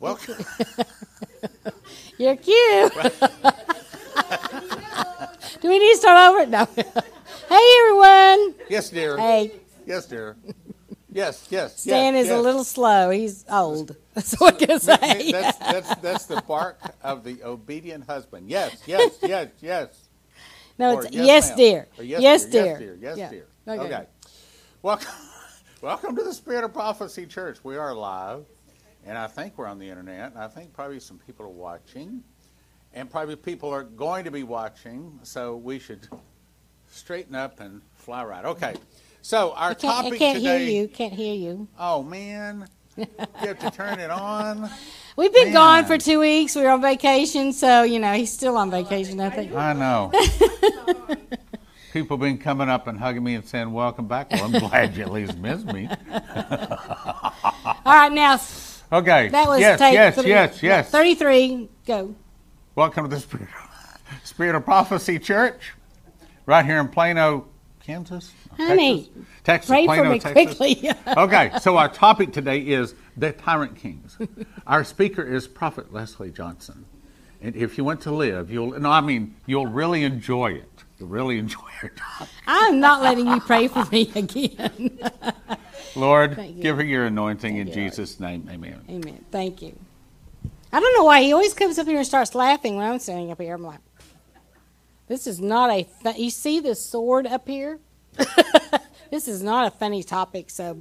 Welcome. You're cute. Do we need to start over? No. hey, everyone. yes, dear. Hey, Yes, dear. Yes, yes. Stan yes, is yes. a little slow. He's old. That's what I can say. That's, that's, that's the bark of the obedient husband. Yes, yes, yes, yes. no, Or it's yes, ma'am. dear. Yes, yes, dear. Yes, dear. Yes, Yeah. dear. Okay. Okay. Welcome, welcome to the Spirit of Prophecy Church. We are live, and I think we're on the internet. and I think probably some people are watching, and probably people are going to be watching. So we should straighten up and fly right. Okay. So our I can't, I topic can't today. hear you. Can't hear you. Oh man, you have to turn it on. We've been Man. gone for two weeks. We were on vacation, so you know he's still on vacation. I think. I know. People been coming up and hugging me and saying, "Welcome back." Well, I'm glad you at least missed me. All right, now Okay. that was yes, take yes, three- yes, yes. Thirty-three. Go. Welcome to the Spirit, Spirit of Prophecy Church, right here in Plano, Kansas. Honey, Texas, Texas Pray Plano, for me Texas. quickly. okay, so our topic today is the tyrant kings. Our speaker is Prophet Leslie Johnson. And if you want to live, you'll no, I mean you'll really enjoy it. You'll really enjoy your time. I'm not letting you pray for me again. Lord, you. give her your anointing in Thank you, Lord. Jesus' name. Amen. Amen. Thank you. I don't know why he always comes up here and starts laughing when I'm standing up here. I'm like, this is not a. Fu- you see this sword up here? this is not a funny topic. So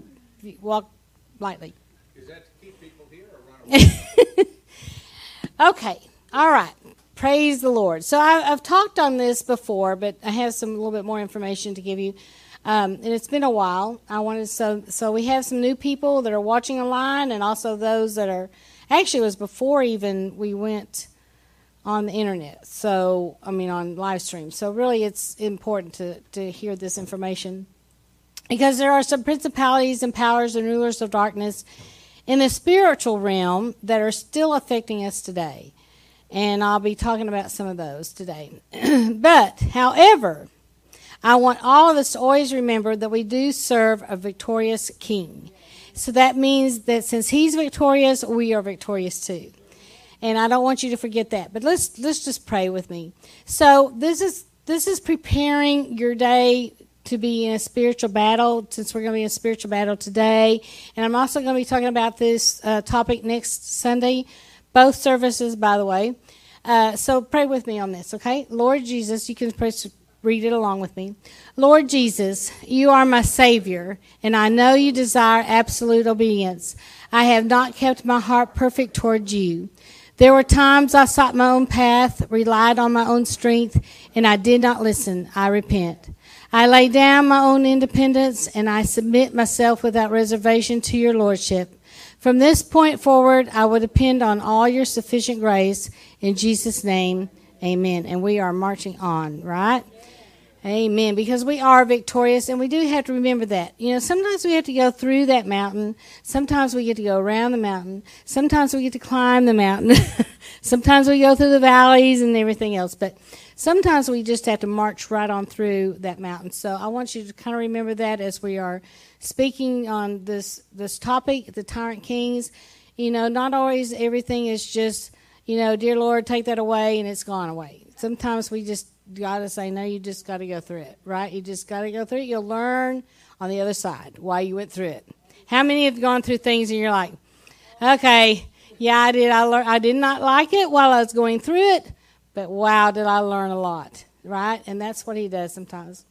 walk lightly. Is that to keep people here or run away? Okay. All right. Praise the Lord. So I, I've talked on this before, but I have some a little bit more information to give you. Um, and it's been a while. I wanted so so we have some new people that are watching online, and also those that are actually it was before even we went on the internet. So I mean on live stream. So really, it's important to to hear this information because there are some principalities and powers and rulers of darkness in the spiritual realm that are still affecting us today. And I'll be talking about some of those today. but, however, I want all of us to always remember that we do serve a victorious king. So that means that since he's victorious, we are victorious too. And I don't want you to forget that. But let's let's just pray with me. So this is this is preparing your day to be in a spiritual battle since we're going to be in a spiritual battle today. And I'm also going to be talking about this uh, topic next Sunday, both services, by the way. Uh, so pray with me on this, okay? Lord Jesus, you can pray, read it along with me. Lord Jesus, you are my Savior, and I know you desire absolute obedience. I have not kept my heart perfect towards you. There were times I sought my own path, relied on my own strength, and I did not listen. I repent. I lay down my own independence and I submit myself without reservation to your lordship. From this point forward, I will depend on all your sufficient grace. In Jesus' name, amen. And we are marching on, right? Amen. Because we are victorious, and we do have to remember that. You know, sometimes we have to go through that mountain. Sometimes we get to go around the mountain. Sometimes we get to climb the mountain. sometimes we go through the valleys and everything else. But sometimes we just have to march right on through that mountain. So I want you to kind of remember that as we are speaking on this this topic, the tyrant kings. You know, not always everything is just, you know, dear Lord, take that away and it's gone away. Sometimes we just got to say, no, you just got to go through it, right? You just got to go through it. You'll learn on the other side why you went through it. How many have gone through things and you're like, okay, yeah, I did. I learned. I did not like it while I was going through it, but wow, did I learn a lot, right? And that's what he does sometimes.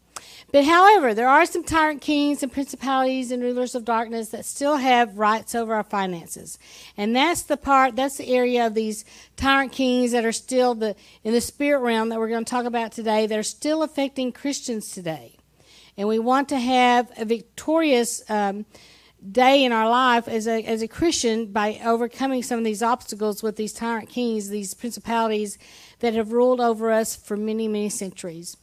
But however, there are some tyrant kings and principalities and rulers of darkness that still have rights over our finances. And that's the part, that's the area of these tyrant kings that are still the, in the spirit realm that we're going to talk about today that are still affecting Christians today. And we want to have a victorious um, day in our life as a, as a Christian by overcoming some of these obstacles with these tyrant kings, these principalities that have ruled over us for many, many centuries.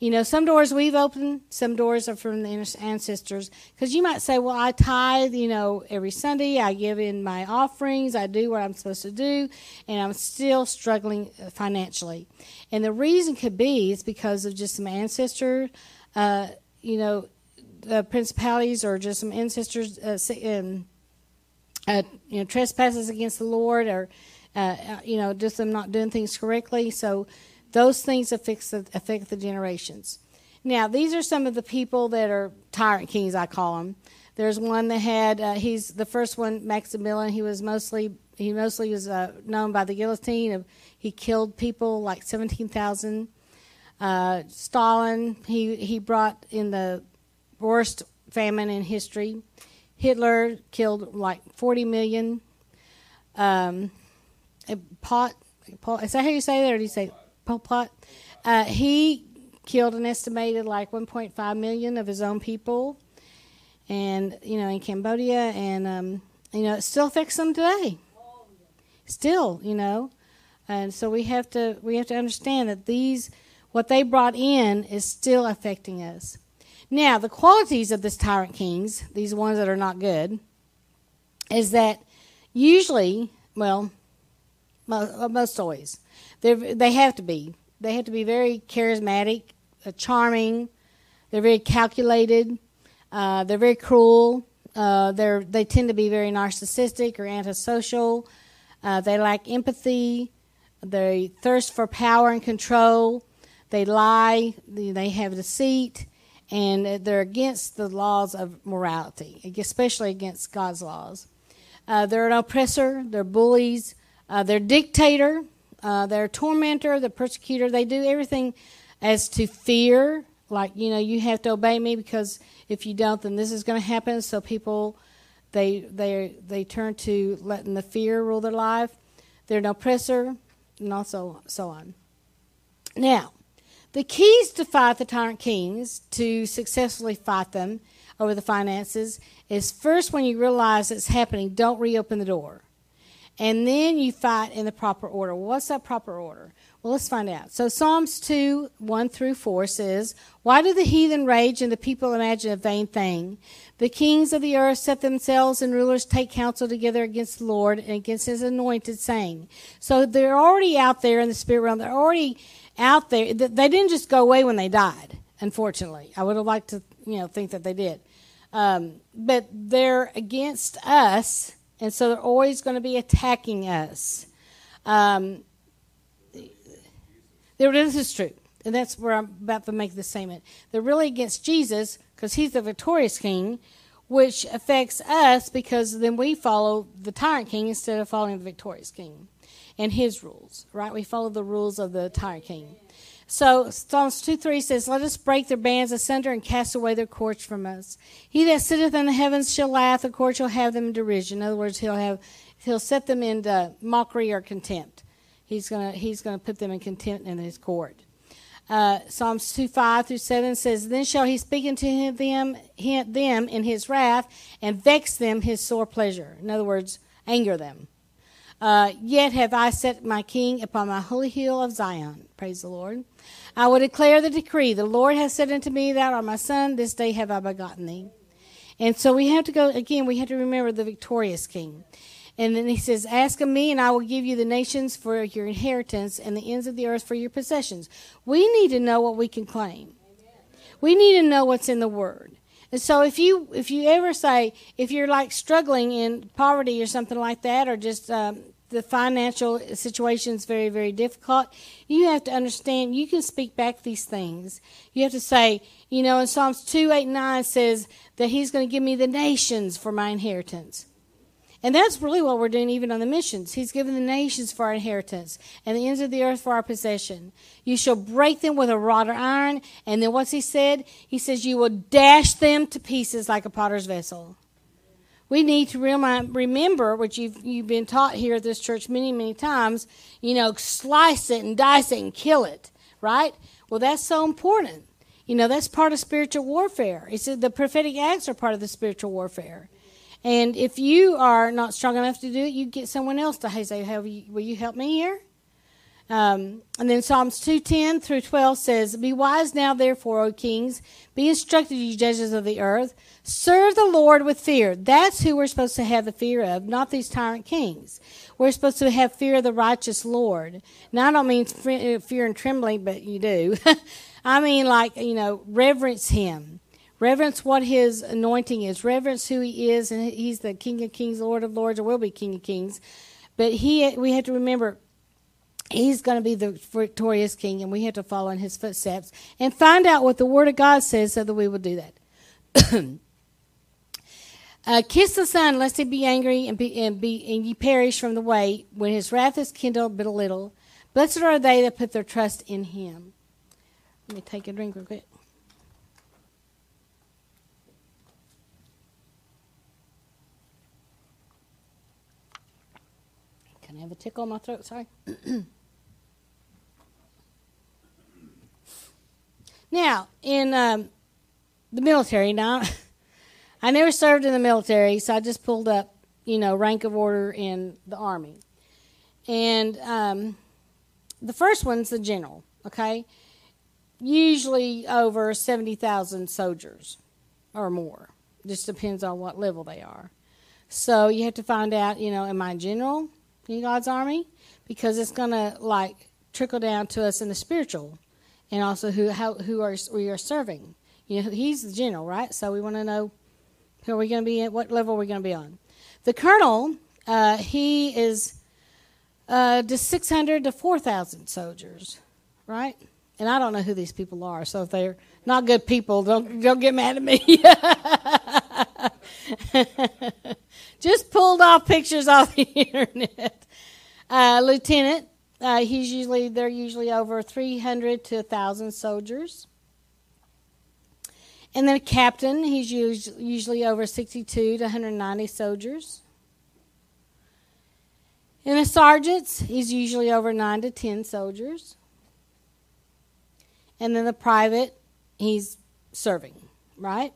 You know, some doors we've opened, some doors are from the ancestors. Because you might say, well, I tithe, you know, every Sunday, I give in my offerings, I do what I'm supposed to do, and I'm still struggling financially. And the reason could be is because of just some ancestor, uh, you know, uh, principalities or just some ancestors, uh, um, uh, you know, trespasses against the Lord, or uh, uh, you know, just them not doing things correctly. So those things affect the, affect the generations. Now, these are some of the people that are tyrant kings, I call them. There's one that had uh, he's the first one, Maximilian. He was mostly he mostly was known by the guillotine. He killed people like seventeen thousand. Stalin, he he brought in the worst famine in history. Hitler killed like forty million. Um, Pot, Pot, is that how you say that, or do you say Pol Pot? Uh, he killed an estimated like 1.5 million of his own people, and you know in Cambodia, and um, you know it still affects them today. Still, you know, and so we have to we have to understand that these what they brought in is still affecting us. Now, the qualities of this tyrant kings, these ones that are not good, is that usually, well, most always, they they have to be. They have to be very charismatic, uh, charming. They're very calculated. Uh, they're very cruel. Uh, they're they tend to be very narcissistic or antisocial. Uh, they lack empathy. They thirst for power and control. They lie. They have deceit, and they're against the laws of morality, especially against God's laws. Uh, they're an oppressor. They're bullies. Uh, they're dictator. Uh, they're tormentor. The persecutor. They do everything as to fear. Like you know, you have to obey me because if you don't, then this is going to happen. So people, they they they turn to letting the fear rule their life. They're an oppressor, and also so on. Now, the keys to fight the tyrant kings, to successfully fight them over the finances, is first when you realize it's happening, don't reopen the door. And then you fight in the proper order. what's that proper order? Well, let's find out. So, Psalms 2 1 through 4 says, Why do the heathen rage and the people imagine a vain thing? The kings of the earth set themselves and rulers take counsel together against the Lord and against his anointed, saying. So, they're already out there in the spirit realm. They're already out there. They didn't just go away when they died, unfortunately. I would have liked to, you know, think that they did. Um, but they're against us, and so they're always going to be attacking us. Um, this is true, and that's where I'm about to make the statement. They're really against Jesus because he's the victorious king, which affects us because then we follow the tyrant king instead of following the victorious king and his rules, right? We follow the rules of the tyrant king. So Psalms 2 3 says, Let us break their bands asunder and cast away their cords from us. He that sitteth in the heavens shall laugh, the court shall have them in derision. In other words, he'll have he'll set them into mockery or contempt. He's gonna he's gonna put them in contempt in his court. Uh, Psalms 2 5 through 7 says, Then shall he speak unto them, them in his wrath and vex them his sore pleasure. In other words, anger them. Uh, yet have I set my king upon my holy hill of Zion. Praise the Lord. I will declare the decree. The Lord has said unto me, Thou art my son, this day have I begotten thee. And so we have to go, again, we have to remember the victorious king. And then he says, Ask of me, and I will give you the nations for your inheritance and the ends of the earth for your possessions. We need to know what we can claim. We need to know what's in the Word. And so if you if you ever say if you're like struggling in poverty or something like that, or just um, the financial situation is very very difficult, you have to understand you can speak back these things. You have to say, you know, in Psalms two eight nine says that He's going to give me the nations for my inheritance. And that's really what we're doing even on the missions. He's given the nations for our inheritance and the ends of the earth for our possession. You shall break them with a rod of iron. And then what's he said? He says, You will dash them to pieces like a potter's vessel. We need to remember, which you've, you've been taught here at this church many, many times, you know, slice it and dice it and kill it, right? Well, that's so important. You know, that's part of spiritual warfare. It's the prophetic acts are part of the spiritual warfare. And if you are not strong enough to do it, you get someone else to say, hey, will you help me here? Um, and then Psalms 2:10 through 12 says, "Be wise now, therefore, O kings. Be instructed, you judges of the earth. Serve the Lord with fear." That's who we're supposed to have the fear of, not these tyrant kings. We're supposed to have fear of the righteous Lord. Now, I don't mean fear and trembling, but you do. I mean, like you know, reverence Him Reverence what his anointing is. Reverence who he is, and he's the King of Kings, Lord of Lords, or will be King of Kings. But he, we have to remember, he's going to be the victorious King, and we have to follow in his footsteps and find out what the Word of God says, so that we will do that. uh, kiss the Son, lest he be angry and be and be and ye perish from the way when his wrath is kindled but a little. Blessed are they that put their trust in him. Let me take a drink real quick. I have a tickle in my throat? Sorry. now, in um, the military, now, I never served in the military, so I just pulled up, you know, rank of order in the Army. And um, the first one's the general, okay? Usually over 70,000 soldiers or more. Just depends on what level they are. So you have to find out, you know, am I general? In God's army because it's going to like trickle down to us in the spiritual and also who how who are we are serving. You know, he's the general, right? So we want to know who are we going to be at, what level are we going to be on. The colonel, uh, he is uh, just 600 to 4,000 soldiers, right? And I don't know who these people are, so if they're not good people, don't don't get mad at me. Just pulled off pictures off the internet. Uh, lieutenant, uh, he's usually they're usually over 300 to 1,000 soldiers. And then a captain, he's usually over 62 to 190 soldiers. And a sergeant, he's usually over 9 to 10 soldiers. And then the private, he's serving, right?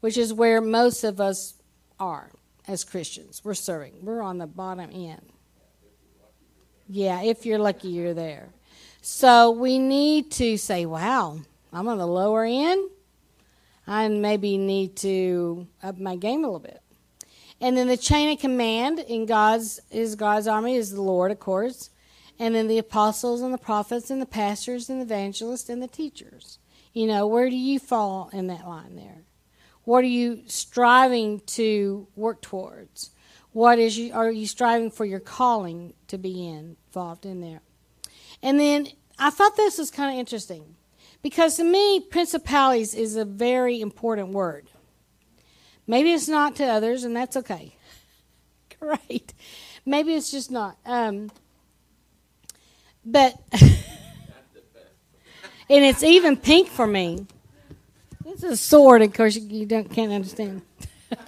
Which is where most of us are as Christians. We're serving. We're on the bottom end. Yeah, if you're lucky, you're there. So we need to say, wow, I'm on the lower end. I maybe need to up my game a little bit. And then the chain of command in God's is God's army is the Lord, of course. And then the apostles and the prophets and the pastors and the evangelists and the teachers. You know, where do you fall in that line there? What are you striving to work towards? What is you are you striving for your calling to be involved in there? And then I thought this was kind of interesting because to me, principalities is a very important word. Maybe it's not to others, and that's okay. Great. Maybe it's just not. Um, but, and it's even pink for me. It's a sword, of course, you don't, can't understand.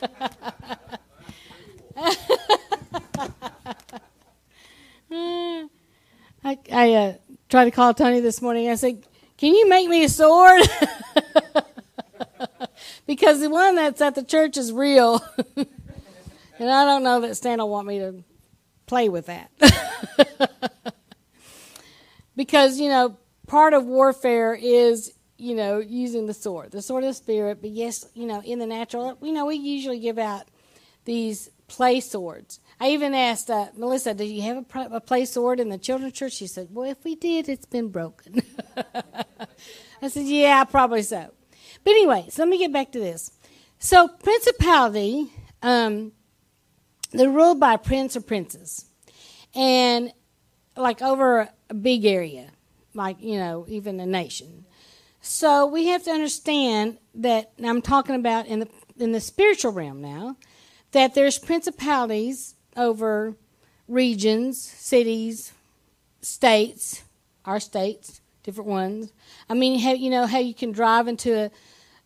I, I uh, tried to call Tony this morning. I said, Can you make me a sword? because the one that's at the church is real. and I don't know that Stan will want me to play with that. because, you know, part of warfare is you know, using the sword, the sword of the spirit. But yes, you know, in the natural, you know, we usually give out these play swords. I even asked uh, Melissa, "Do you have a, a, play sword in the children's church?" She said, "Well, if we did, it's been broken." I said, "Yeah, probably so." But anyway, so let me get back to this. So, principality, um, they're ruled by prince or princess, and like over a big area, like you know, even a nation. So we have to understand that I'm talking about in the in the spiritual realm now that there's principalities over regions, cities, states, our states, different ones. I mean, how, you know how you can drive into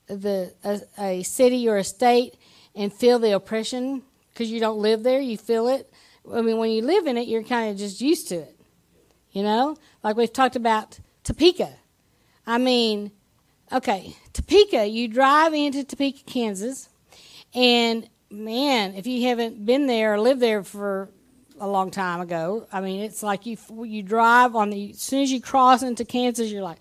a, the a, a city or a state and feel the oppression because you don't live there. You feel it. I mean, when you live in it, you're kind of just used to it. You know, like we've talked about Topeka. I mean, okay, Topeka, you drive into Topeka, Kansas, and man, if you haven't been there or lived there for a long time ago, I mean, it's like you you drive on the as soon as you cross into Kansas, you're like,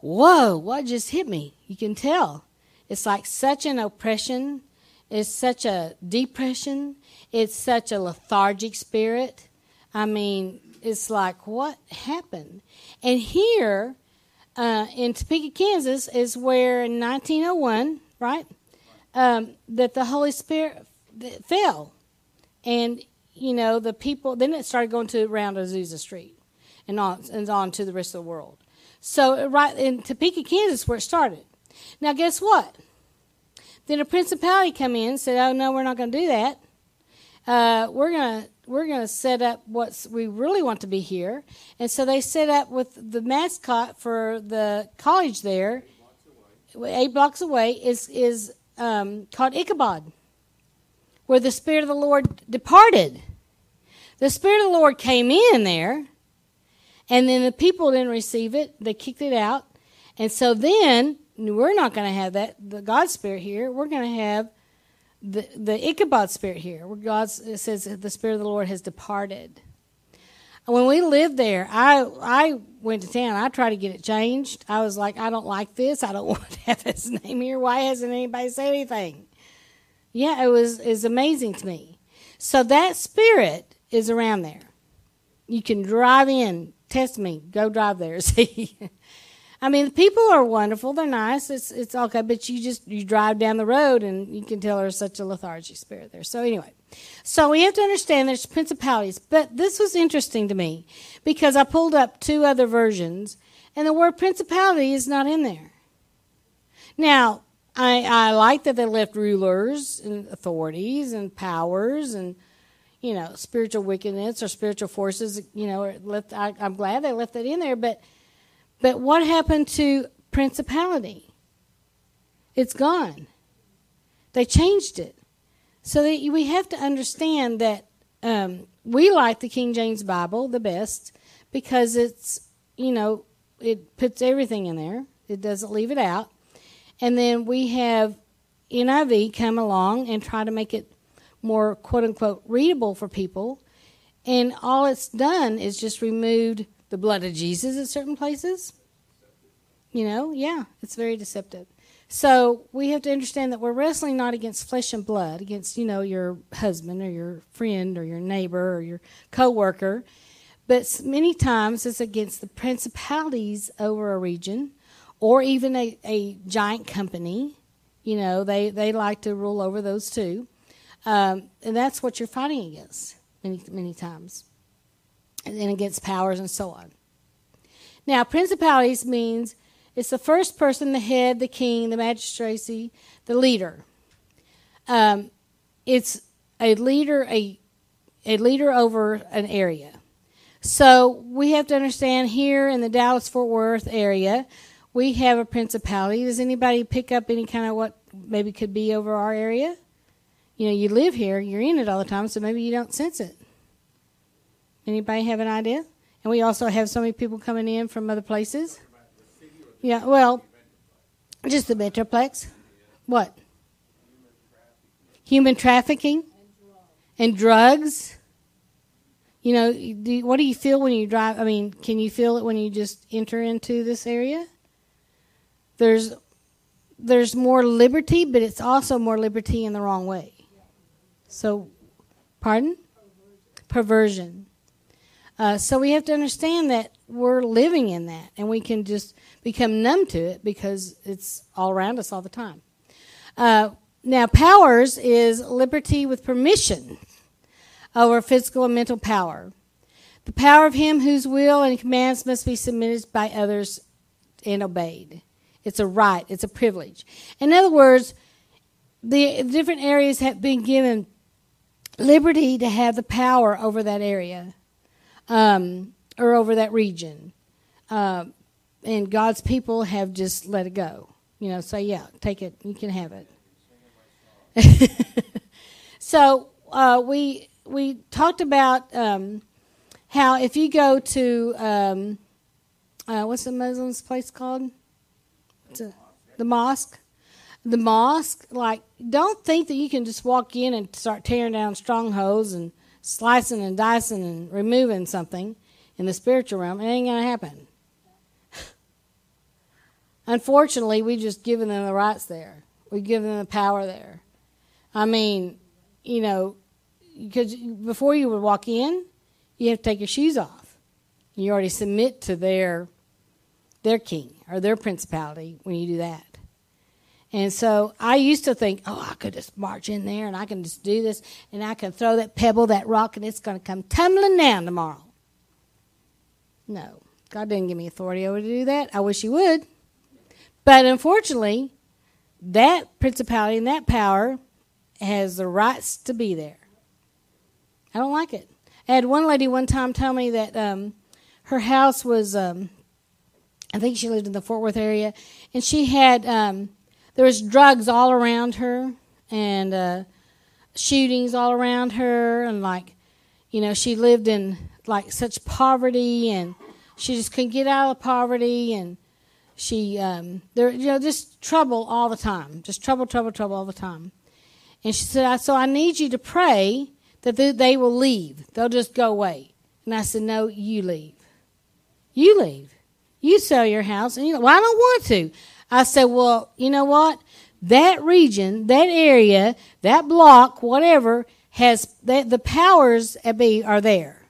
whoa, what just hit me? You can tell. It's like such an oppression. It's such a depression. It's such a lethargic spirit. I mean, it's like, what happened? And here, uh, in Topeka, Kansas, is where in 1901, right, um, that the Holy Spirit fell, and you know the people. Then it started going to around Azusa Street, and on and on to the rest of the world. So right in Topeka, Kansas, where it started. Now, guess what? Then a principality come in and said, "Oh no, we're not going to do that. Uh, we're going to we're going to set up what we really want to be here." And so they set up with the mascot for the college there, eight blocks away, is is um, called Ichabod, where the Spirit of the Lord departed. The Spirit of the Lord came in there, and then the people didn't receive it. They kicked it out. And so then we're not going to have that the God spirit here. We're going to have the the Ichabod spirit here, where God says the spirit of the Lord has departed. When we lived there, I I went to town. I tried to get it changed. I was like, I don't like this. I don't want to have his name here. Why hasn't anybody said anything? Yeah, it was is amazing to me. So that spirit is around there. You can drive in. Test me. Go drive there. See. I mean, the people are wonderful. They're nice. It's it's okay, but you just you drive down the road and you can tell there's such a lethargy spirit there. So anyway, so we have to understand there's principalities. But this was interesting to me because I pulled up two other versions and the word principality is not in there. Now, I I like that they left rulers and authorities and powers and you know spiritual wickedness or spiritual forces. You know, left. I, I'm glad they left that in there, but but what happened to principality? It's gone. They changed it. So that we have to understand that um, we like the King James Bible the best because it's, you know, it puts everything in there, it doesn't leave it out. And then we have NIV come along and try to make it more quote unquote readable for people. And all it's done is just removed the blood of Jesus at certain places. You know, yeah, it's very deceptive. So we have to understand that we're wrestling not against flesh and blood, against, you know, your husband or your friend or your neighbor or your coworker, but many times it's against the principalities over a region or even a, a giant company. You know, they, they like to rule over those too. Um, and that's what you're fighting against many, many times and against powers and so on. Now, principalities means it's the first person, the head, the king, the magistracy, the leader. Um, it's a leader, a a leader over an area. So we have to understand here in the Dallas Fort Worth area, we have a principality. Does anybody pick up any kind of what maybe could be over our area? You know, you live here, you're in it all the time, so maybe you don't sense it. Anybody have an idea? And we also have so many people coming in from other places. Yeah, well, just the Metroplex. What? Human trafficking and drugs. You know, do, what do you feel when you drive? I mean, can you feel it when you just enter into this area? There's there's more liberty, but it's also more liberty in the wrong way. So, pardon? Perversion. Perversion. Uh, so we have to understand that we're living in that, and we can just become numb to it because it's all around us all the time. Uh, now, powers is liberty with permission over physical and mental power. The power of him whose will and commands must be submitted by others and obeyed. It's a right, it's a privilege. In other words, the different areas have been given liberty to have the power over that area um, or over that region. Uh, and God's people have just let it go. You know, say, yeah, take it, you can have it. so uh, we we talked about um, how if you go to um, uh, what's the Muslims place called? A, the mosque. The mosque, like, don't think that you can just walk in and start tearing down strongholds and slicing and dicing and removing something in the spiritual realm, it ain't going to happen. Unfortunately, we've just given them the rights there. We give them the power there. I mean, you know, because before you would walk in, you have to take your shoes off. You already submit to their their king or their principality when you do that. And so I used to think, oh, I could just march in there and I can just do this and I can throw that pebble, that rock, and it's going to come tumbling down tomorrow. No, God didn't give me authority over to do that. I wish He would. But unfortunately, that principality and that power has the rights to be there. I don't like it. I had one lady one time tell me that um, her house was, um, I think she lived in the Fort Worth area, and she had um, there was drugs all around her and uh, shootings all around her, and like, you know, she lived in like such poverty, and she just couldn't get out of poverty, and she um, there, you know, just trouble all the time, just trouble, trouble, trouble all the time. And she said, "So I need you to pray that they will leave. They'll just go away." And I said, "No, you leave. You leave. You sell your house." And you know, well, I don't want to. I said, well, you know what? That region, that area, that block, whatever, has that the powers be are there.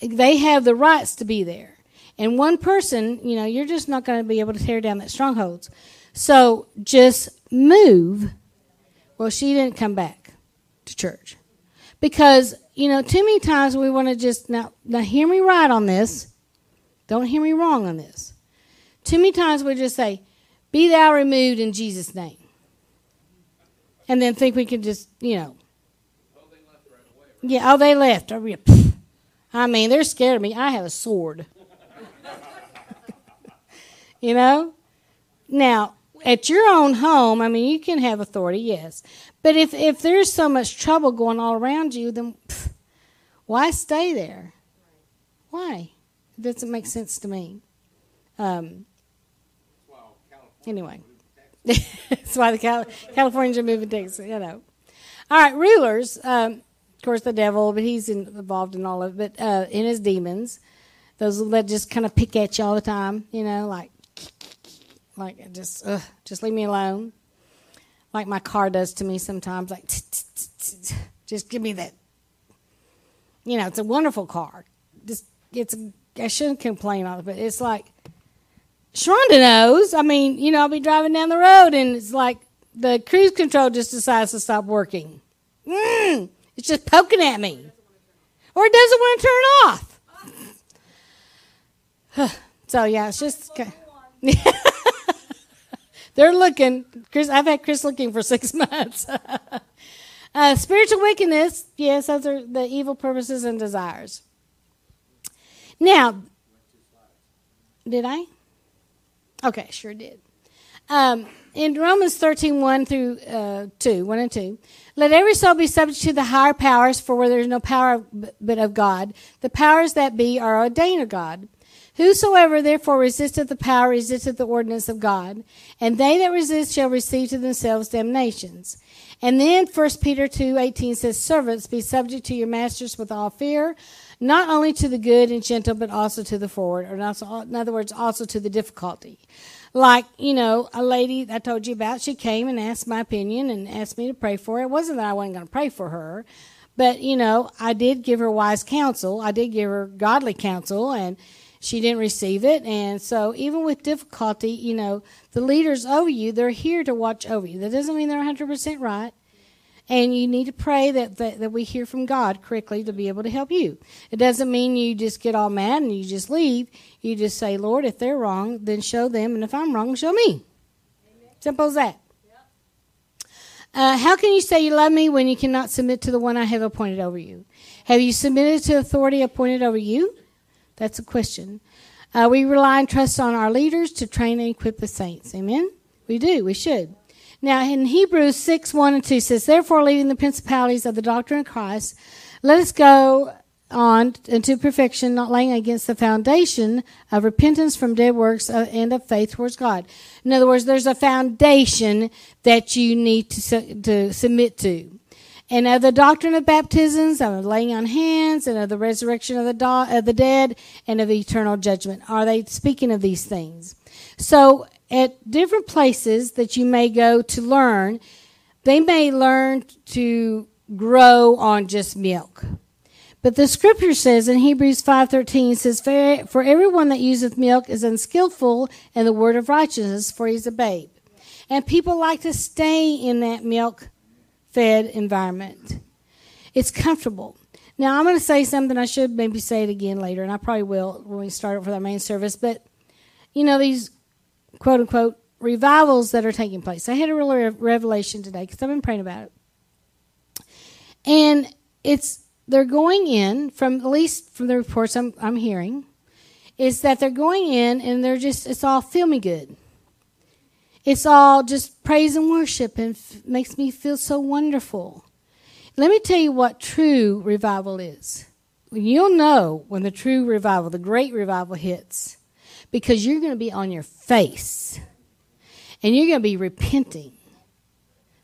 They have the rights to be there. And one person, you know, you're just not going to be able to tear down that strongholds. So just move. Well, she didn't come back to church because you know too many times we want to just now now hear me right on this. Don't hear me wrong on this. Too many times we just say, be thou removed in Jesus' name. And then think we can just, you know. Yeah, oh, they left. Oh, I mean, they're scared of me. I have a sword. you know? Now, at your own home, I mean, you can have authority, yes. But if, if there's so much trouble going all around you, then pff, why stay there? Why? It doesn't make sense to me. Um, Anyway, that's why the Cal- Californians are moving Texas. You know. All right, rulers. Um, of course, the devil, but he's in, involved in all of it. But uh, in his demons, those that just kind of pick at you all the time. You know, like, like just, uh, just leave me alone. Like my car does to me sometimes. Like, just give me that. You know, it's a wonderful car. Just it's. I shouldn't complain on it, but it's like Sharonda knows. I mean, you know, I'll be driving down the road and it's like the cruise control just decides to stop working. Mm, it's just poking at me. Or it doesn't want to turn off. so, yeah, it's just. They're looking. Chris, I've had Chris looking for six months. uh, spiritual wickedness, yes, those are the evil purposes and desires. Now, did I? Okay, sure did. Um, in Romans 13, 1 through uh, 2, 1 and 2, let every soul be subject to the higher powers, for where there is no power but of God, the powers that be are ordained of God. Whosoever therefore resisteth the power resisteth the ordinance of God, and they that resist shall receive to themselves damnations. And then 1 Peter 2, 18 says, Servants, be subject to your masters with all fear, not only to the good and gentle, but also to the forward, or in other words, also to the difficulty. Like, you know, a lady I told you about, she came and asked my opinion and asked me to pray for her. It wasn't that I wasn't going to pray for her, but, you know, I did give her wise counsel. I did give her godly counsel, and she didn't receive it. And so, even with difficulty, you know, the leaders over you, they're here to watch over you. That doesn't mean they're 100% right. And you need to pray that, that, that we hear from God correctly to be able to help you. It doesn't mean you just get all mad and you just leave. You just say, Lord, if they're wrong, then show them. And if I'm wrong, show me. Amen. Simple as that. Uh, how can you say you love me when you cannot submit to the one I have appointed over you? Have you submitted to authority appointed over you? That's a question. Uh, we rely and trust on our leaders to train and equip the saints. Amen? We do. We should. Now, in Hebrews 6 1 and 2 says, Therefore, leaving the principalities of the doctrine of Christ, let us go on into perfection, not laying against the foundation of repentance from dead works and of faith towards God. In other words, there's a foundation that you need to, to submit to. And of the doctrine of baptisms, of laying on hands, and of the resurrection of the, do- of the dead, and of eternal judgment. Are they speaking of these things? So at different places that you may go to learn, they may learn to grow on just milk. But the scripture says in Hebrews 5:13 says for, everyone that useth milk is unskillful in the word of righteousness for he's a babe. And people like to stay in that milk fed environment. It's comfortable. Now I'm going to say something I should maybe say it again later and I probably will when we start up for our main service, but you know these quote unquote revivals that are taking place. I had a real revelation today because I've been praying about it. And it's they're going in from at least from the reports I'm, I'm hearing is that they're going in and they're just it's all feel me good it's all just praise and worship and f- makes me feel so wonderful let me tell you what true revival is you'll know when the true revival the great revival hits because you're going to be on your face and you're going to be repenting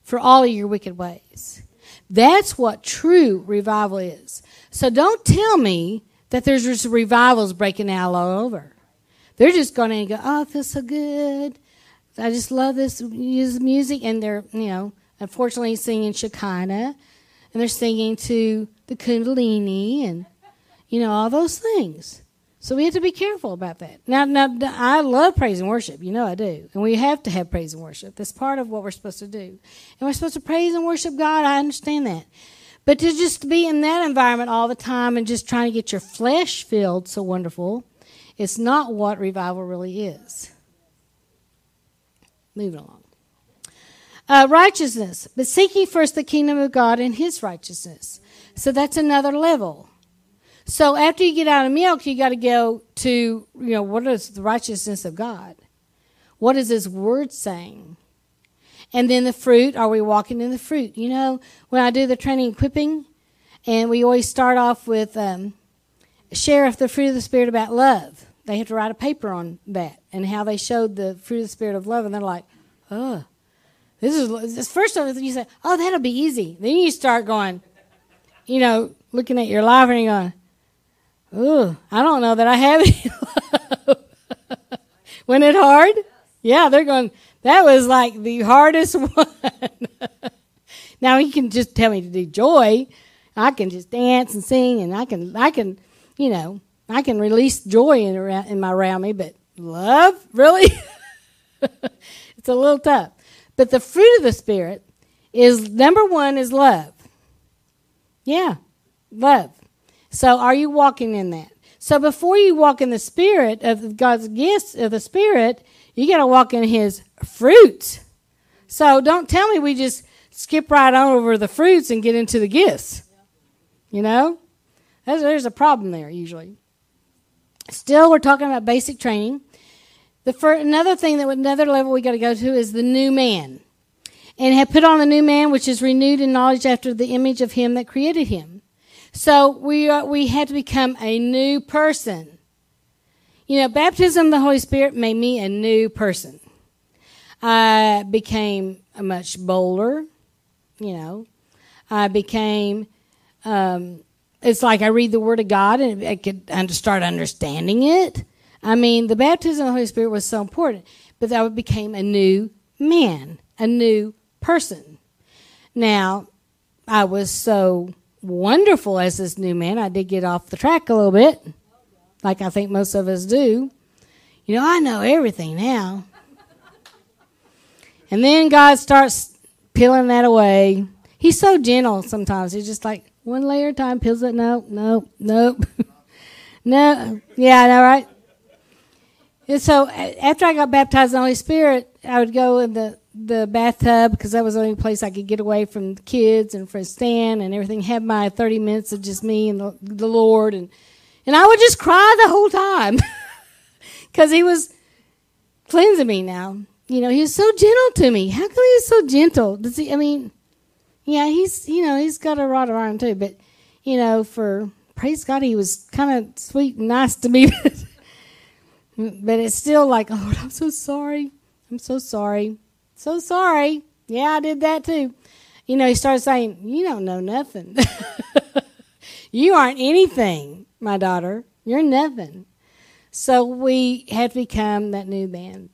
for all of your wicked ways that's what true revival is. So don't tell me that there's just revivals breaking out all over. They're just going to go, oh, it feels so good. I just love this music. And they're, you know, unfortunately singing Shekinah. And they're singing to the Kundalini and, you know, all those things. So we have to be careful about that. Now, now, I love praise and worship. You know I do. And we have to have praise and worship. That's part of what we're supposed to do. And we're supposed to praise and worship God. I understand that. But to just be in that environment all the time and just trying to get your flesh filled so wonderful, it's not what revival really is. Moving along. Uh, righteousness. But seek ye first the kingdom of God and his righteousness. So that's another level. So after you get out of milk, you got to go to, you know, what is the righteousness of God? What is His Word saying? And then the fruit, are we walking in the fruit? You know, when I do the training equipping, and we always start off with um, share the fruit of the Spirit about love. They have to write a paper on that and how they showed the fruit of the Spirit of love, and they're like, oh, this is this first of it. You say, oh, that'll be easy. Then you start going, you know, looking at your life and you're going, Ooh, I don't know that I have any love. When it hard? Yeah, they're going, that was like the hardest one. now he can just tell me to do joy. I can just dance and sing and I can, I can, you know, I can release joy in, in my around me, but love? Really? it's a little tough. But the fruit of the Spirit is number one is love. Yeah, love. So are you walking in that? So before you walk in the spirit of God's gifts of the spirit, you got to walk in his fruits. So don't tell me we just skip right on over the fruits and get into the gifts. You know? There's, a problem there usually. Still, we're talking about basic training. The first, another thing that another level we got to go to is the new man, and have put on the new man, which is renewed in knowledge after the image of him that created him. So we are, we had to become a new person. You know, baptism of the Holy Spirit made me a new person. I became a much bolder, you know. I became, um, it's like I read the Word of God and I could start understanding it. I mean, the baptism of the Holy Spirit was so important, but I became a new man, a new person. Now, I was so wonderful as this new man. I did get off the track a little bit, like I think most of us do. You know, I know everything now. And then God starts peeling that away. He's so gentle sometimes. He's just like one layer at a time, peels it. No, no, nope. no. Yeah, I know, right? And so after I got baptized in the Holy Spirit, I would go in the the bathtub because that was the only place I could get away from the kids and from Stan and everything. Had my thirty minutes of just me and the, the Lord, and and I would just cry the whole time because He was cleansing me. Now you know He was so gentle to me. How come He was so gentle? Does He? I mean, yeah, He's you know He's got a rod iron too, but you know for praise God He was kind of sweet and nice to me. but it's still like, oh, I'm so sorry. I'm so sorry. So sorry. Yeah, I did that too. You know, he started saying, You don't know nothing. you aren't anything, my daughter. You're nothing. So we had become that new man.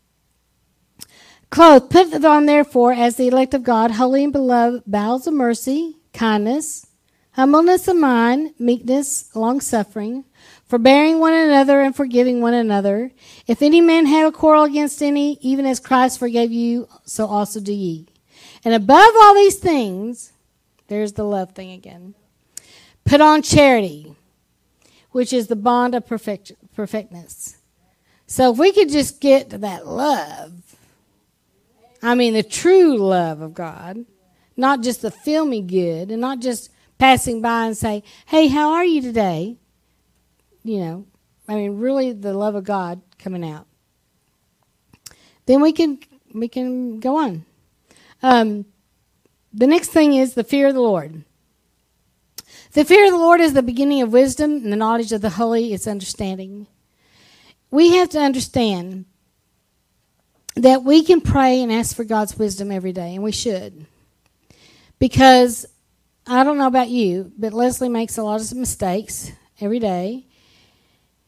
Clothed, put on therefore as the elect of God, holy and beloved, bowels of mercy, kindness. humbleness of mind, meekness, long suffering, forbearing one another and forgiving one another. If any man have a quarrel against any, even as Christ forgave you, so also do ye. And above all these things, there's the love thing again. Put on charity, which is the bond of perfect, perfectness. So if we could just get to that love, I mean the true love of God, not just the filmy good, and not just passing by and say, "Hey, how are you today?" You know, I mean, really the love of God coming out. Then we can we can go on. Um, the next thing is the fear of the Lord. The fear of the Lord is the beginning of wisdom, and the knowledge of the holy is understanding. We have to understand that we can pray and ask for God's wisdom every day, and we should. Because I don't know about you, but Leslie makes a lot of mistakes every day.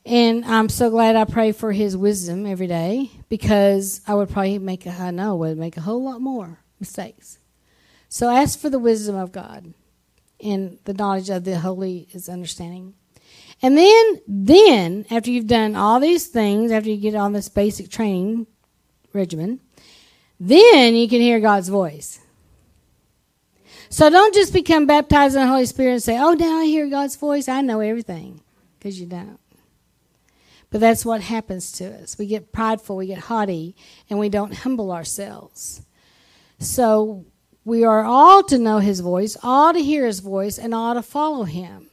And I'm so glad I pray for his wisdom every day because I would probably make, a, I know, would make a whole lot more mistakes. So ask for the wisdom of God and the knowledge of the holy is understanding. And then, then after you've done all these things, after you get on this basic training regimen, then you can hear God's voice. So don't just become baptized in the Holy Spirit and say, "Oh, now I hear God's voice. I know everything," because you don't. But that's what happens to us. We get prideful, we get haughty, and we don't humble ourselves. So we are all to know his voice, all to hear his voice, and all to follow him.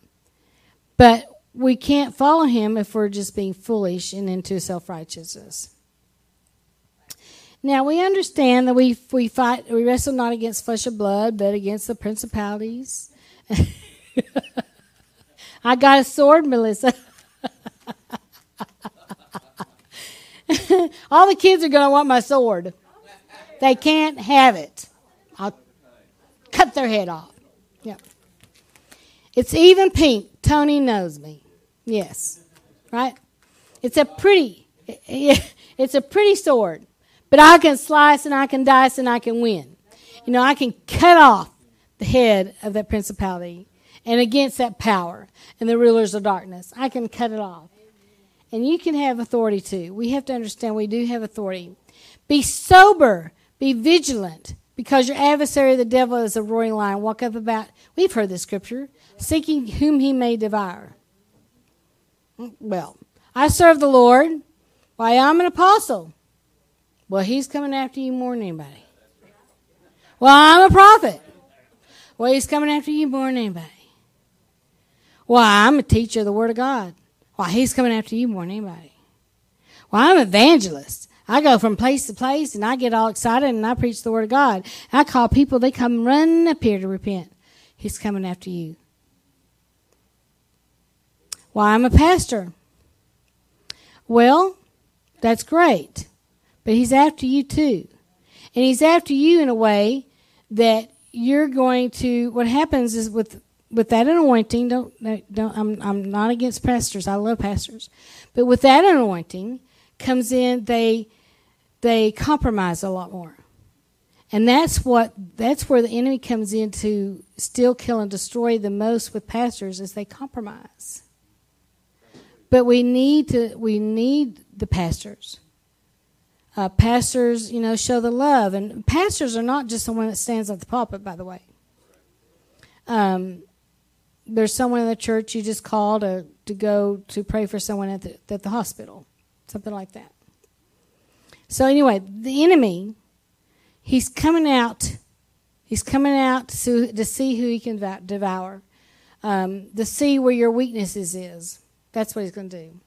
But we can't follow him if we're just being foolish and into self righteousness. Now we understand that we we fight we wrestle not against flesh and blood, but against the principalities. I got a sword, Melissa. All the kids are going to want my sword. They can't have it I'll cut their head off. Yep. It's even pink. Tony knows me. Yes. Right? It's a pretty it's a pretty sword. But I can slice and I can dice and I can win. You know, I can cut off the head of that principality and against that power and the rulers of darkness. I can cut it off. And you can have authority too. We have to understand we do have authority. Be sober, be vigilant, because your adversary, the devil, is a roaring lion, walk up about, we've heard this scripture, seeking whom he may devour. Well, I serve the Lord. Why, I'm an apostle. Well, he's coming after you more than anybody. Well, I'm a prophet. Well, he's coming after you more than anybody. Well, I'm a teacher of the Word of God. Why, he's coming after you more than anybody. Well, I'm an evangelist. I go from place to place and I get all excited and I preach the word of God. I call people, they come running up here to repent. He's coming after you. Why, I'm a pastor. Well, that's great. But he's after you too. And he's after you in a way that you're going to, what happens is with, with that anointing, don't, don't, I'm, I'm not against pastors. I love pastors. But with that anointing, comes in, they they compromise a lot more. And that's what that's where the enemy comes in to steal, kill, and destroy the most with pastors is they compromise. But we need to we need the pastors. Uh, pastors, you know, show the love, and pastors are not just someone that stands at the pulpit. By the way, um, there's someone in the church you just call to to go to pray for someone at the at the hospital something like that. So anyway, the enemy, he's coming out. He's coming out to, to see who he can devour, um, to see where your weaknesses is. That's what he's going to do.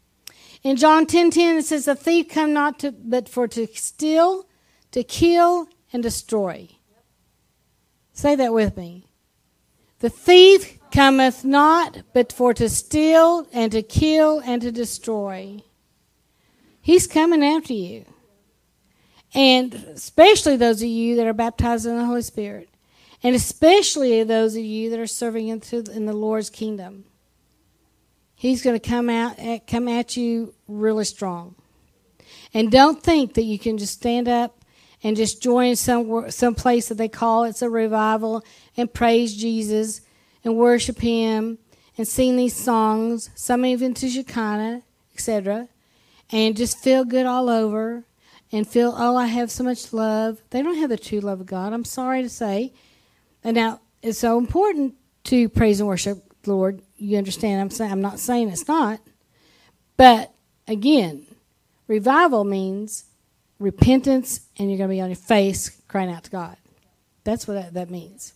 In John 10:10 10, it says, "The thief come not to, but for to steal, to kill, and destroy." Say that with me. The thief cometh not, but for to steal and to kill and to destroy. He's coming after you. And especially those of you that are baptized in the Holy Spirit. And especially those of you that are serving in the Lord's kingdom. He's going to come out eh, come at you really strong. And don't think that you can just stand up and just join some some place that they call it's a revival and praise Jesus and worship Him and sing these songs, some even to Shekinah, etc., and just feel good all over and feel, oh, I have so much love. They don't have the true love of God. I'm sorry to say. And now it's so important to praise and worship the Lord. You understand? I'm saying I'm not saying it's not, but again, revival means repentance, and you're going to be on your face crying out to God. That's what that, that means.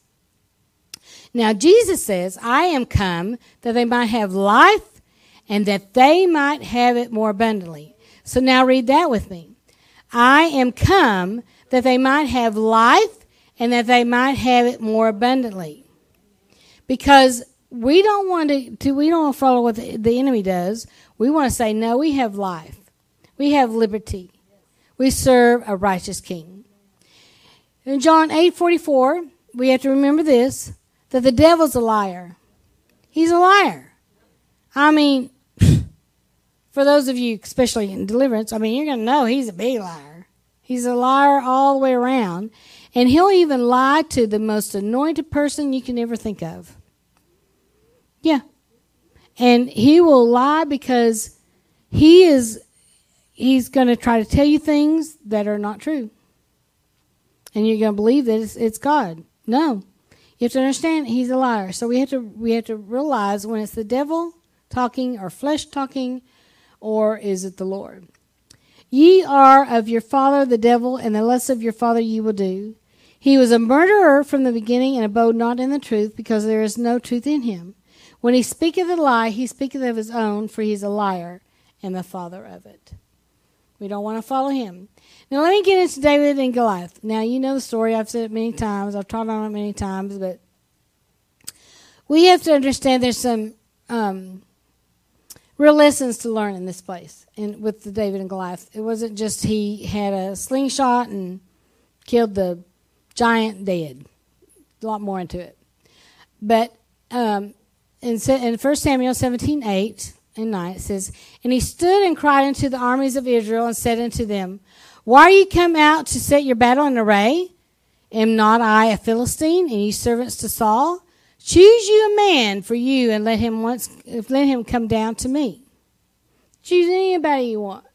Now, Jesus says, I am come that they might have life and that they might have it more abundantly. So now read that with me. I am come that they might have life and that they might have it more abundantly. Because we don't want to, to we don't want to follow what the, the enemy does. We want to say, no, we have life. We have liberty. We serve a righteous king. In John 8 44, we have to remember this that the devil's a liar. He's a liar. I mean, for those of you, especially in deliverance, I mean, you're going to know he's a big liar. He's a liar all the way around. And he'll even lie to the most anointed person you can ever think of. Yeah. And he will lie because he is he's going to try to tell you things that are not true. And you're going to believe that it's, it's God. No. You have to understand he's a liar. So we have to we have to realize when it's the devil talking or flesh talking or is it the Lord? Ye are of your father the devil, and the lust of your father ye will do. He was a murderer from the beginning and abode not in the truth, because there is no truth in him. When he speaketh a lie, he speaketh of his own, for he is a liar and the father of it. We don't want to follow him. Now let me get into David and Goliath. Now you know the story. I've said it many times. I've taught on it many times, but we have to understand there's some um, real lessons to learn in this place and with the David and Goliath. It wasn't just he had a slingshot and killed the giant dead. A lot more into it. But um, in, in 1 Samuel 17 8 and 9, it says, And he stood and cried unto the armies of Israel and said unto them, Why are ye come out to set your battle in array? Am not I a Philistine, and ye servants to Saul? Choose you a man for you, and let him once if let him come down to me. Choose anybody you want.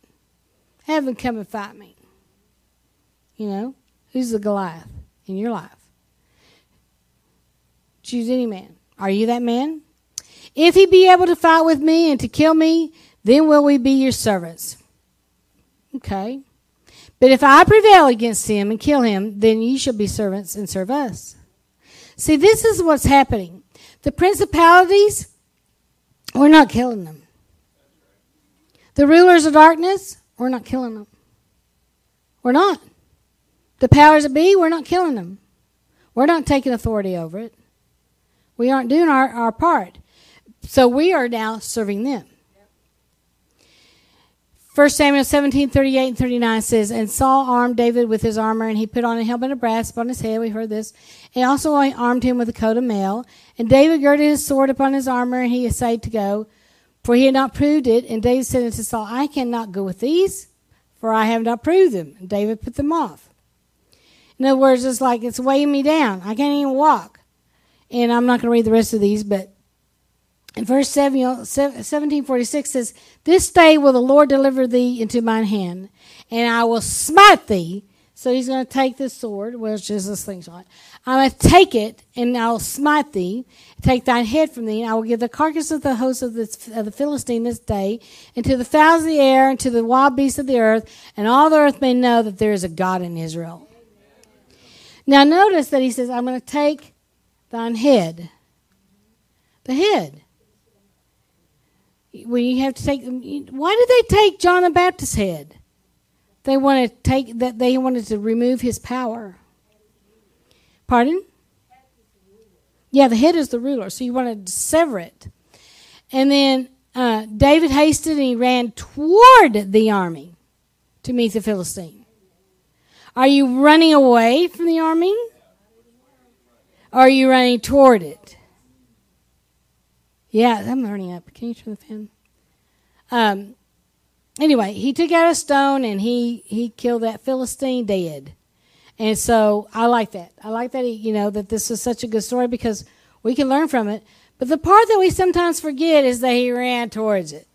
Have him come and fight me. You know, who's the Goliath in your life? Choose any man. Are you that man? If he be able to fight with me and to kill me, then will we be your servants. Okay. But if I prevail against him and kill him, then ye shall be servants and serve us. See, this is what's happening. The principalities, we're not killing them. The rulers of darkness, we're not killing them. We're not. The powers that be, we're not killing them. We're not taking authority over it. We aren't doing our, our part. So we are now serving them. 1 Samuel 17, 38 and 39 says, And Saul armed David with his armor, and he put on a helmet of brass upon his head. We heard this. He also armed him with a coat of mail. And David girded his sword upon his armor, and he essayed to go, for he had not proved it. And David said unto Saul, I cannot go with these, for I have not proved them. And David put them off. In other words, it's like it's weighing me down. I can't even walk. And I'm not going to read the rest of these, but verse 1746 says, This day will the Lord deliver thee into mine hand, and I will smite thee. So he's going to take the sword, which is a slingshot. I'm going to take it, and I will smite thee, take thine head from thee, and I will give the carcass of the host of, this, of the Philistine this day, and to the fowls of the air, and to the wild beasts of the earth, and all the earth may know that there is a God in Israel. Now notice that he says, I'm going to take thine head. The head when you have to take why did they take John the Baptist's head? They wanted to take that they wanted to remove his power. Pardon? Yeah, the head is the ruler, so you wanted to sever it. And then uh, David hasted and he ran toward the army to meet the Philistine. Are you running away from the army? Or are you running toward it? Yeah, I'm learning up. Can you turn the fan? Um, anyway, he took out a stone and he he killed that Philistine dead. And so I like that. I like that he, you know that this is such a good story because We can learn from it. But the part that we sometimes forget is that he ran towards it.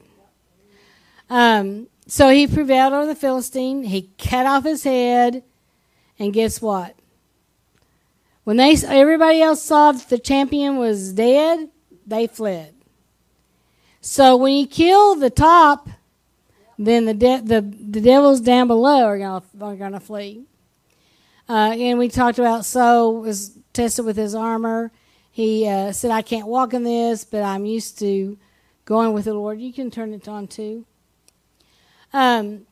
Um, so he prevailed over the Philistine. He cut off his head. And guess what? When they everybody else saw that the champion was dead, they fled. So when you kill the top, then the de- the the devils down below are gonna are gonna flee. Uh, and we talked about Saul was tested with his armor. He uh, said, "I can't walk in this, but I'm used to going with the Lord." You can turn it on too. Um,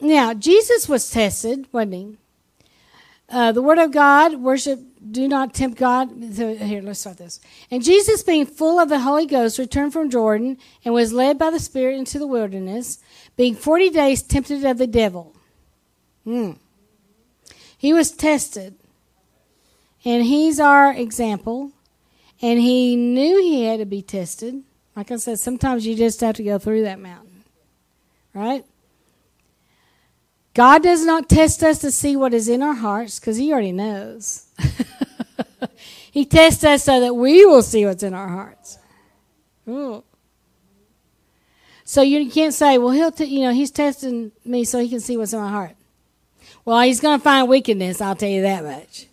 now Jesus was tested, wasn't he? Uh, the word of God, worship, do not tempt God. Here, let's start this. And Jesus, being full of the Holy Ghost, returned from Jordan and was led by the Spirit into the wilderness, being forty days tempted of the devil. Mm. He was tested. And he's our example. And he knew he had to be tested. Like I said, sometimes you just have to go through that mountain. Right? God does not test us to see what is in our hearts because He already knows. he tests us so that we will see what's in our hearts. Ooh. So you can't say, well, he'll, t- you know, he's testing me so he can see what's in my heart. Well, he's going to find wickedness, I'll tell you that much.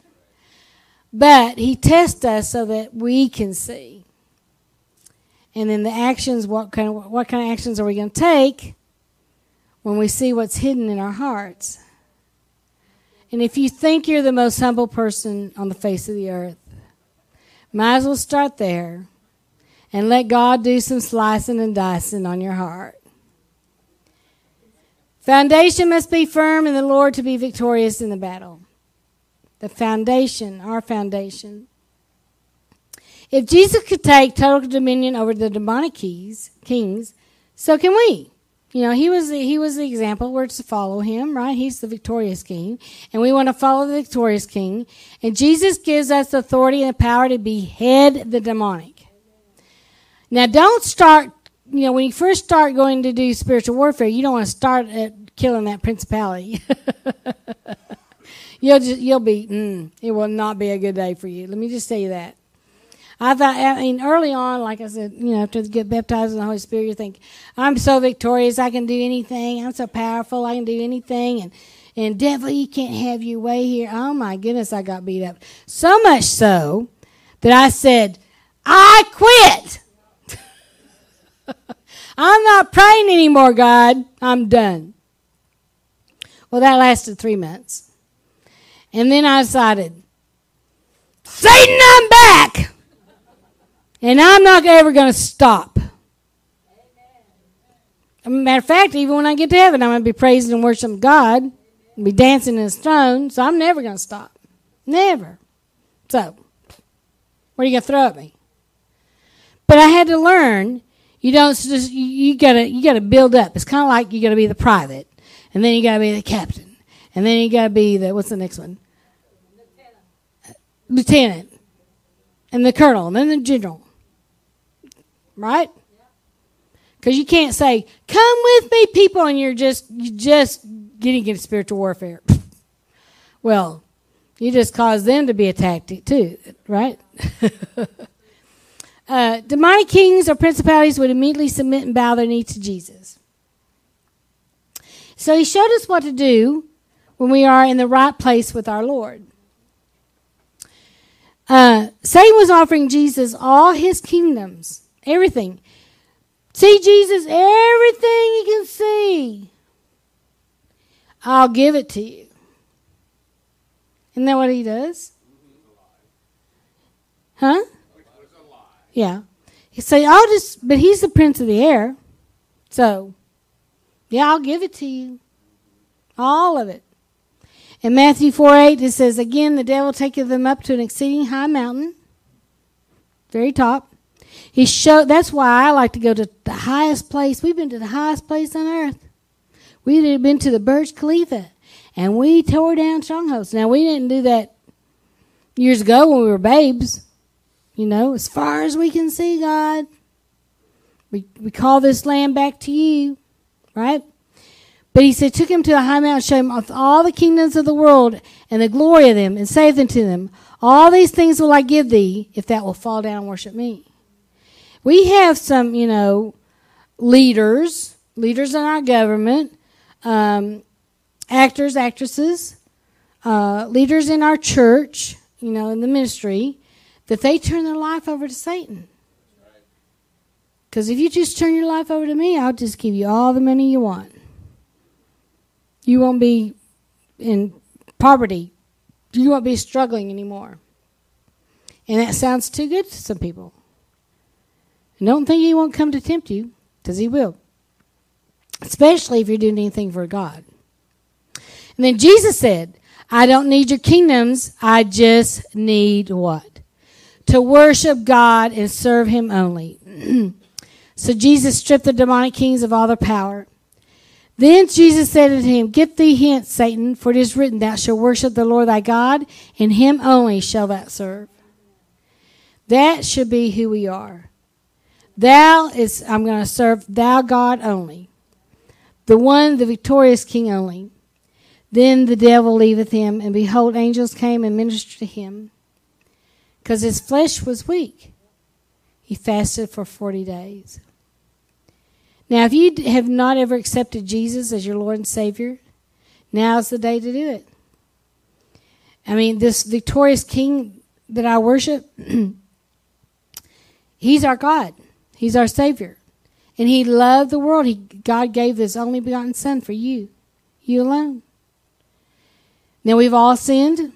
But he tests us so that we can see. And then the actions, what kind of, what kind of actions are we going to take? When we see what's hidden in our hearts. And if you think you're the most humble person on the face of the earth, might as well start there and let God do some slicing and dicing on your heart. Foundation must be firm in the Lord to be victorious in the battle. The foundation, our foundation. If Jesus could take total dominion over the demonic keys, kings, so can we. You know, he was the, he was the example. We're to follow him, right? He's the victorious king, and we want to follow the victorious king. And Jesus gives us authority and the power to behead the demonic. Now, don't start. You know, when you first start going to do spiritual warfare, you don't want to start at killing that principality. you'll just you'll be. Mm, it will not be a good day for you. Let me just you that. I thought, I mean, early on, like I said, you know, after you get baptized in the Holy Spirit, you think, I'm so victorious, I can do anything, I'm so powerful, I can do anything, and and devil, you can't have your way here. Oh my goodness, I got beat up so much so that I said, I quit. I'm not praying anymore, God. I'm done. Well, that lasted three months. And then I decided, Satan, I'm back. And I'm not ever going to stop. Matter of fact, even when I get to heaven, I'm going to be praising and worshiping God, and be dancing in His throne. So I'm never going to stop. Never. So, what are you going to throw at me? But I had to learn. You don't just you, gotta you gotta build up. It's kind of like you gotta be the private, and then you gotta be the captain, and then you gotta be the what's the next one? Lieutenant. Lieutenant, and the colonel, and then the general right? Because you can't say, "Come with me, people," and you're just you just getting into spiritual warfare. well, you just cause them to be attacked too, right? uh, demonic kings or principalities would immediately submit and bow their knee to Jesus. So he showed us what to do when we are in the right place with our Lord. Uh, Satan was offering Jesus all his kingdoms Everything. See Jesus, everything you can see. I'll give it to you. Isn't that what he does? Huh? Yeah. He say, I'll just, but he's the prince of the air. So, yeah, I'll give it to you. All of it. In Matthew 4 8, it says, Again, the devil taketh them up to an exceeding high mountain, very top, he showed that's why I like to go to the highest place. We've been to the highest place on earth. We've been to the Burj Khalifa and we tore down strongholds. Now we didn't do that years ago when we were babes. You know, as far as we can see, God. We we call this land back to you, right? But he said, took him to a high mountain, showed him all the kingdoms of the world and the glory of them, and saith unto them, All these things will I give thee, if thou wilt fall down and worship me. We have some, you know, leaders, leaders in our government, um, actors, actresses, uh, leaders in our church, you know, in the ministry, that they turn their life over to Satan. Because if you just turn your life over to me, I'll just give you all the money you want. You won't be in poverty. You won't be struggling anymore. And that sounds too good to some people. And don't think he won't come to tempt you, because he will. Especially if you're doing anything for God. And then Jesus said, I don't need your kingdoms. I just need what? To worship God and serve Him only. so Jesus stripped the demonic kings of all their power. Then Jesus said unto him, Get thee hence, Satan, for it is written, Thou shalt worship the Lord thy God, and him only shall thou serve. That should be who we are. Thou is, I'm going to serve thou God only. The one, the victorious king only. Then the devil leaveth him, and behold, angels came and ministered to him. Because his flesh was weak. He fasted for 40 days. Now, if you have not ever accepted Jesus as your Lord and Savior, now's the day to do it. I mean, this victorious King that I worship, He's our God. He's our Savior. And He loved the world. He, God gave His only begotten Son for you, you alone. Now, we've all sinned.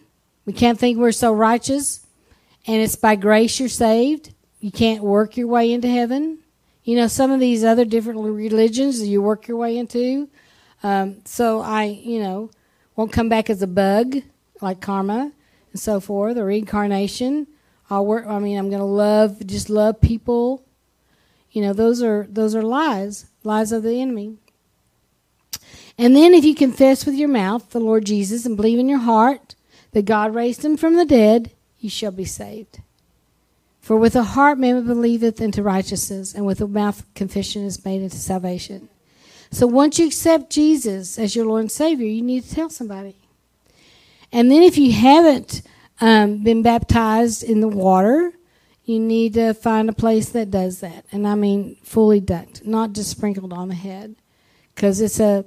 We can't think we're so righteous. And it's by grace you're saved. You can't work your way into heaven. You know, some of these other different religions you work your way into. Um, so I, you know, won't come back as a bug like karma and so forth or reincarnation. I'll work. I mean, I'm going to love, just love people. You know, those are those are lies, lies of the enemy. And then, if you confess with your mouth the Lord Jesus and believe in your heart that God raised him from the dead, you shall be saved. For with the heart man believeth into righteousness, and with the mouth confession is made into salvation. So once you accept Jesus as your Lord and Savior, you need to tell somebody. And then if you haven't um, been baptized in the water, you need to find a place that does that. And I mean fully dunked, not just sprinkled on the head. Because it's a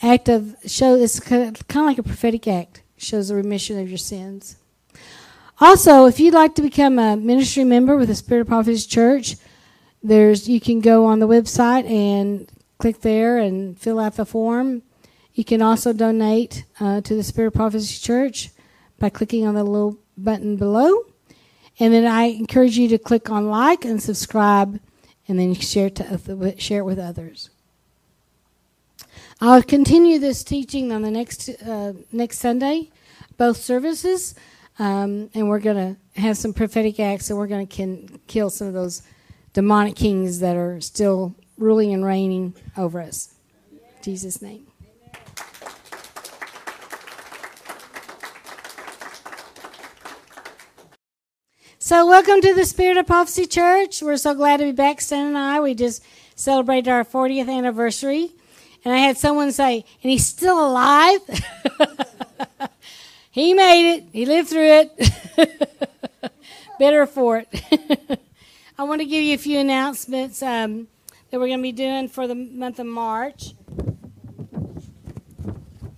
act of show it's kind of like a prophetic act. Shows the remission of your sins. Also, if you'd like to become a ministry member with the Spirit of Prophecy Church, there's you can go on the website and click there and fill out the form. You can also donate uh, to the Spirit of Prophecy Church by clicking on the little button below. And then I encourage you to click on like and subscribe, and then share to, share it with others. I'll continue this teaching on the next uh, next Sunday, both services. Um, and we're going to have some prophetic acts, and we're going to kill some of those demonic kings that are still ruling and reigning over us. In Jesus' name. So, welcome to the Spirit of Prophecy Church. We're so glad to be back, Stan and I. We just celebrated our 40th anniversary. And I had someone say, and he's still alive? He made it. He lived through it. Better for it. I want to give you a few announcements um, that we're going to be doing for the month of March.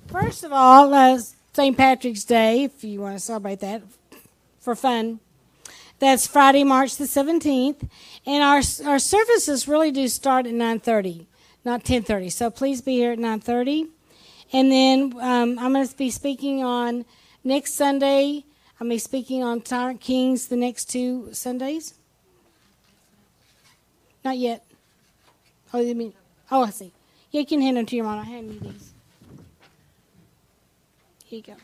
First of all, uh, St. Patrick's Day, if you want to celebrate that for fun. That's Friday, March the 17th. And our, our services really do start at 9.30, not 10.30. So please be here at 9.30. And then um, I'm going to be speaking on Next Sunday, I'll be speaking on Tyrant Kings the next two Sundays. Not yet. Oh, you mean? Oh, I see. Yeah, you can hand them to your mom. I hand me these. Here you go.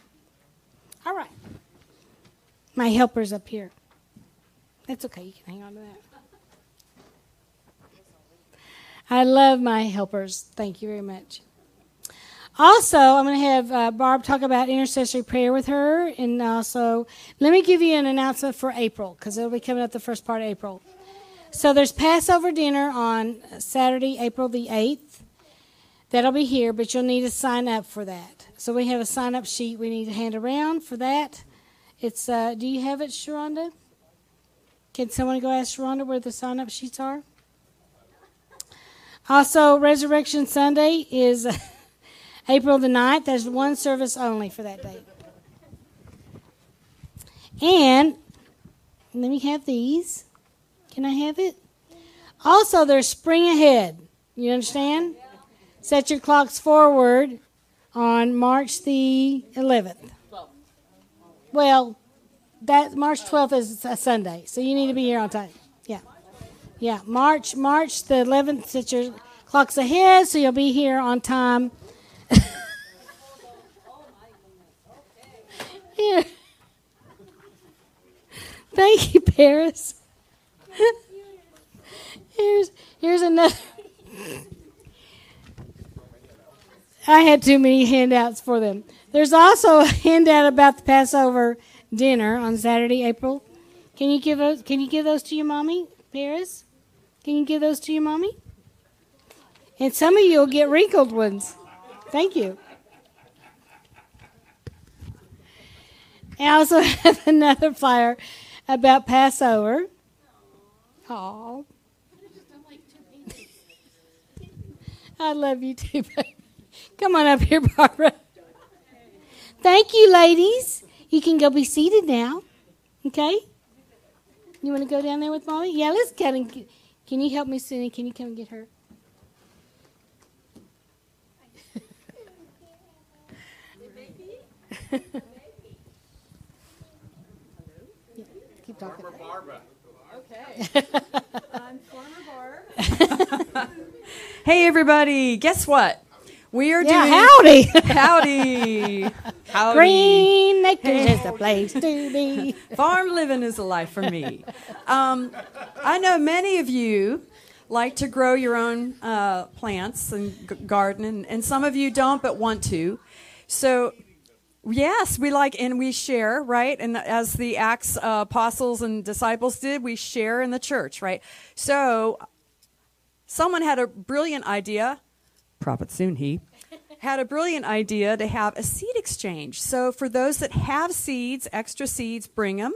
All right. My helper's up here. That's okay. You can hang on to that. I love my helpers. Thank you very much. Also, I'm going to have uh, Barb talk about intercessory prayer with her. And also, let me give you an announcement for April because it'll be coming up the first part of April. So, there's Passover dinner on Saturday, April the 8th. That'll be here, but you'll need to sign up for that. So we have a sign up sheet we need to hand around for that. It's uh, do you have it, Sharonda? Can someone go ask Sharonda where the sign up sheets are? Also, Resurrection Sunday is April the 9th. There's one service only for that date. And let me have these. Can I have it? Also, there's spring ahead. You understand? Set your clocks forward on March the 11th. Well, that March 12th is a Sunday, so you need to be here on time. Yeah. Yeah, March March the 11th set your clocks ahead so you'll be here on time. here. Thank you, Paris. here's here's another. I had too many handouts for them. There's also a handout about the Passover dinner on Saturday, April. Can you give those? Can you give those to your mommy, Paris? Can you give those to your mommy? And some of you will get wrinkled ones. Thank you. I also have another flyer about Passover. Aww. I love you too, baby. Come on up here, Barbara. Thank you, ladies. You can go be seated now. Okay? You want to go down there with mommy? Yeah, let's get and Can you help me, Sunny? Can you come and get her? keep talking. Farmer Barbara. Okay. I'm Farmer Barb. hey, everybody. Guess what? We are Yeah, doing. howdy. Howdy. Howdy. Green Acres is the place to be. Farm living is a life for me. Um, I know many of you like to grow your own uh, plants and g- garden, and, and some of you don't but want to. So, yes, we like and we share, right? And as the Acts uh, apostles and disciples did, we share in the church, right? So, someone had a brilliant idea. Prophet soon he had a brilliant idea to have a seed exchange. So for those that have seeds, extra seeds, bring them.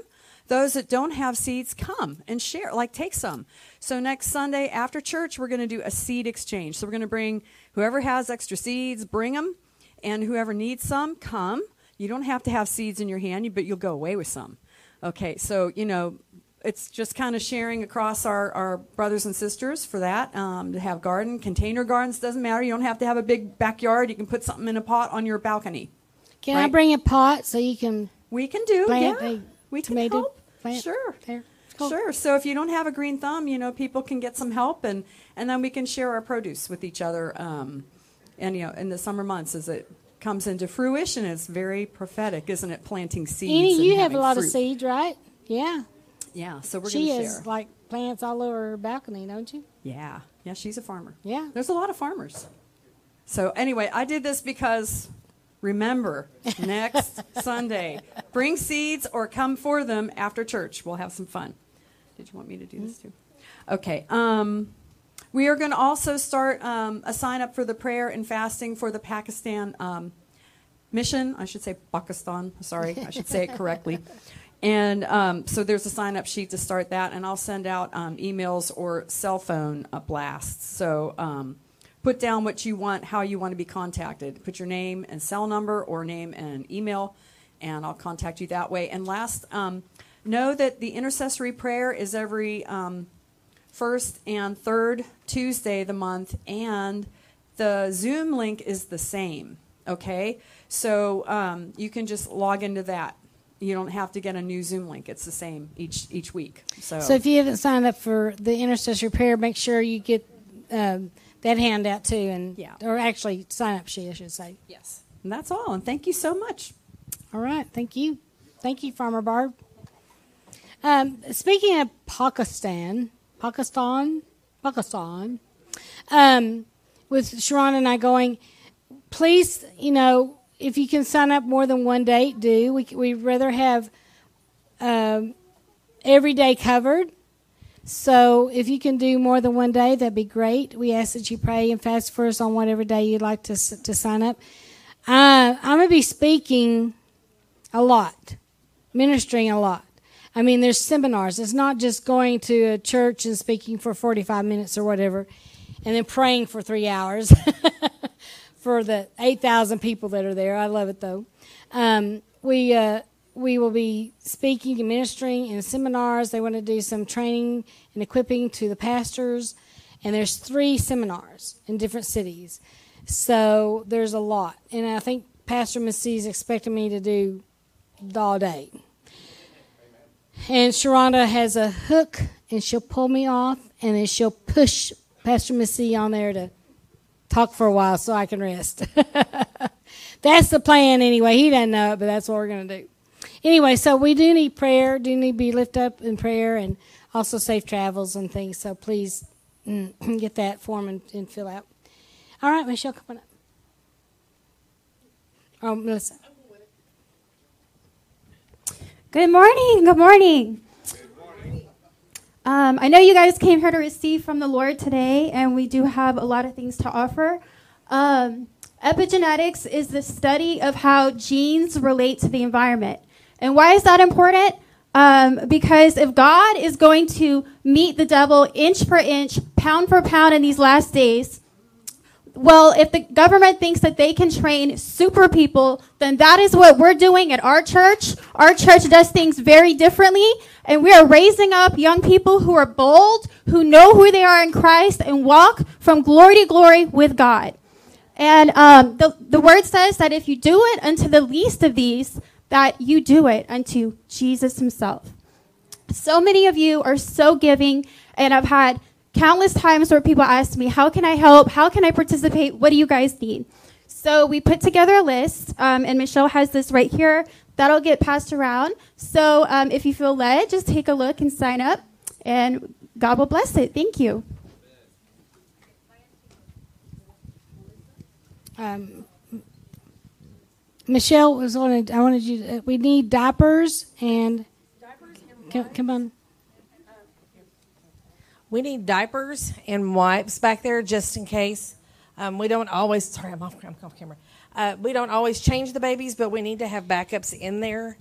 Those that don't have seeds, come and share. Like take some. So next Sunday after church, we're going to do a seed exchange. So we're going to bring whoever has extra seeds, bring them, and whoever needs some, come. You don't have to have seeds in your hand, but you'll go away with some. Okay, so you know it's just kind of sharing across our, our brothers and sisters for that um, to have garden container gardens doesn't matter you don't have to have a big backyard you can put something in a pot on your balcony Can I bring a pot so you can we can do plant yeah a we can tomato help plant sure there? Cool. sure so if you don't have a green thumb you know people can get some help and and then we can share our produce with each other um, and you know in the summer months as it comes into fruition it's very prophetic isn't it planting seeds Annie, you have a lot fruit. of seeds, right? Yeah. Yeah so we're she going to has share like plants all over her balcony, don't you? Yeah, yeah, she's a farmer. Yeah. There's a lot of farmers. So anyway, I did this because remember, next Sunday, bring seeds or come for them after church. We'll have some fun. Did you want me to do this too? Okay. Um, we are going to also start um, a sign up for the prayer and fasting for the Pakistan um, mission. I should say Pakistan. Sorry, I should say it correctly. And um, so there's a sign up sheet to start that, and I'll send out um, emails or cell phone uh, blasts. So um, put down what you want, how you want to be contacted. Put your name and cell number or name and email, and I'll contact you that way. And last, um, know that the intercessory prayer is every um, first and third Tuesday of the month, and the Zoom link is the same. Okay, so um, you can just log into that. You don't have to get a new Zoom link; it's the same each each week. So, So if you haven't signed up for the intercessory prayer, make sure you get um, that handout too, and Yeah. or actually sign up sheet, I should say. yes, and that's all. And thank you so much. All right, thank you, thank you, Farmer Barb. Um, speaking of Pakistan, Pakistan, Pakistan, um, with Sharon and I going, please, you know, if you can sign up more than one date, do. We we'd rather have um, every day covered So if you can do more than one day, that'd be great. We ask that you pray and fast for us on whatever day you'd like to to sign up. Uh, I'm gonna be speaking a lot, ministering a lot. I mean, there's seminars. It's not just going to a church and speaking for 45 minutes or whatever, and then praying for three hours for the 8,000 people that are there. I love it though. Um, we uh, we will be speaking and ministering in seminars. They want to do some training and equipping to the pastors, and there's three seminars in different cities. So there's a lot, and I think Pastor Missy is expecting me to do all day. And Sharonda has a hook, and she'll pull me off, and then she'll push Pastor Missy on there to talk for a while so I can rest. that's the plan anyway. He doesn't know it, but that's what we're going to do. Anyway, so we do need prayer, do need to be lifted up in prayer, and also safe travels and things. So please mm, get that form and, and, fill out. All right, Michelle, come on up. Oh, Melissa. Good morning. Good morning. Um, I know you guys came here to receive from the Lord today, and we do have a lot of things to offer. Um, epigenetics is the study of how genes relate to the environment. And why is that important? Um, because if God is going to meet the devil inch per inch, pound for pound in these last days, well, if the government thinks that they can train super people, then that is what we're doing at our church. Our church does things very differently, and we are raising up young people who are bold, who know who they are in Christ, and walk from glory to glory with God. And um, the, the word says that if you do it unto the least of these, that you do it unto Jesus himself. So many of you are so giving, and I've had countless times where people ask me, How can I help? How can I participate? What do you guys need? So we put together a list, um, and Michelle has this right here. That'll get passed around. So um, if you feel led, just take a look and sign up, and God will bless it. Thank you. Um, Michelle was wanted. I wanted you. To, we need diapers and. Diapers and come, come on. We need diapers and wipes back there just in case. Um, we don't always, sorry, I'm off, I'm off camera. Uh, we don't always change the babies, but we need to have backups in there.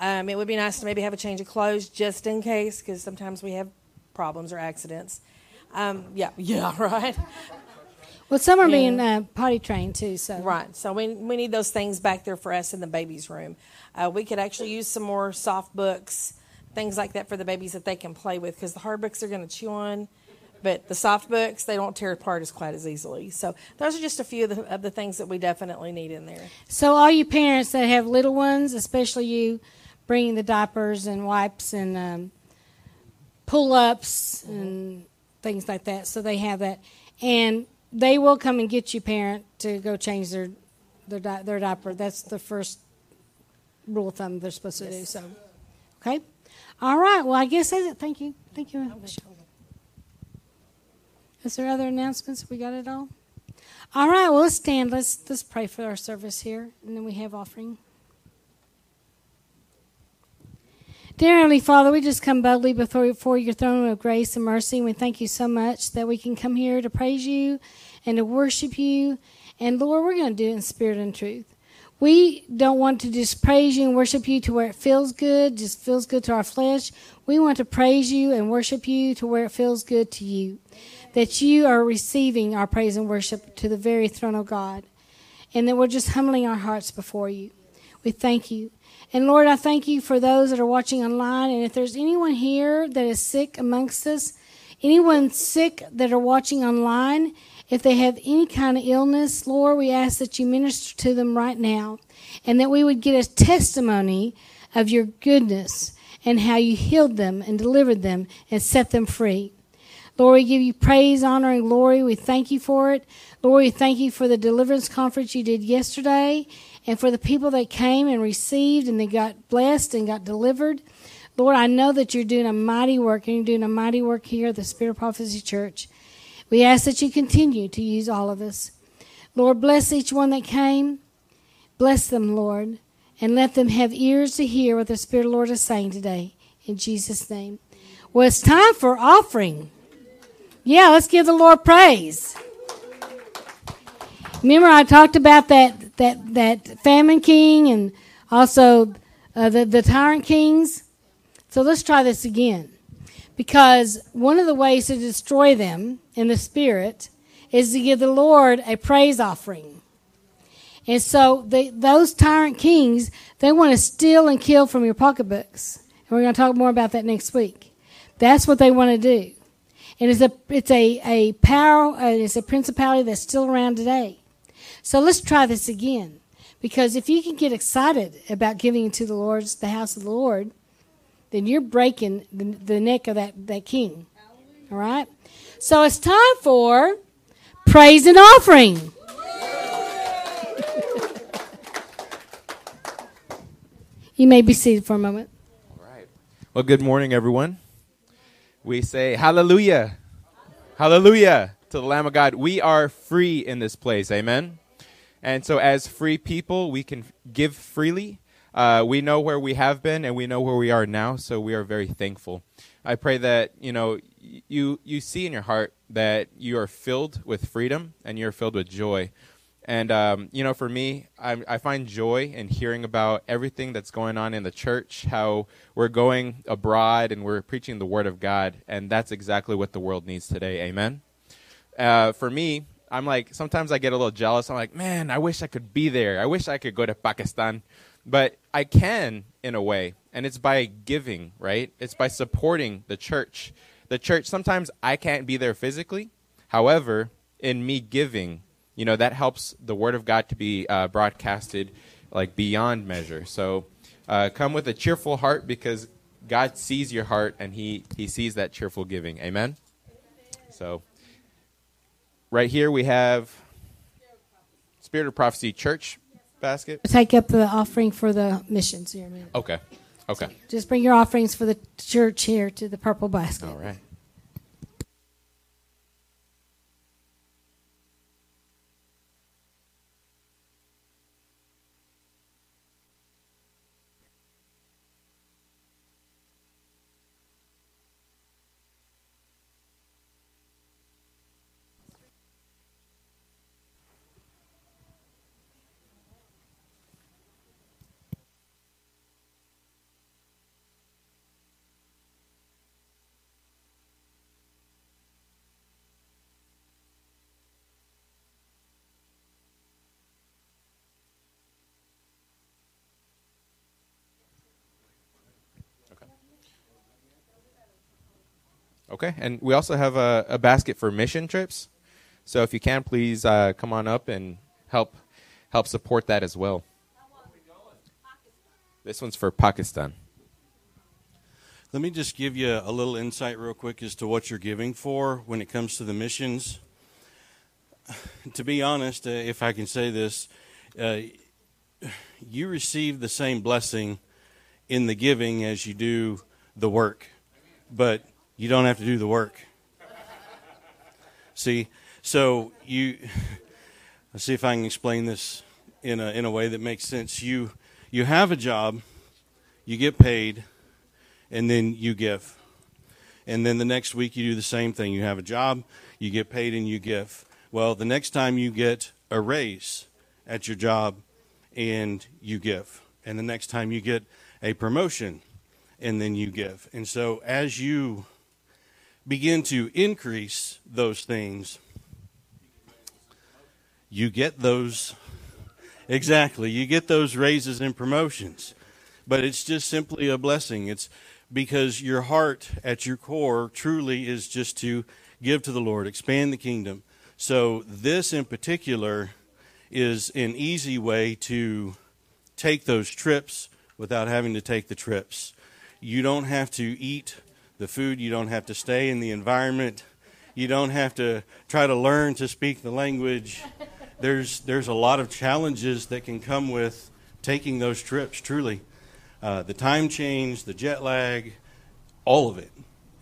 Um, it would be nice to maybe have a change of clothes just in case, because sometimes we have problems or accidents. Um, yeah, yeah, right. Well, some are being uh, potty trained too, so right. So we we need those things back there for us in the baby's room. Uh, we could actually use some more soft books things like that for the babies that they can play with because the hard books they're going to chew on but the soft books they don't tear apart as quite as easily so those are just a few of the, of the things that we definitely need in there so all you parents that have little ones especially you bringing the diapers and wipes and um, pull-ups mm-hmm. and things like that so they have that and they will come and get you parent to go change their their, di- their diaper that's the first rule of thumb they're supposed to yes. do so okay all right. Well, I guess that's it. Thank you. Thank you, Michelle. Is there other announcements? We got it all. All right. Well, let's stand. Let's let's pray for our service here, and then we have offering. Dear Heavenly Father, we just come boldly before, before your throne of grace and mercy, and we thank you so much that we can come here to praise you and to worship you. And Lord, we're going to do it in spirit and truth. We don't want to just praise you and worship you to where it feels good, just feels good to our flesh. We want to praise you and worship you to where it feels good to you. That you are receiving our praise and worship to the very throne of God. And that we're just humbling our hearts before you. We thank you. And Lord, I thank you for those that are watching online. And if there's anyone here that is sick amongst us, anyone sick that are watching online, if they have any kind of illness, Lord, we ask that you minister to them right now and that we would get a testimony of your goodness and how you healed them and delivered them and set them free. Lord, we give you praise, honor, and glory. We thank you for it. Lord, we thank you for the deliverance conference you did yesterday and for the people that came and received and they got blessed and got delivered. Lord, I know that you're doing a mighty work and you're doing a mighty work here at the Spirit of Prophecy Church. We ask that you continue to use all of us. Lord, bless each one that came. Bless them, Lord, and let them have ears to hear what the Spirit of the Lord is saying today. In Jesus' name. Well, it's time for offering. Yeah, let's give the Lord praise. Remember, I talked about that that that famine king and also uh, the the tyrant kings. So let's try this again, because one of the ways to destroy them in the spirit is to give the Lord a praise offering. And so those tyrant kings, they want to steal and kill from your pocketbooks. And we're going to talk more about that next week. That's what they want to do. And it's a, it's a, a power, uh, it's a principality that's still around today. So let's try this again. Because if you can get excited about giving to the Lord's, the house of the Lord, then you're breaking the, the neck of that, that king. All right? So it's time for praise and offering. you may be seated for a moment. All right. Well, good morning, everyone. We say hallelujah. Hallelujah to the Lamb of God. We are free in this place. Amen. And so, as free people, we can give freely. Uh, we know where we have been and we know where we are now, so we are very thankful. I pray that you know you you see in your heart that you are filled with freedom and you're filled with joy. And um, you know, for me, I, I, find joy in hearing about everything that's going on in the church, how we're going abroad and we're preaching the word of God, and that's exactly what the world needs today. Amen. Uh, for me, I'm like sometimes I get a little jealous. I'm like, man, I wish I could be there. I wish I could go to Pakistan, but I can in a way, and it's by giving, right? It's by supporting the church. The church. Sometimes I can't be there physically. However, in me giving, you know, that helps the word of God to be uh, broadcasted like beyond measure. So uh, come with a cheerful heart because God sees your heart and He He sees that cheerful giving. Amen. So right here we have Spirit of Prophecy Church basket. Take up the offering for the missions here. Okay. Okay. Just bring your offerings for the church here to the purple basket. All right. Okay, and we also have a, a basket for mission trips. So if you can, please uh, come on up and help help support that as well. This one's for Pakistan. Let me just give you a little insight, real quick, as to what you're giving for when it comes to the missions. To be honest, uh, if I can say this, uh, you receive the same blessing in the giving as you do the work. But you don't have to do the work. See, so you let's see if I can explain this in a in a way that makes sense. You you have a job, you get paid, and then you give. And then the next week you do the same thing. You have a job, you get paid and you give. Well, the next time you get a raise at your job and you give. And the next time you get a promotion and then you give. And so as you begin to increase those things, you get those exactly you get those raises and promotions. But it's just simply a blessing. It's because your heart at your core truly is just to give to the lord expand the kingdom. So this in particular is an easy way to take those trips without having to take the trips. You don't have to eat the food. You don't have to stay in the environment. You don't have to try to learn to speak the language. There's there's a lot of challenges that can come with taking those trips. Truly, uh, the time change, the jet lag, all of it.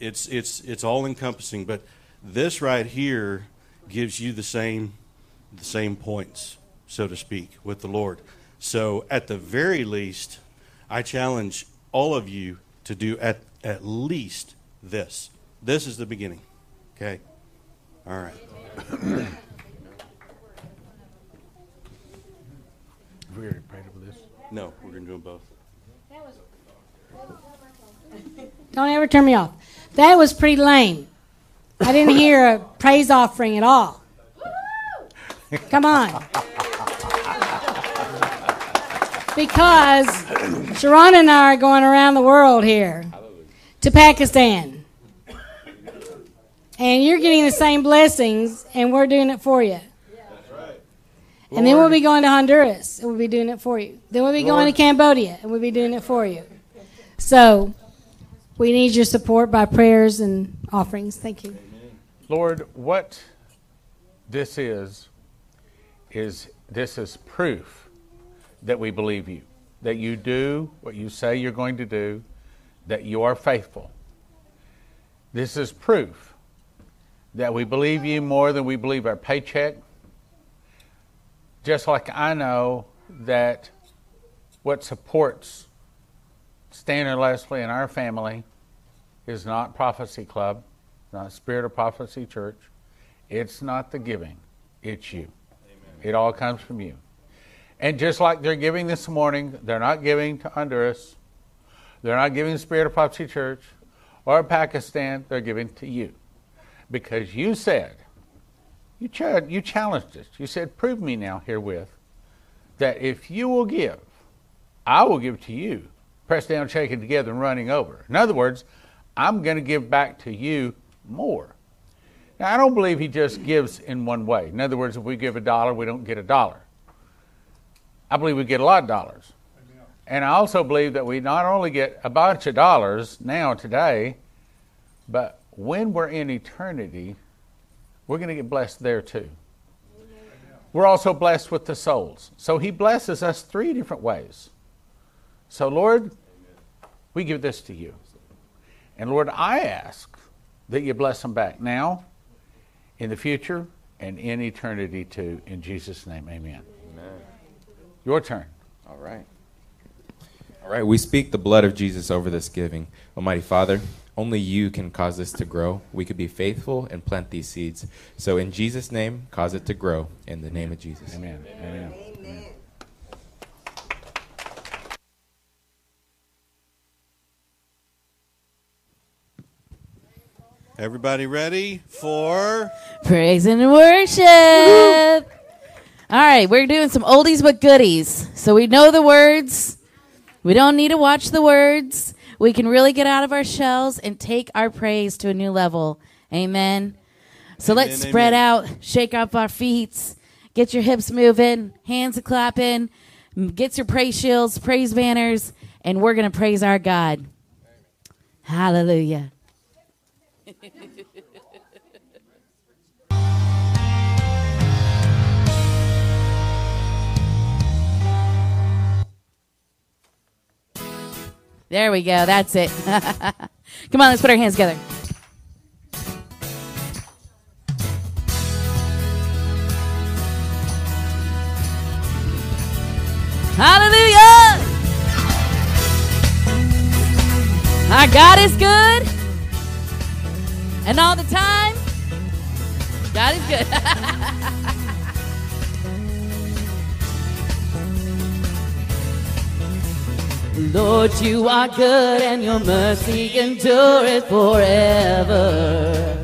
It's it's it's all encompassing. But this right here gives you the same the same points, so to speak, with the Lord. So at the very least, I challenge all of you to do at at least this. This is the beginning. Okay? All right. We already prayed over this. No, we're going to do them both. Don't ever turn me off. That was pretty lame. I didn't hear a praise offering at all. Come on. Because Sharon and I are going around the world here to Pakistan. And you're getting the same blessings, and we're doing it for you. And then we'll be going to Honduras, and we'll be doing it for you. Then we'll be going to Cambodia, and we'll be doing it for you. So we need your support by prayers and offerings. Thank you. Lord, what this is, is this is proof that we believe you, that you do what you say you're going to do, that you are faithful. This is proof that we believe you more than we believe our paycheck. Just like I know that what supports Stan and Leslie and our family is not Prophecy Club, not Spirit of Prophecy Church. It's not the giving, it's you. It all comes from you. And just like they're giving this morning, they're not giving to Honduras, they're not giving the Spirit of Prophecy Church or Pakistan, they're giving to you. Because you said, you, ch- you challenged us. You said, prove me now herewith that if you will give, I will give to you, pressed down, shaken together, and running over. In other words, I'm going to give back to you more. Now, I don't believe he just gives in one way. In other words, if we give a dollar, we don't get a dollar. I believe we get a lot of dollars. And I also believe that we not only get a bunch of dollars now, today, but when we're in eternity, we're going to get blessed there too. We're also blessed with the souls. So he blesses us three different ways. So, Lord, we give this to you. And Lord, I ask that you bless them back now, in the future, and in eternity too. In Jesus' name, amen. Amen. Your turn. All right. All right, we speak the blood of Jesus over this giving. Almighty Father, only you can cause this to grow. We could be faithful and plant these seeds. So, in Jesus' name, cause it to grow. In the name of Jesus. Amen. Amen. Amen. Everybody ready for Praise and worship. All right, we're doing some oldies but goodies. So we know the words. We don't need to watch the words. We can really get out of our shells and take our praise to a new level. Amen. So Amen, let's spread amen. out, shake off our feet, get your hips moving, hands clapping, get your praise shields, praise banners, and we're going to praise our God. Hallelujah. There we go. That's it. Come on, let's put our hands together. Hallelujah! Our God is good. And all the time, God is good. Lord, you are good and your mercy endureth forever.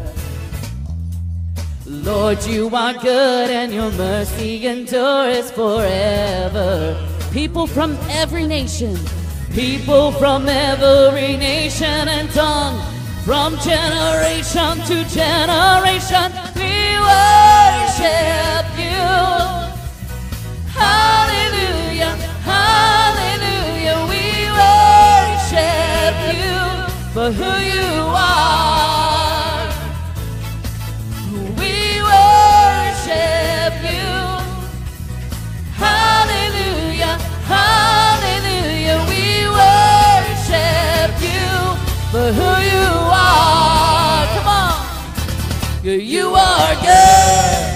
Lord, you are good and your mercy endures forever. People from every nation, people from every nation and tongue, from generation to generation, we worship you. For who you are. We worship you. Hallelujah, hallelujah, we worship you for who you are. Come on. You are good.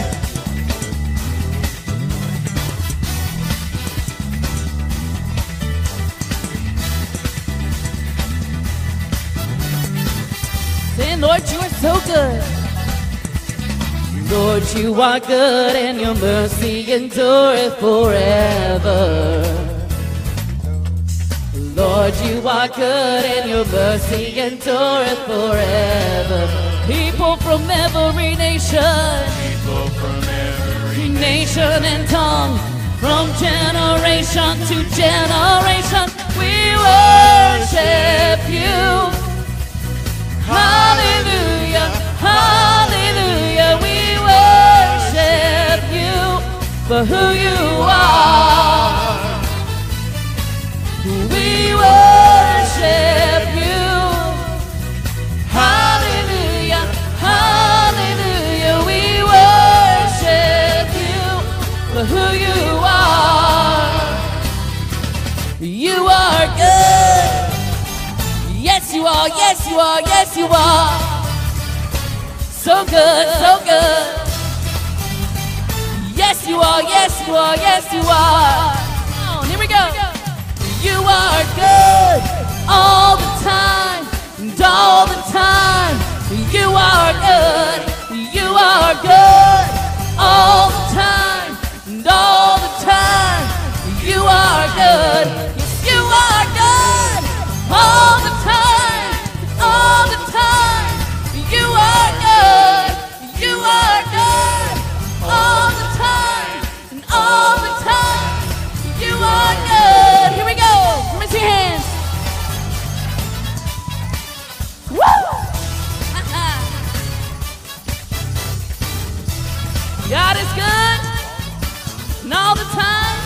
So good. Lord, you are good and your mercy endureth forever. Lord, you are good and your mercy endureth forever. People from every nation, People from every nation and tongue, from generation to generation, we worship you. Hallelujah, hallelujah, we worship you for who you are. Are, yes, you are, yes, you are. So good, so good. Yes, you are, yes, you are, yes, you are. Come here we go. You are good all the time, and all the time. You are good, you are good all the time, and all the time. You are good, you are good all God is good, and all the time.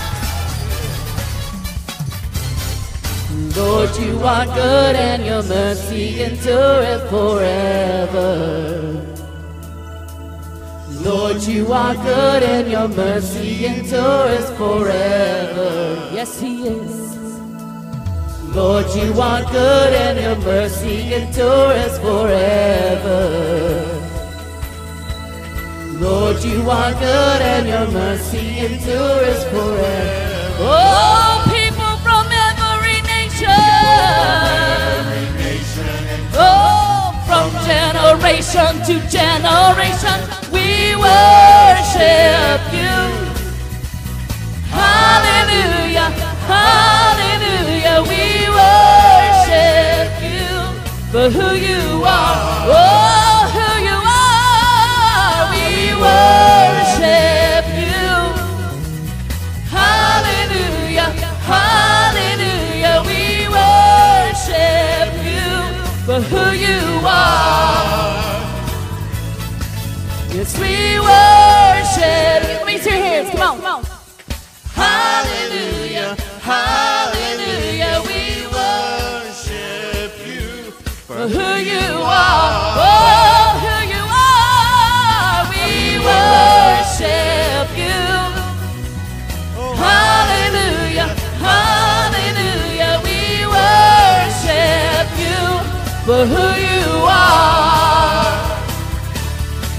Lord, you are good, and your mercy endureth forever. Lord, you are good and your mercy endures forever. Yes, He is. Lord, you are good and your mercy endures forever. Lord, you are good and your mercy endures forever. Oh, people from every nation. Oh, from generation to generation, we worship you. Hallelujah, hallelujah, we worship you for who you are. Oh, worship you. Hallelujah, hallelujah, we worship you for who you are. Yes, we worship. Hands. Come on. Hallelujah, hallelujah,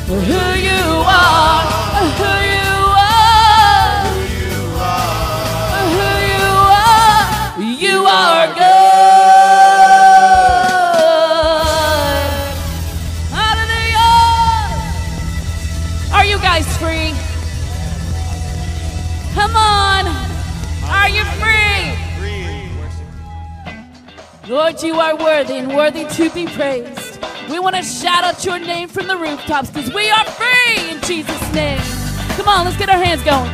For who you are, who you are, who you are, you are good. Hallelujah. Are you guys free? Come on. Are you free? Lord, you are worthy and worthy to be praised. Want to shout out your name from the rooftops because we are free in Jesus' name. Come on, let's get our hands going.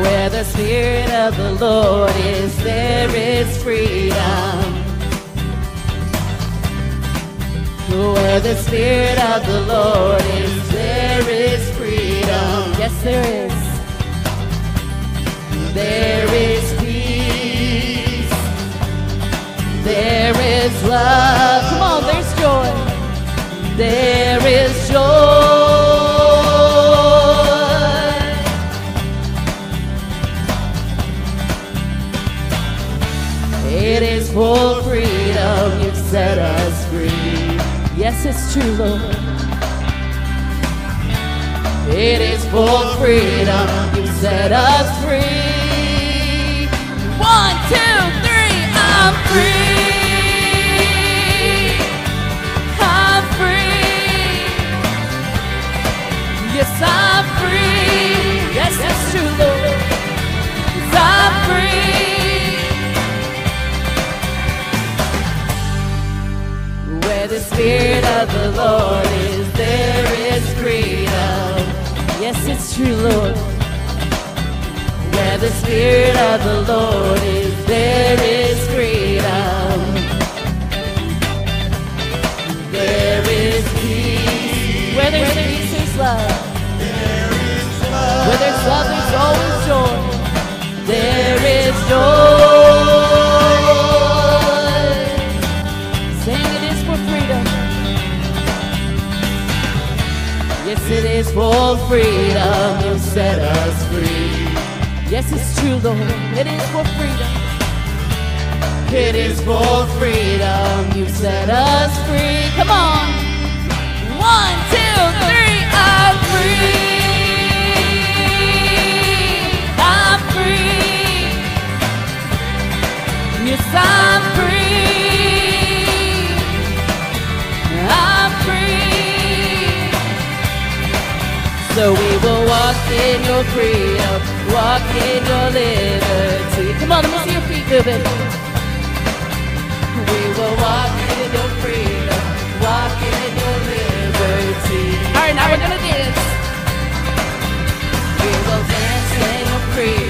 Where the Spirit of the Lord is, there is freedom. Where the Spirit of the Lord is, there is freedom. Yes, there is. There is peace. There is love. Come on, there's joy. There is joy. It is full freedom. You've set us. Yes, it's true, Lord. It is for freedom. You set us free. One, two, three. I'm free. I'm free. Yes, I'm free. Yes, it's true, Lord. Yes, I'm free. Where the Spirit of the Lord is, there is freedom. Yes, it's true, Lord. Where the Spirit of the Lord is, there is freedom. There is peace. Where there's peace, there's love. Where there's love, there's always joy. There is joy. It is for freedom. You set us free. Yes, it's true, Lord. It is for freedom. It is for freedom. You set us free. Come on. One, two, three. I'm free. I'm free. Yes, I'm free. So we will walk in your freedom, walk in your liberty. Come on, let me see your feet moving. We will walk in your freedom, walk in your liberty. All right, now we're gonna dance. We will dance in your freedom,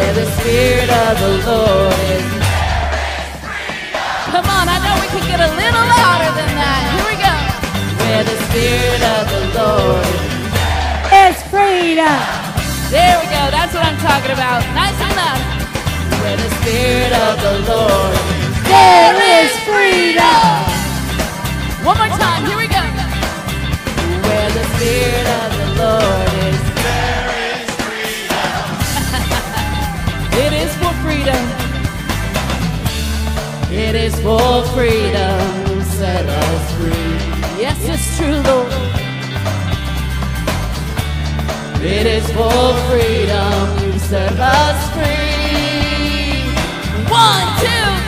Where the Spirit of the Lord is. Come on, I know we can get a little louder than that. Here we go. Where the Spirit of the Lord is. It's freedom. There we go. That's what I'm talking about. Nice and loud. Where the Spirit of the Lord is. There is freedom. One more time. Here is for freedom. Set us free. Yes, it's true, Lord. It is for freedom. You set us free. One, two,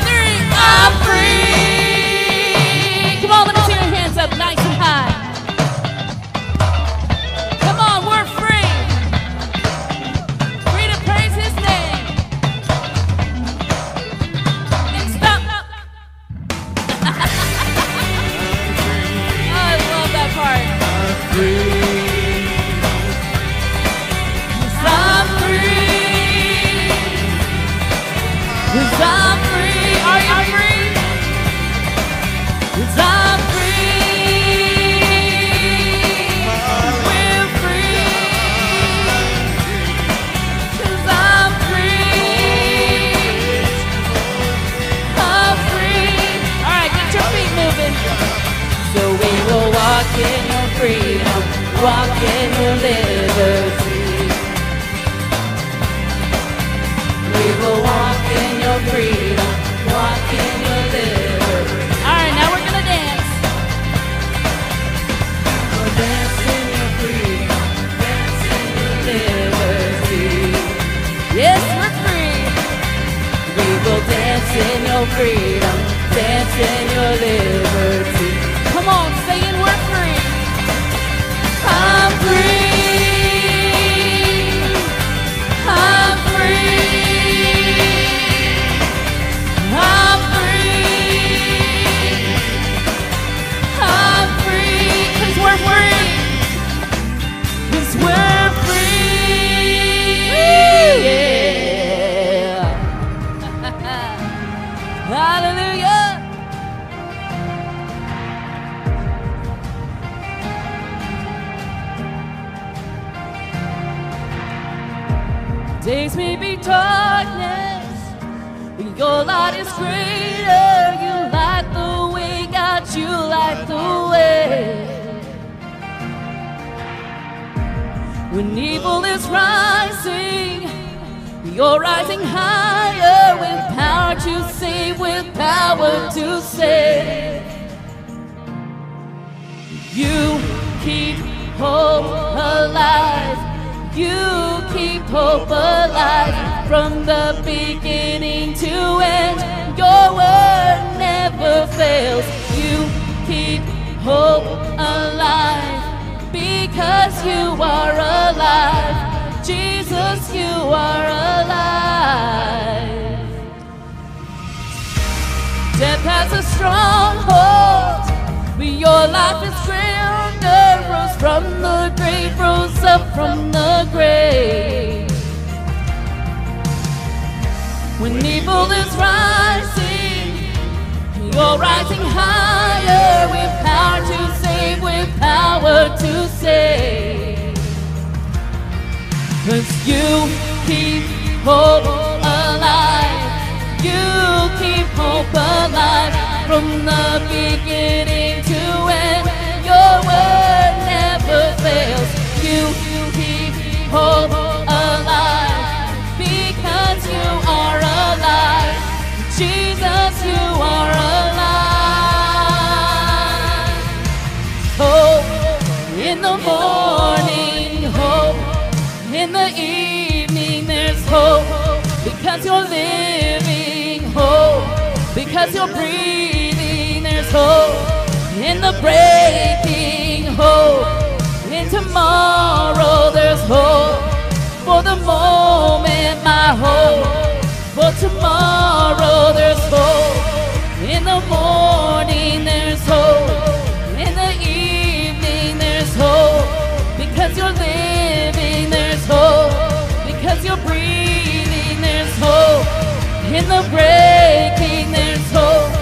In the breaking, there's hope.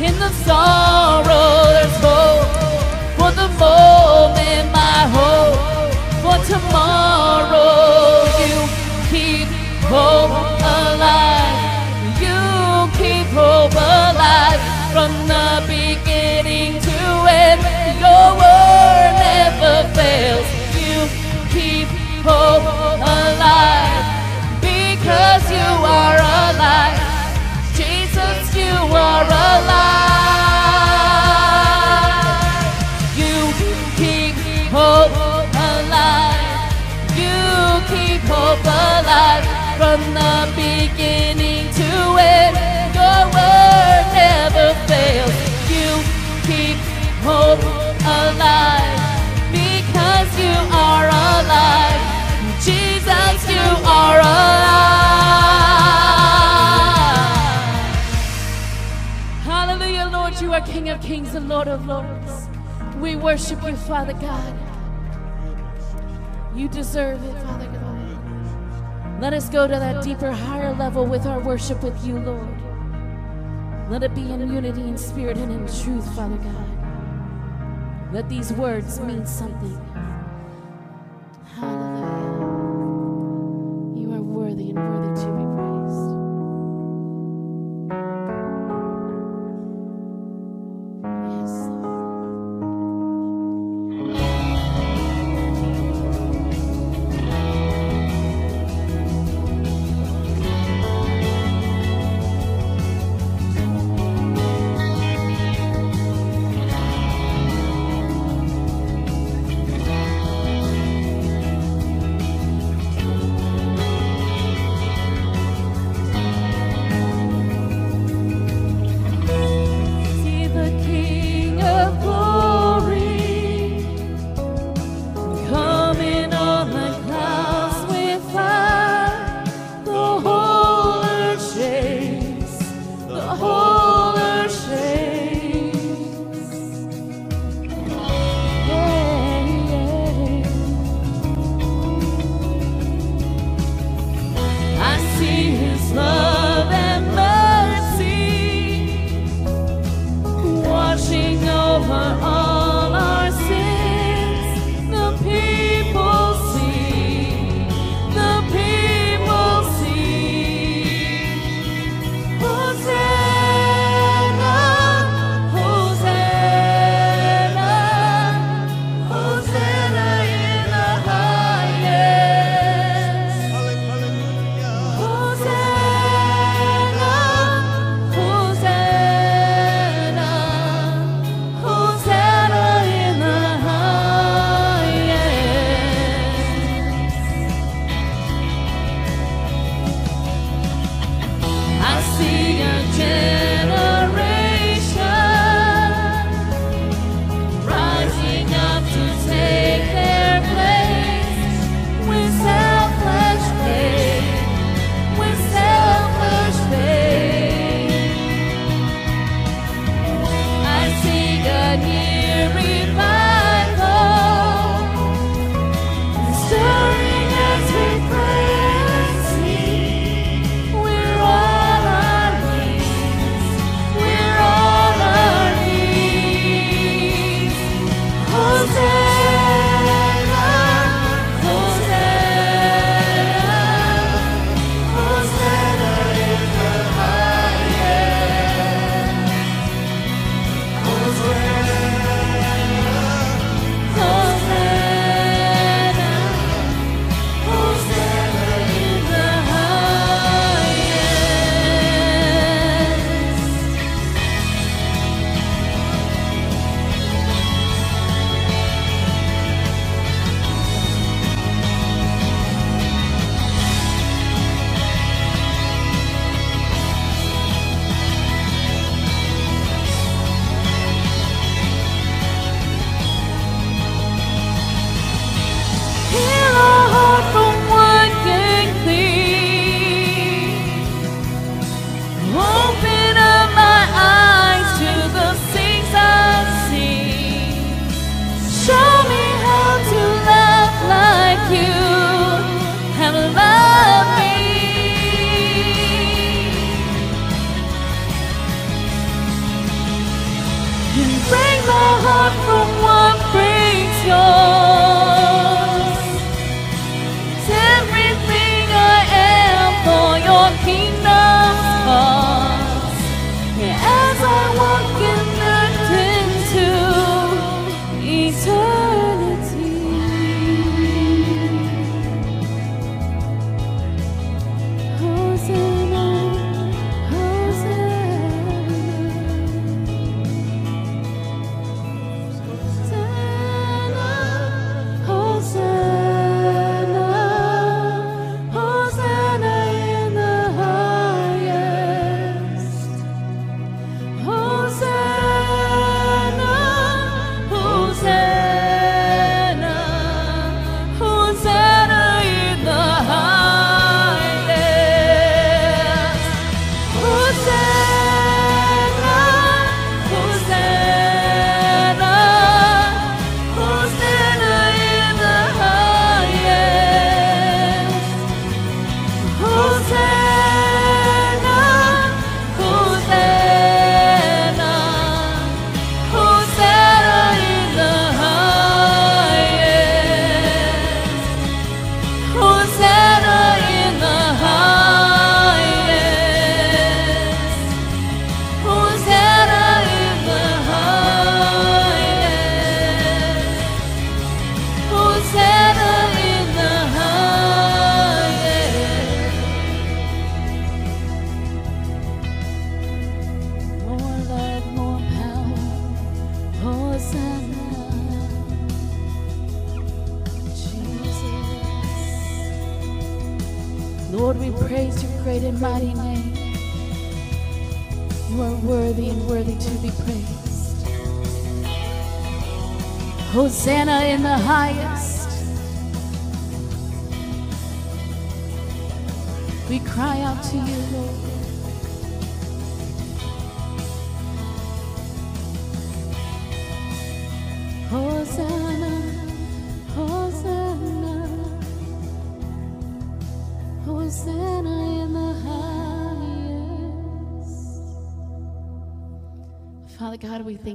In the sorrow, there's hope. For the moment, my hope. For tomorrow, you keep hope alive. You keep hope alive from the beginning to end. Your word never fails. You keep hope. King of kings and Lord of lords. We worship you, Father God. You deserve it, Father God. Let us go to that deeper, higher level with our worship with you, Lord. Let it be in unity, in spirit, and in truth, Father God. Let these words mean something.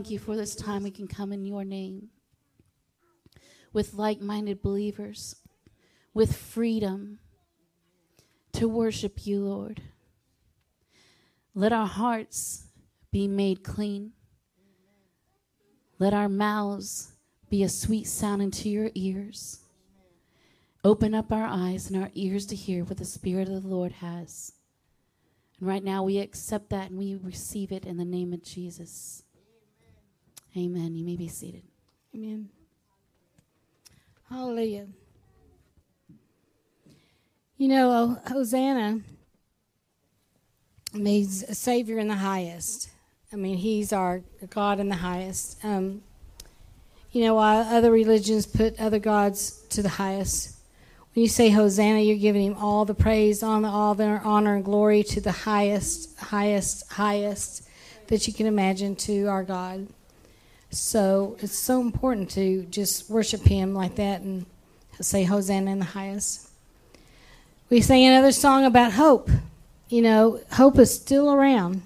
thank you for this time we can come in your name with like minded believers, with freedom to worship you, Lord. Let our hearts be made clean. Let our mouths be a sweet sound into your ears. Open up our eyes and our ears to hear what the Spirit of the Lord has. And right now we accept that and we receive it in the name of Jesus. Amen. You may be seated. Amen. Hallelujah. You know, Hosanna means Savior in the highest. I mean, He's our God in the highest. Um, you know, while other religions put other gods to the highest, when you say Hosanna, you're giving Him all the praise, all the honor and glory to the highest, highest, highest that you can imagine to our God. So it's so important to just worship Him like that and say Hosanna in the highest. We sang another song about hope. You know, hope is still around.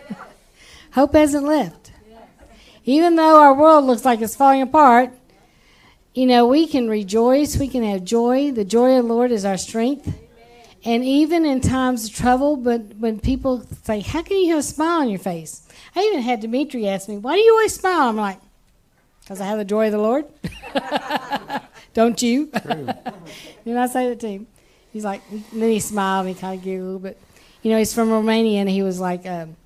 hope hasn't left. Even though our world looks like it's falling apart, you know, we can rejoice, we can have joy. The joy of the Lord is our strength. And even in times of trouble, but when people say, How can you have a smile on your face? I even had Dimitri ask me, Why do you always smile? I'm like, Because I have the joy of the Lord. Don't you? Didn't I say that to him? He's like, and then he smiled and he kind of giggled a little bit. You know, he's from Romania and he was like, um,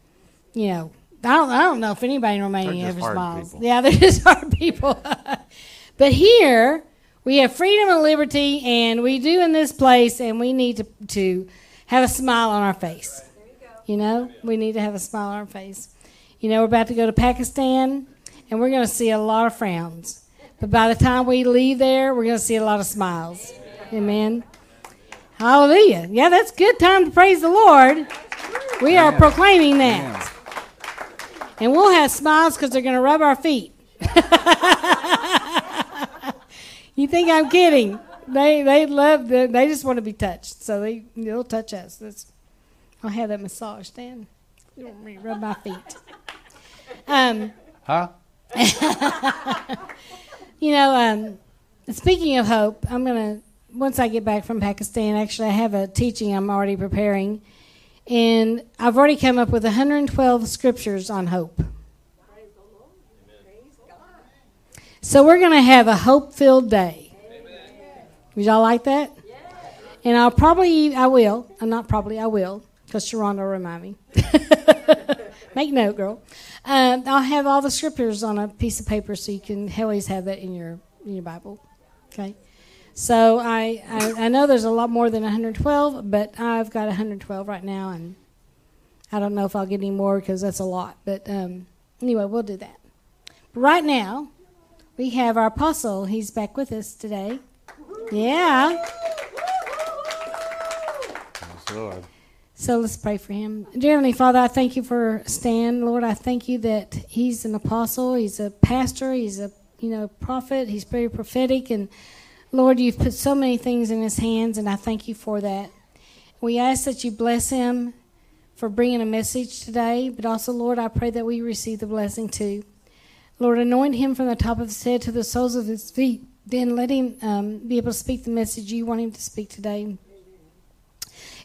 you know, I don't, I don't know if anybody in Romania ever smiles. people. Yeah, they're just hard people. but here, we have freedom and liberty, and we do in this place, and we need to, to have a smile on our face. You know, we need to have a smile on our face. You know, we're about to go to Pakistan, and we're going to see a lot of frowns. But by the time we leave there, we're going to see a lot of smiles. Amen. Hallelujah. Yeah, that's a good time to praise the Lord. We are proclaiming that. And we'll have smiles because they're going to rub our feet. you think I'm kidding? They they love the, they just want to be touched, so they they'll touch us. That's, I'll have that massage then. You want me to rub my feet? Um, Huh? you know, um, speaking of hope, I'm gonna once I get back from Pakistan. Actually, I have a teaching I'm already preparing, and I've already come up with 112 scriptures on hope. So we're gonna have a hope-filled day. Would y'all like that? And I'll probably, I will, uh, not probably, I will, because Sharonda will remind me. Make note, girl. Um, I'll have all the scriptures on a piece of paper so you can always have that in your in your Bible. Okay. So I, I I know there's a lot more than 112, but I've got 112 right now, and I don't know if I'll get any more because that's a lot. But um, anyway, we'll do that. But right now, we have our apostle. He's back with us today. Yeah. Lord. So let's pray for him. Dear Heavenly Father, I thank you for Stan. Lord, I thank you that he's an apostle, he's a pastor, he's a you know prophet, he's very prophetic, and Lord, you've put so many things in his hands, and I thank you for that. We ask that you bless him for bringing a message today, but also, Lord, I pray that we receive the blessing too. Lord, anoint him from the top of his head to the soles of his feet. Then let him um, be able to speak the message you want him to speak today.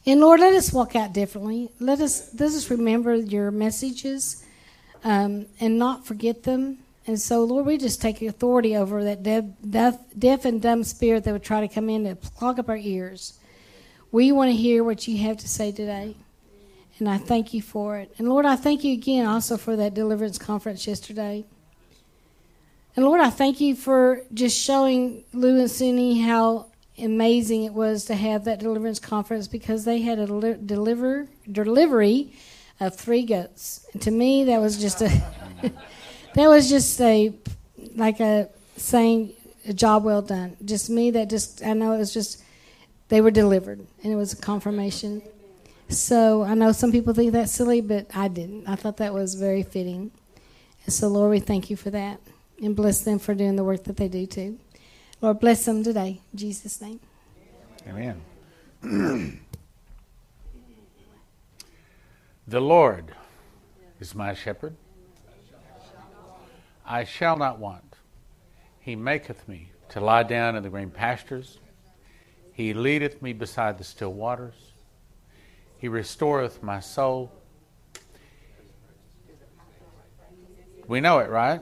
And Lord, let us walk out differently. Let us let us remember your messages um, and not forget them. And so, Lord, we just take authority over that deaf, deaf, deaf and dumb spirit that would try to come in and clog up our ears. We want to hear what you have to say today. And I thank you for it. And Lord, I thank you again also for that deliverance conference yesterday. And Lord, I thank you for just showing Lou and Sunni how amazing it was to have that deliverance conference because they had a deliver delivery of three goats. And to me, that was just a that was just a like a saying a job well done. Just me, that just I know it was just they were delivered, and it was a confirmation. So I know some people think that's silly, but I didn't. I thought that was very fitting. So, Lord, we thank you for that and bless them for doing the work that they do too. Lord, bless them today. In Jesus' name. Amen. the Lord is my shepherd. I shall not want. He maketh me to lie down in the green pastures. He leadeth me beside the still waters. He restoreth my soul. We know it, right?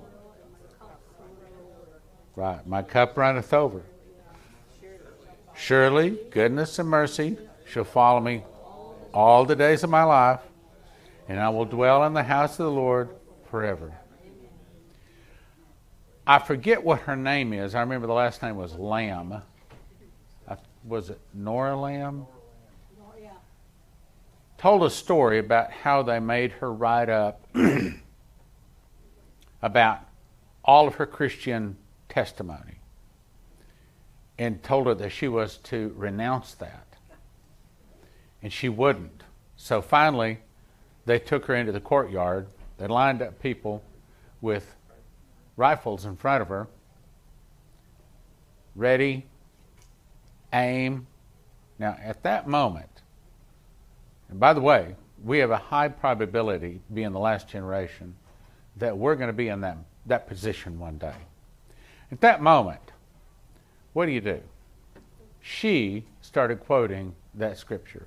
Right. My cup runneth over. Surely goodness and mercy shall follow me all the days of my life, and I will dwell in the house of the Lord forever. I forget what her name is. I remember the last name was Lamb. I, was it Nora Lamb? Told a story about how they made her write up about all of her Christian testimony and told her that she was to renounce that. And she wouldn't. So finally, they took her into the courtyard. They lined up people with rifles in front of her, ready, aim. Now, at that moment, and by the way, we have a high probability, being the last generation, that we're going to be in that, that position one day. At that moment, what do you do? She started quoting that scripture.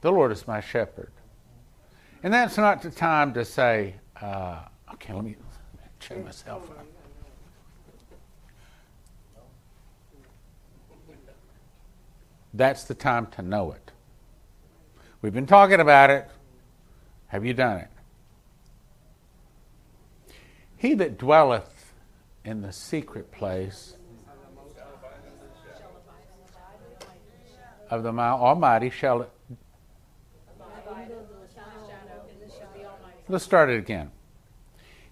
The Lord is my shepherd. And that's not the time to say, uh, okay, let me check myself out. That's the time to know it. We've been talking about it. Have you done it? He that dwelleth in the secret place of the Almighty shall. Let's start it again.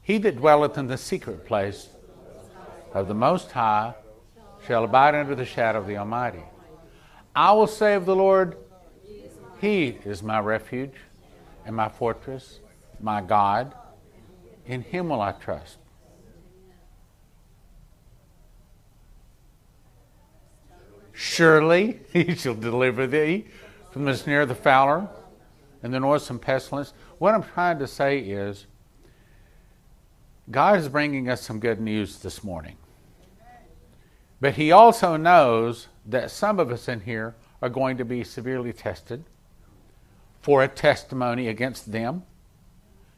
He that dwelleth in the secret place of the Most High shall abide under the shadow of the Almighty. I will say of the Lord, He is my refuge and my fortress, my God. In Him will I trust. Surely He shall deliver thee from the snare of the fowler and the noisome pestilence. What I'm trying to say is, God is bringing us some good news this morning. But He also knows that some of us in here are going to be severely tested for a testimony against them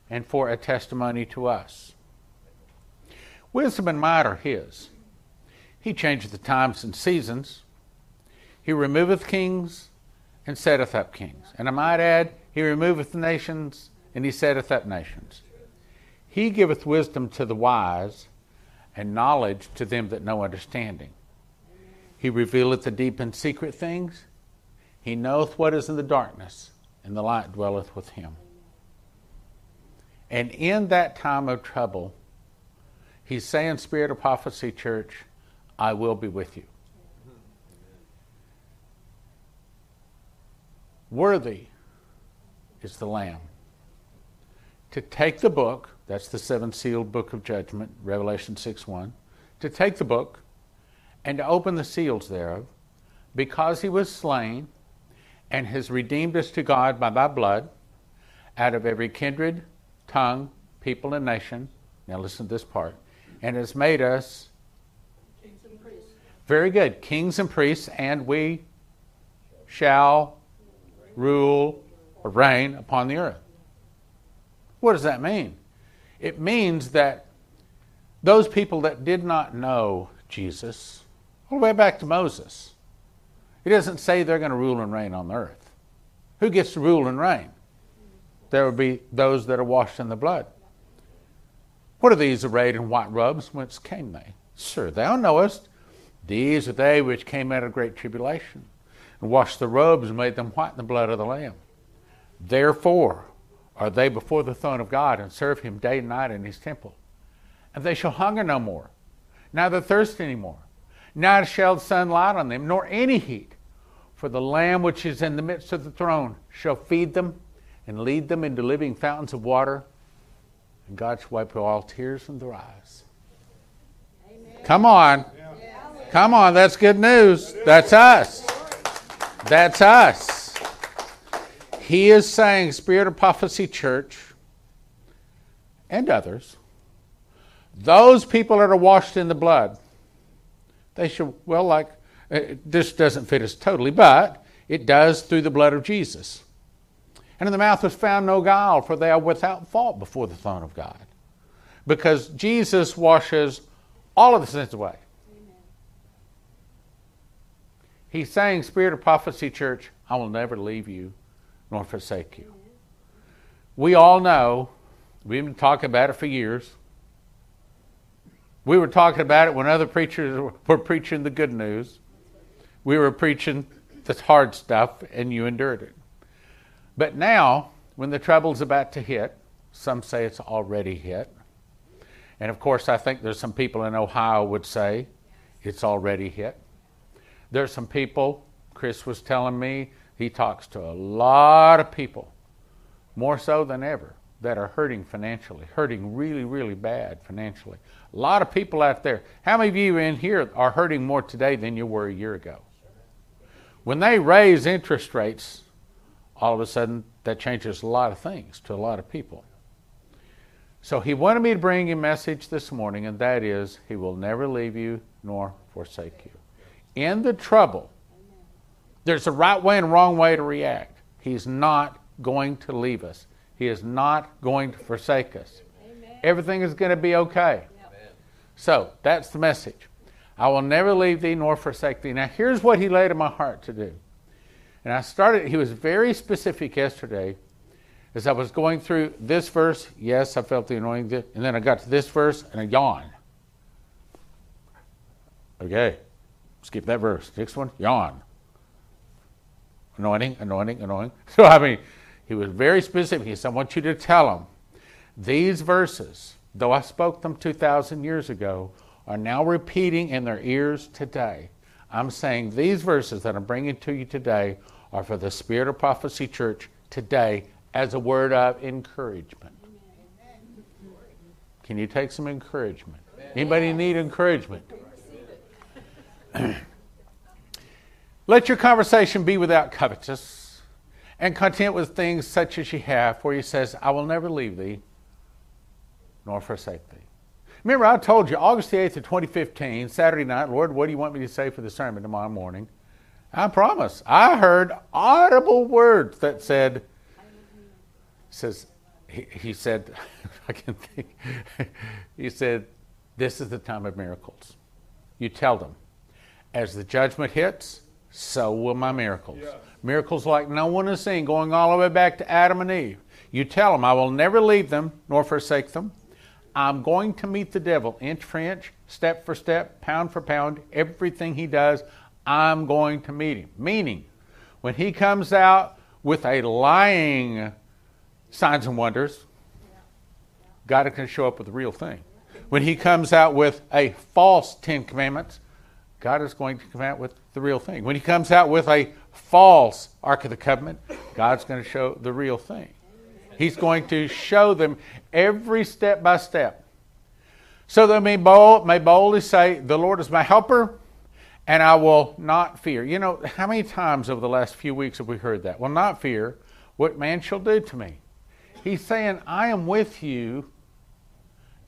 and for a testimony to us. Wisdom and might are His. He changeth the times and seasons. He removeth kings and setteth up kings. And I might add, He removeth nations and He setteth up nations. He giveth wisdom to the wise and knowledge to them that know understanding. He revealeth the deep and secret things. He knoweth what is in the darkness, and the light dwelleth with him. And in that time of trouble, he's saying, Spirit of Prophecy Church, I will be with you. Worthy is the Lamb to take the book, that's the seven sealed book of judgment, Revelation 6 1, to take the book and to open the seals thereof, because he was slain and has redeemed us to God by thy blood out of every kindred, tongue, people, and nation. Now listen to this part. And has made us very good, kings and priests, and we shall rule or reign upon the earth. What does that mean? It means that those people that did not know Jesus, all the way back to Moses, it doesn't say they're going to rule and reign on the earth. Who gets to rule and reign? There will be those that are washed in the blood. What are these arrayed in white robes? Whence came they? Sir, thou knowest. These are they which came out of great tribulation, and washed the robes and made them white in the blood of the Lamb. Therefore, are they before the throne of God and serve him day and night in his temple. And they shall hunger no more, neither thirst any more, neither shall the sun light on them, nor any heat. For the Lamb which is in the midst of the throne shall feed them and lead them into living fountains of water, and God shall wipe away all tears from their eyes. Amen. Come on. Come on, that's good news. That's us. That's us. He is saying, Spirit of Prophecy Church and others, those people that are washed in the blood, they should, well, like, uh, this doesn't fit us totally, but it does through the blood of Jesus. And in the mouth was found no guile, for they are without fault before the throne of God. Because Jesus washes all of the sins away. He's saying, Spirit of Prophecy Church, I will never leave you nor forsake you. We all know, we've been talking about it for years. We were talking about it when other preachers were preaching the good news. We were preaching the hard stuff, and you endured it. But now, when the trouble's about to hit, some say it's already hit. And of course, I think there's some people in Ohio would say it's already hit. There's some people, Chris was telling me, he talks to a lot of people, more so than ever, that are hurting financially, hurting really, really bad financially. A lot of people out there. How many of you in here are hurting more today than you were a year ago? When they raise interest rates, all of a sudden that changes a lot of things to a lot of people. So he wanted me to bring a message this morning, and that is, He will never leave you nor forsake you. In the trouble, there's a right way and wrong way to react. He's not going to leave us, He is not going to forsake us. Amen. Everything is going to be okay. So that's the message. I will never leave thee nor forsake thee. Now, here's what He laid in my heart to do. And I started, He was very specific yesterday as I was going through this verse, yes, I felt the anointing, and then I got to this verse and I yawned. Okay, skip that verse. Next one, yawn. Anointing, anointing, anointing. So, I mean, he was very specific. He said, I want you to tell them these verses, though I spoke them 2,000 years ago, are now repeating in their ears today. I'm saying these verses that I'm bringing to you today are for the Spirit of Prophecy Church today as a word of encouragement. Can you take some encouragement? Anybody need encouragement? Let your conversation be without covetous and content with things such as ye have, for he says, I will never leave thee nor forsake thee. Remember, I told you August the 8th of 2015, Saturday night, Lord, what do you want me to say for the sermon tomorrow morning? I promise. I heard audible words that said, says, he, he said, I can think, he said, this is the time of miracles. You tell them, as the judgment hits, so will my miracles. Yeah. Miracles like no one has seen, going all the way back to Adam and Eve. You tell them, I will never leave them nor forsake them. I'm going to meet the devil inch for inch, step for step, pound for pound, everything he does, I'm going to meet him. Meaning, when he comes out with a lying signs and wonders, God can show up with the real thing. When he comes out with a false Ten Commandments, God is going to come out with the real thing. When he comes out with a false Ark of the Covenant, God's going to show the real thing. He's going to show them every step by step. So they may, bold, may boldly say, The Lord is my helper, and I will not fear. You know, how many times over the last few weeks have we heard that? Will not fear what man shall do to me. He's saying, I am with you.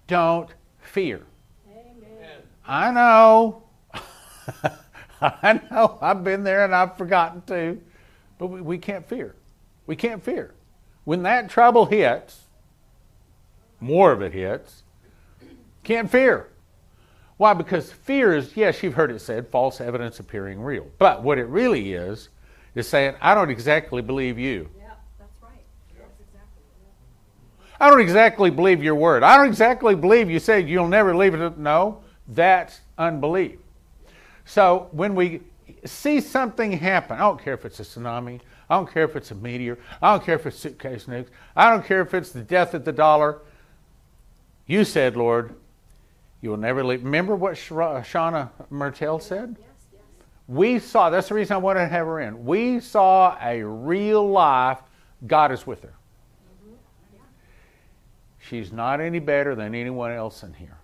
Don't fear. Amen. I know. I know. I've been there and I've forgotten too. But we, we can't fear. We can't fear. When that trouble hits, more of it hits, can't fear. Why? Because fear is, yes, you've heard it said, false evidence appearing real. But what it really is, is saying, I don't exactly believe you. Yeah, that's right. Yeah. That's exactly right. I don't exactly believe your word. I don't exactly believe you said you'll never leave it. No, that's unbelief. So when we see something happen, I don't care if it's a tsunami, I don't care if it's a meteor, I don't care if it's suitcase nukes, I don't care if it's the death of the dollar. You said, Lord, you will never leave. Remember what uh, Shauna Mertel said? Yes, yes. We saw, that's the reason I wanted to have her in. We saw a real life, God is with her. Mm-hmm. She's not any better than anyone else in here.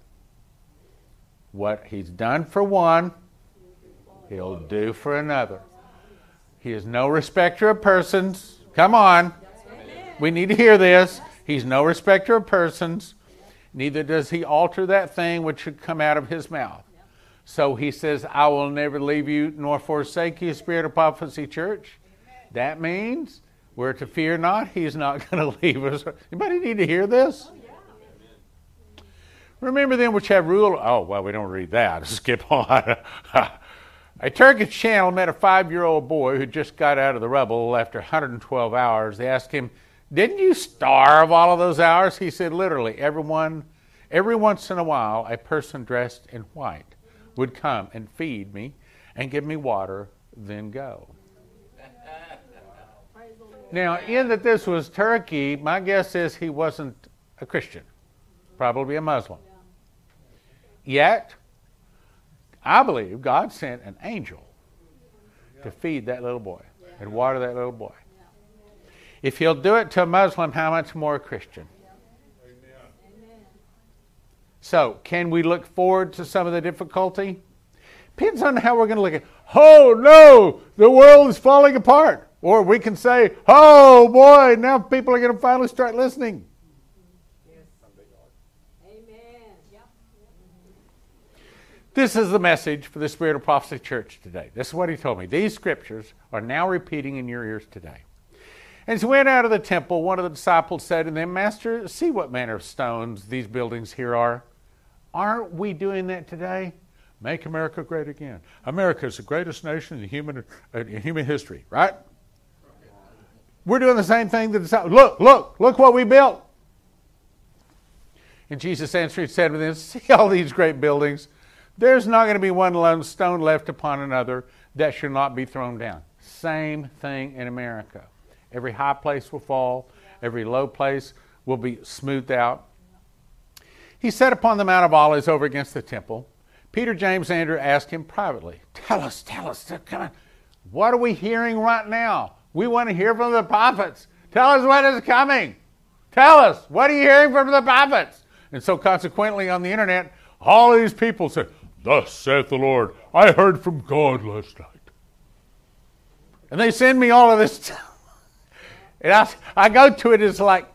What he's done for one, he'll do for another. He is no respecter of persons. Come on. We need to hear this. He's no respecter of persons. Neither does he alter that thing which should come out of his mouth. So he says, I will never leave you nor forsake you, Spirit of Prophecy Church. That means We're to fear not. He's not going to leave us. Anybody need to hear this? Remember them which have rule. Oh, well, we don't read that. Skip on. a Turkish channel met a five year old boy who just got out of the rubble after 112 hours. They asked him, Didn't you starve all of those hours? He said, Literally, everyone, every once in a while, a person dressed in white would come and feed me and give me water, then go. Now, in that this was Turkey, my guess is he wasn't a Christian, probably a Muslim. Yet, I believe God sent an angel to feed that little boy and water that little boy. If he'll do it to a Muslim, how much more a Christian? So, can we look forward to some of the difficulty? Depends on how we're going to look at. it. Oh no, the world is falling apart. Or we can say, oh boy, now people are going to finally start listening. This is the message for the Spirit of Prophecy Church today. This is what he told me. These scriptures are now repeating in your ears today. As he went out of the temple, one of the disciples said to them, Master, see what manner of stones these buildings here are. Aren't we doing that today? Make America great again. America is the greatest nation in human, in human history, right? We're doing the same thing. That the disciples. look, look, look what we built. And Jesus answered, and said to them, See all these great buildings. There's not going to be one stone left upon another that shall not be thrown down. Same thing in America. Every high place will fall, every low place will be smoothed out. He sat upon the Mount of Olives over against the temple. Peter, James, and Andrew asked him privately, Tell us, tell us, come on. What are we hearing right now? We want to hear from the prophets. Tell us what is coming. Tell us, what are you hearing from the prophets? And so, consequently, on the internet, all these people said, Thus saith the Lord, I heard from God last night. And they send me all of this. And I, I go to it, it's like,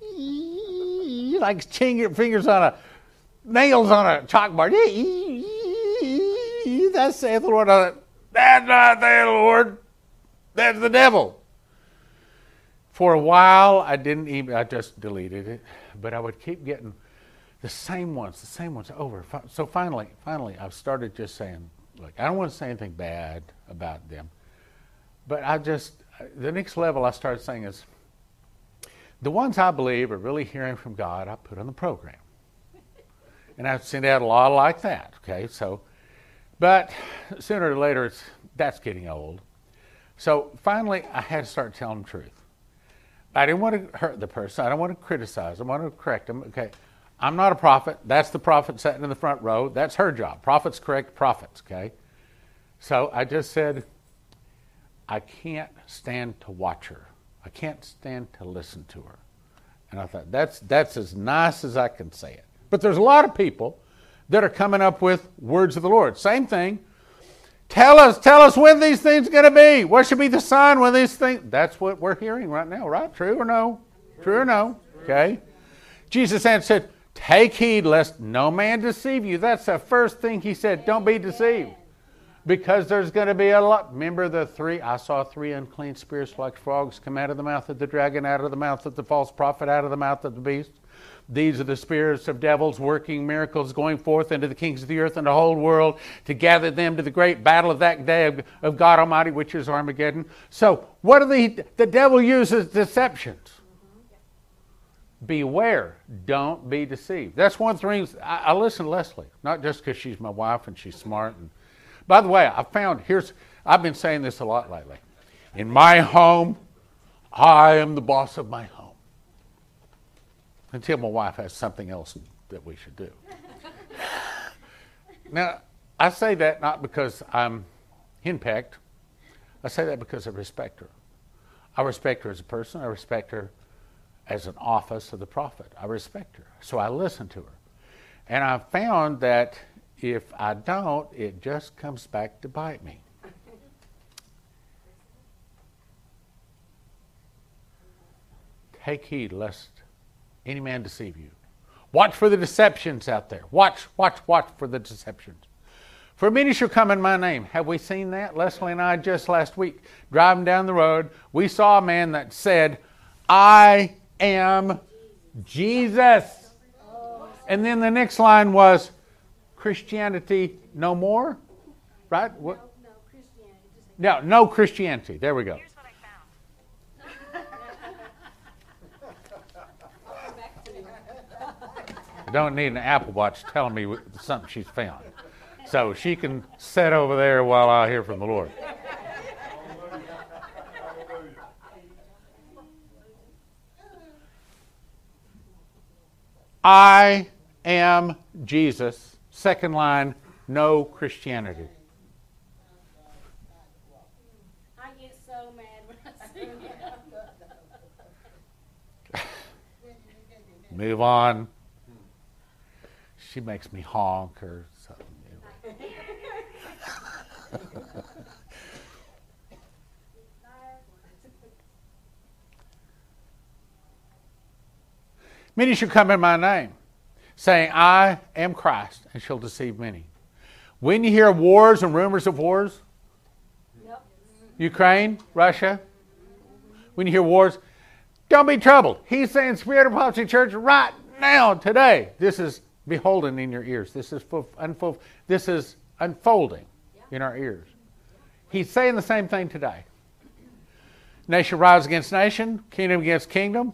like fingers on a, nails on a chalkboard. Thus saith the Lord. Uh, That's not the Lord. That's the devil. For a while, I didn't even, I just deleted it, but I would keep getting the same ones, the same ones over. So finally, finally, I've started just saying, look, I don't want to say anything bad about them, but I just, the next level I started saying is, the ones I believe are really hearing from God, I put on the program. And I've sent out a lot like that, okay? So, but sooner or later, it's, that's getting old. So finally, I had to start telling the truth. I didn't want to hurt the person. I don't want to criticize them. I want to correct them. Okay, I'm not a prophet. That's the prophet sitting in the front row. That's her job. Prophets correct prophets, okay? So I just said, I can't stand to watch her. I can't stand to listen to her. And I thought, that's, that's as nice as I can say it. But there's a lot of people that are coming up with words of the Lord. Same thing. Tell us, tell us when these things are going to be. What should be the sign when these things? That's what we're hearing right now, right? True or no? True or no? Okay. Jesus answered, Take heed lest no man deceive you. That's the first thing he said. Don't be deceived. Because there's going to be a lot. Remember the three? I saw three unclean spirits like frogs come out of the mouth of the dragon, out of the mouth of the false prophet, out of the mouth of the beast. These are the spirits of devils working miracles, going forth into the kings of the earth and the whole world to gather them to the great battle of that day of, of God Almighty, which is Armageddon. So, what are the the devil uses deceptions? Beware, don't be deceived. That's one of the things I, I listen to Leslie, not just because she's my wife and she's smart. And by the way, I found here's I've been saying this a lot lately. In my home, I am the boss of my home. Until my wife has something else that we should do. now, I say that not because I'm henpecked. I say that because I respect her. I respect her as a person. I respect her as an office of the prophet. I respect her. So I listen to her. And I found that if I don't, it just comes back to bite me. Take heed lest any man deceive you. Watch for the deceptions out there. Watch, watch, watch for the deceptions. For many shall come in my name. Have we seen that? Leslie and I just last week driving down the road, we saw a man that said, I am Jesus. And then the next line was Christianity no more? Right? What? No, no Christianity. There we go. I don't need an Apple Watch telling me something she's found. So she can sit over there while I hear from the Lord. I am Jesus. Second line, no Christianity. I get so mad when I see Move on. She makes me honk or something. Many shall come in my name, saying, I am Christ, and shall deceive many. When you hear wars and rumors of wars, Ukraine, Russia, when you hear wars, don't be troubled. He's saying, Spirit of Prophecy Church, right now, today, this is beholden in your ears. This is unfold, this is unfolding in our ears. He's saying the same thing today. Nation rise against nation, kingdom against kingdom.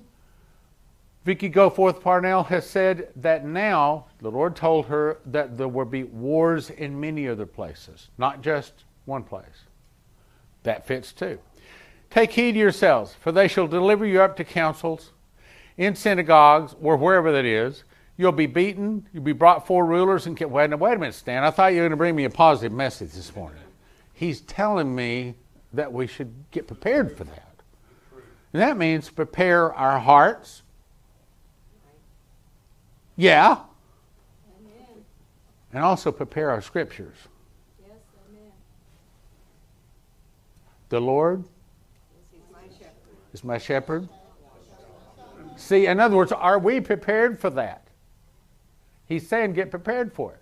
Vicky Goforth Parnell has said that now the Lord told her that there will be wars in many other places, not just one place. That fits too. Take heed yourselves, for they shall deliver you up to councils, in synagogues, or wherever that is. You'll be beaten. You'll be brought before rulers and wait, wait a minute, Stan. I thought you were going to bring me a positive message this morning. He's telling me that we should get prepared for that. And that means prepare our hearts. Yeah. And also prepare our scriptures. The Lord is my shepherd. See, in other words, are we prepared for that? He's saying get prepared for it.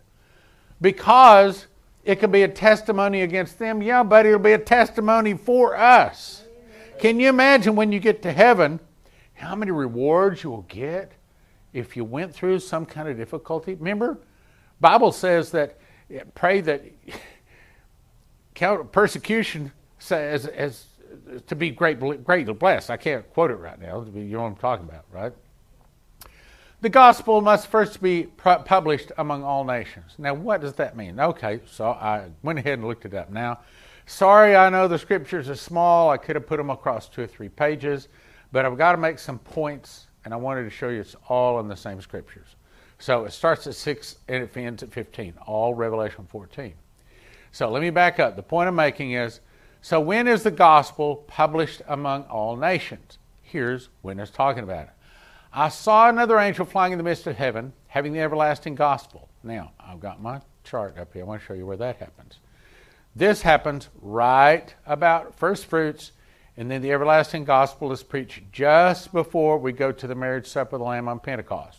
Because it can be a testimony against them, yeah, but it'll be a testimony for us. Can you imagine when you get to heaven how many rewards you will get if you went through some kind of difficulty? Remember, Bible says that eh, pray that persecution says as to be great, greatly blessed. I can't quote it right now. You know what I'm talking about, right? The gospel must first be published among all nations. Now, what does that mean? Okay, so I went ahead and looked it up. Now, sorry, I know the scriptures are small. I could have put them across two or three pages, but I've got to make some points, and I wanted to show you it's all in the same scriptures. So it starts at 6 and it ends at 15, all Revelation 14. So let me back up. The point I'm making is so when is the gospel published among all nations? Here's when it's talking about it. I saw another angel flying in the midst of heaven, having the everlasting gospel. Now, I've got my chart up here. I want to show you where that happens. This happens right about first fruits, and then the everlasting gospel is preached just before we go to the marriage supper of the Lamb on Pentecost.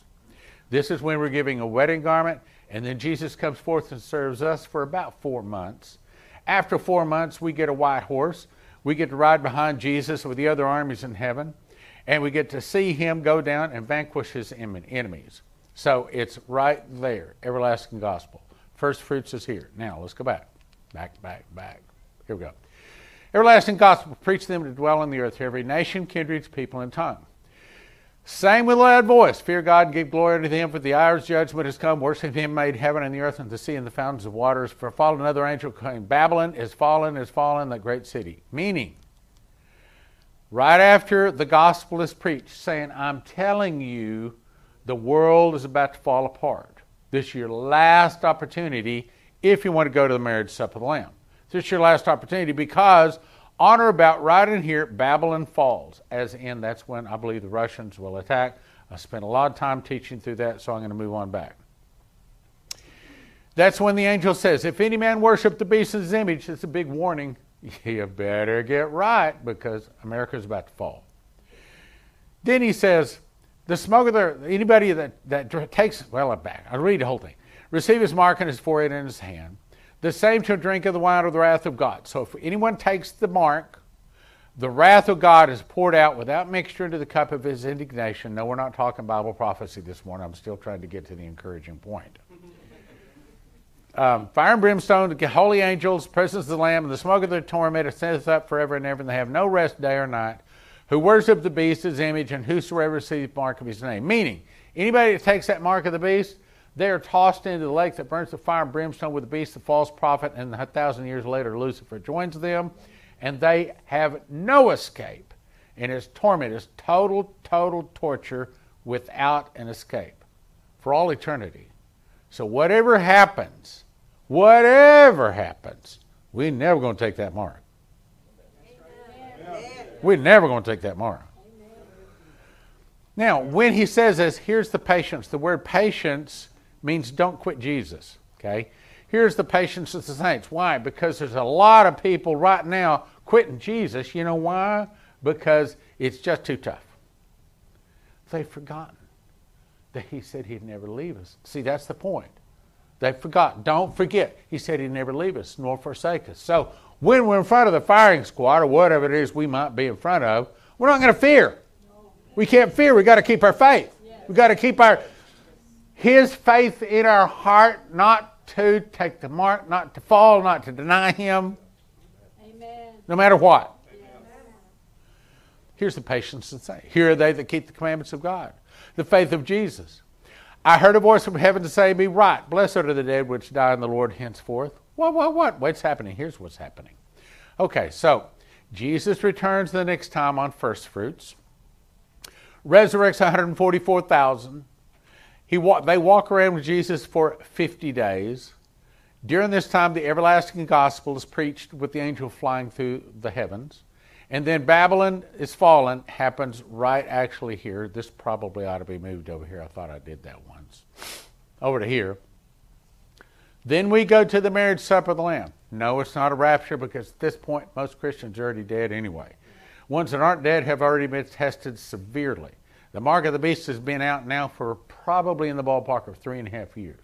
This is when we're giving a wedding garment, and then Jesus comes forth and serves us for about four months. After four months, we get a white horse. We get to ride behind Jesus with the other armies in heaven, and we get to see him go down and vanquish his enemies. So it's right there, everlasting gospel. First fruits is here. Now let's go back. Back, back, back. Here we go. Everlasting gospel, preach them to dwell on the earth, to every nation, kindred, people, and tongue. Same with loud voice. Fear God and give glory unto him, for the hour's judgment has come. Worship him, made heaven and the earth and the sea and the fountains of waters. For fallen another angel came. Babylon is fallen, is fallen, the great city. Meaning, right after the gospel is preached, saying, I'm telling you, the world is about to fall apart. This is your last opportunity if you want to go to the marriage supper of the Lamb. This is your last opportunity because on or about right in here, Babylon falls, as in that's when I believe the Russians will attack. I spent a lot of time teaching through that, so I'm going to move on back. That's when the angel says, If any man worship the beast of his image, it's a big warning. You better get right because America is about to fall. Then he says, The smoke anybody that, that takes, well, I'm back. I'll read the whole thing. Receive his mark in his forehead and his hand The same shall drink of the wine of the wrath of God. So if anyone takes the mark, the wrath of God is poured out without mixture into the cup of his indignation. No, we're not talking Bible prophecy this morning. I'm still trying to get to the encouraging point. Um, fire and brimstone, the holy angels, presence of the Lamb, and the smoke of their torment ascendeth up forever and ever, and they have no rest day or night, who worship the beast, his image, and whosoever sees the mark of his name. Meaning, anybody that takes that mark of the beast, they are tossed into the lake that burns the fire and brimstone with the beast, the false prophet, and a thousand years later Lucifer joins them, and they have no escape. And his torment is total, total torture without an escape for all eternity. So whatever happens, whatever happens, we're never going to take that mark. We're never going to take that mark. Now, when he says this, here's the patience. The word patience means don't quit Jesus. Okay? Here's the patience of the saints. Why? Because there's a lot of people right now quitting Jesus. You know why? Because it's just too tough. They've forgotten that he said he'd never leave us. See, that's the point. They've forgotten. Don't forget. He said he'd never leave us nor forsake us. So when we're in front of the firing squad or whatever it is we might be in front of, we're not going to fear. We can't fear. We've got to keep our faith. We've got to keep our his faith in our heart, not to take the mark, not to fall, not to deny him. Amen. No matter what. Here's the patience that say, Here are they that keep the commandments of God. The faith of Jesus. I heard a voice from heaven to say, Be right, blessed are the dead which die in the Lord henceforth. What, what, what? What's happening? Here's what's happening. Okay, so Jesus returns the next time on first fruits, resurrects 144,000. He they walk around with Jesus for 50 days. During this time, the everlasting gospel is preached with the angel flying through the heavens. And then Babylon is fallen happens right actually here. This probably ought to be moved over here. I thought I did that once. Over to here. Then we go to the marriage supper of the Lamb. No, it's not a rapture because at this point most Christians are already dead anyway. Ones that aren't dead have already been tested severely. The mark of the beast has been out now for probably in the ballpark of three and a half years.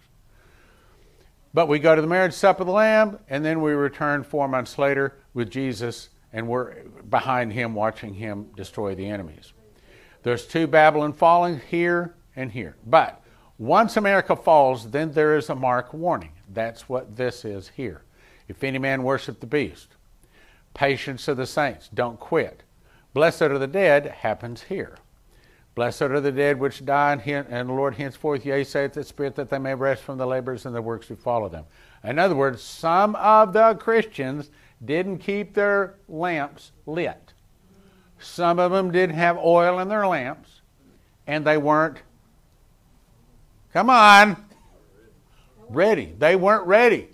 But we go to the marriage supper of the Lamb, and then we return four months later with Jesus, and we're behind him watching him destroy the enemies. There's two Babylon falling here and here. But once America falls, then there is a mark warning. That's what this is here. If any man worship the beast, patience of the saints, don't quit. Blessed are the dead happens here. Blessed are the dead which die, and the Lord henceforth, yea, saith the Spirit, that they may rest from the labors and the works who follow them. In other words, some of the Christians didn't keep their lamps lit. Some of them didn't have oil in their lamps, and they weren't, come on, ready. They weren't ready.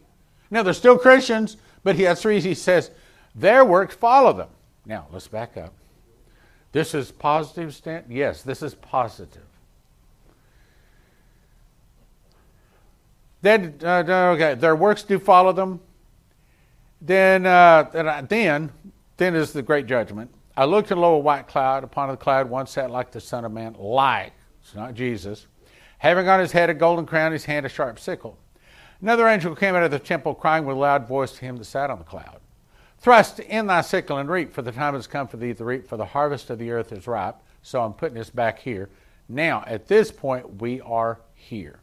Now, they're still Christians, but he, that's the reason he says, their works follow them. Now, let's back up. This is positive? Yes, this is positive. Then, uh, okay, their works do follow them. Then, uh, then, then is the great judgment. I looked and lo, a white cloud. Upon the cloud one sat like the Son of Man, like, it's not Jesus, having on his head a golden crown, his hand a sharp sickle. Another angel came out of the temple, crying with a loud voice to him that sat on the cloud. Thrust in thy sickle and reap, for the time has come for thee to reap, for the harvest of the earth is ripe. So I'm putting this back here. Now, at this point, we are here.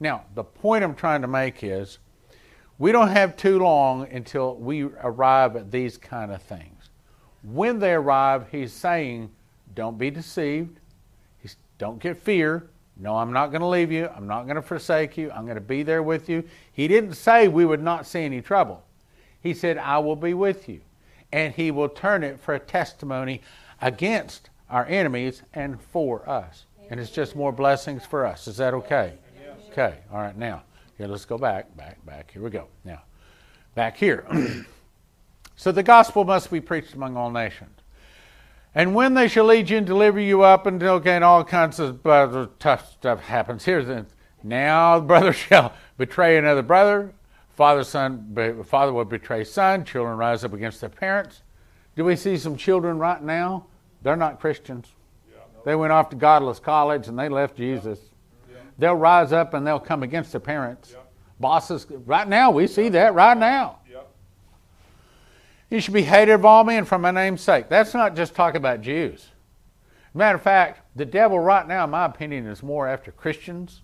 Now, the point I'm trying to make is we don't have too long until we arrive at these kind of things. When they arrive, he's saying, don't be deceived. He's, don't get fear. No, I'm not going to leave you. I'm not going to forsake you. I'm going to be there with you. He didn't say we would not see any trouble. He said, I will be with you. And he will turn it for a testimony against our enemies and for us. And it's just more blessings for us. Is that okay? Okay. All right. Now, here, let's go back, back, back. Here we go. Now, back here. so the gospel must be preached among all nations. And when they shall lead you and deliver you up until okay, all kinds of uh, tough stuff happens. Here's the now the brother shall betray another brother, Father, son, father will betray son. Children rise up against their parents. Do we see some children right now? They're not Christians. They went off to godless college and they left Jesus. They'll rise up and they'll come against their parents. Bosses, right now, we see that right now. You should be hated of all men for my name's sake. That's not just talking about Jews. Matter of fact, the devil right now, in my opinion, is more after Christians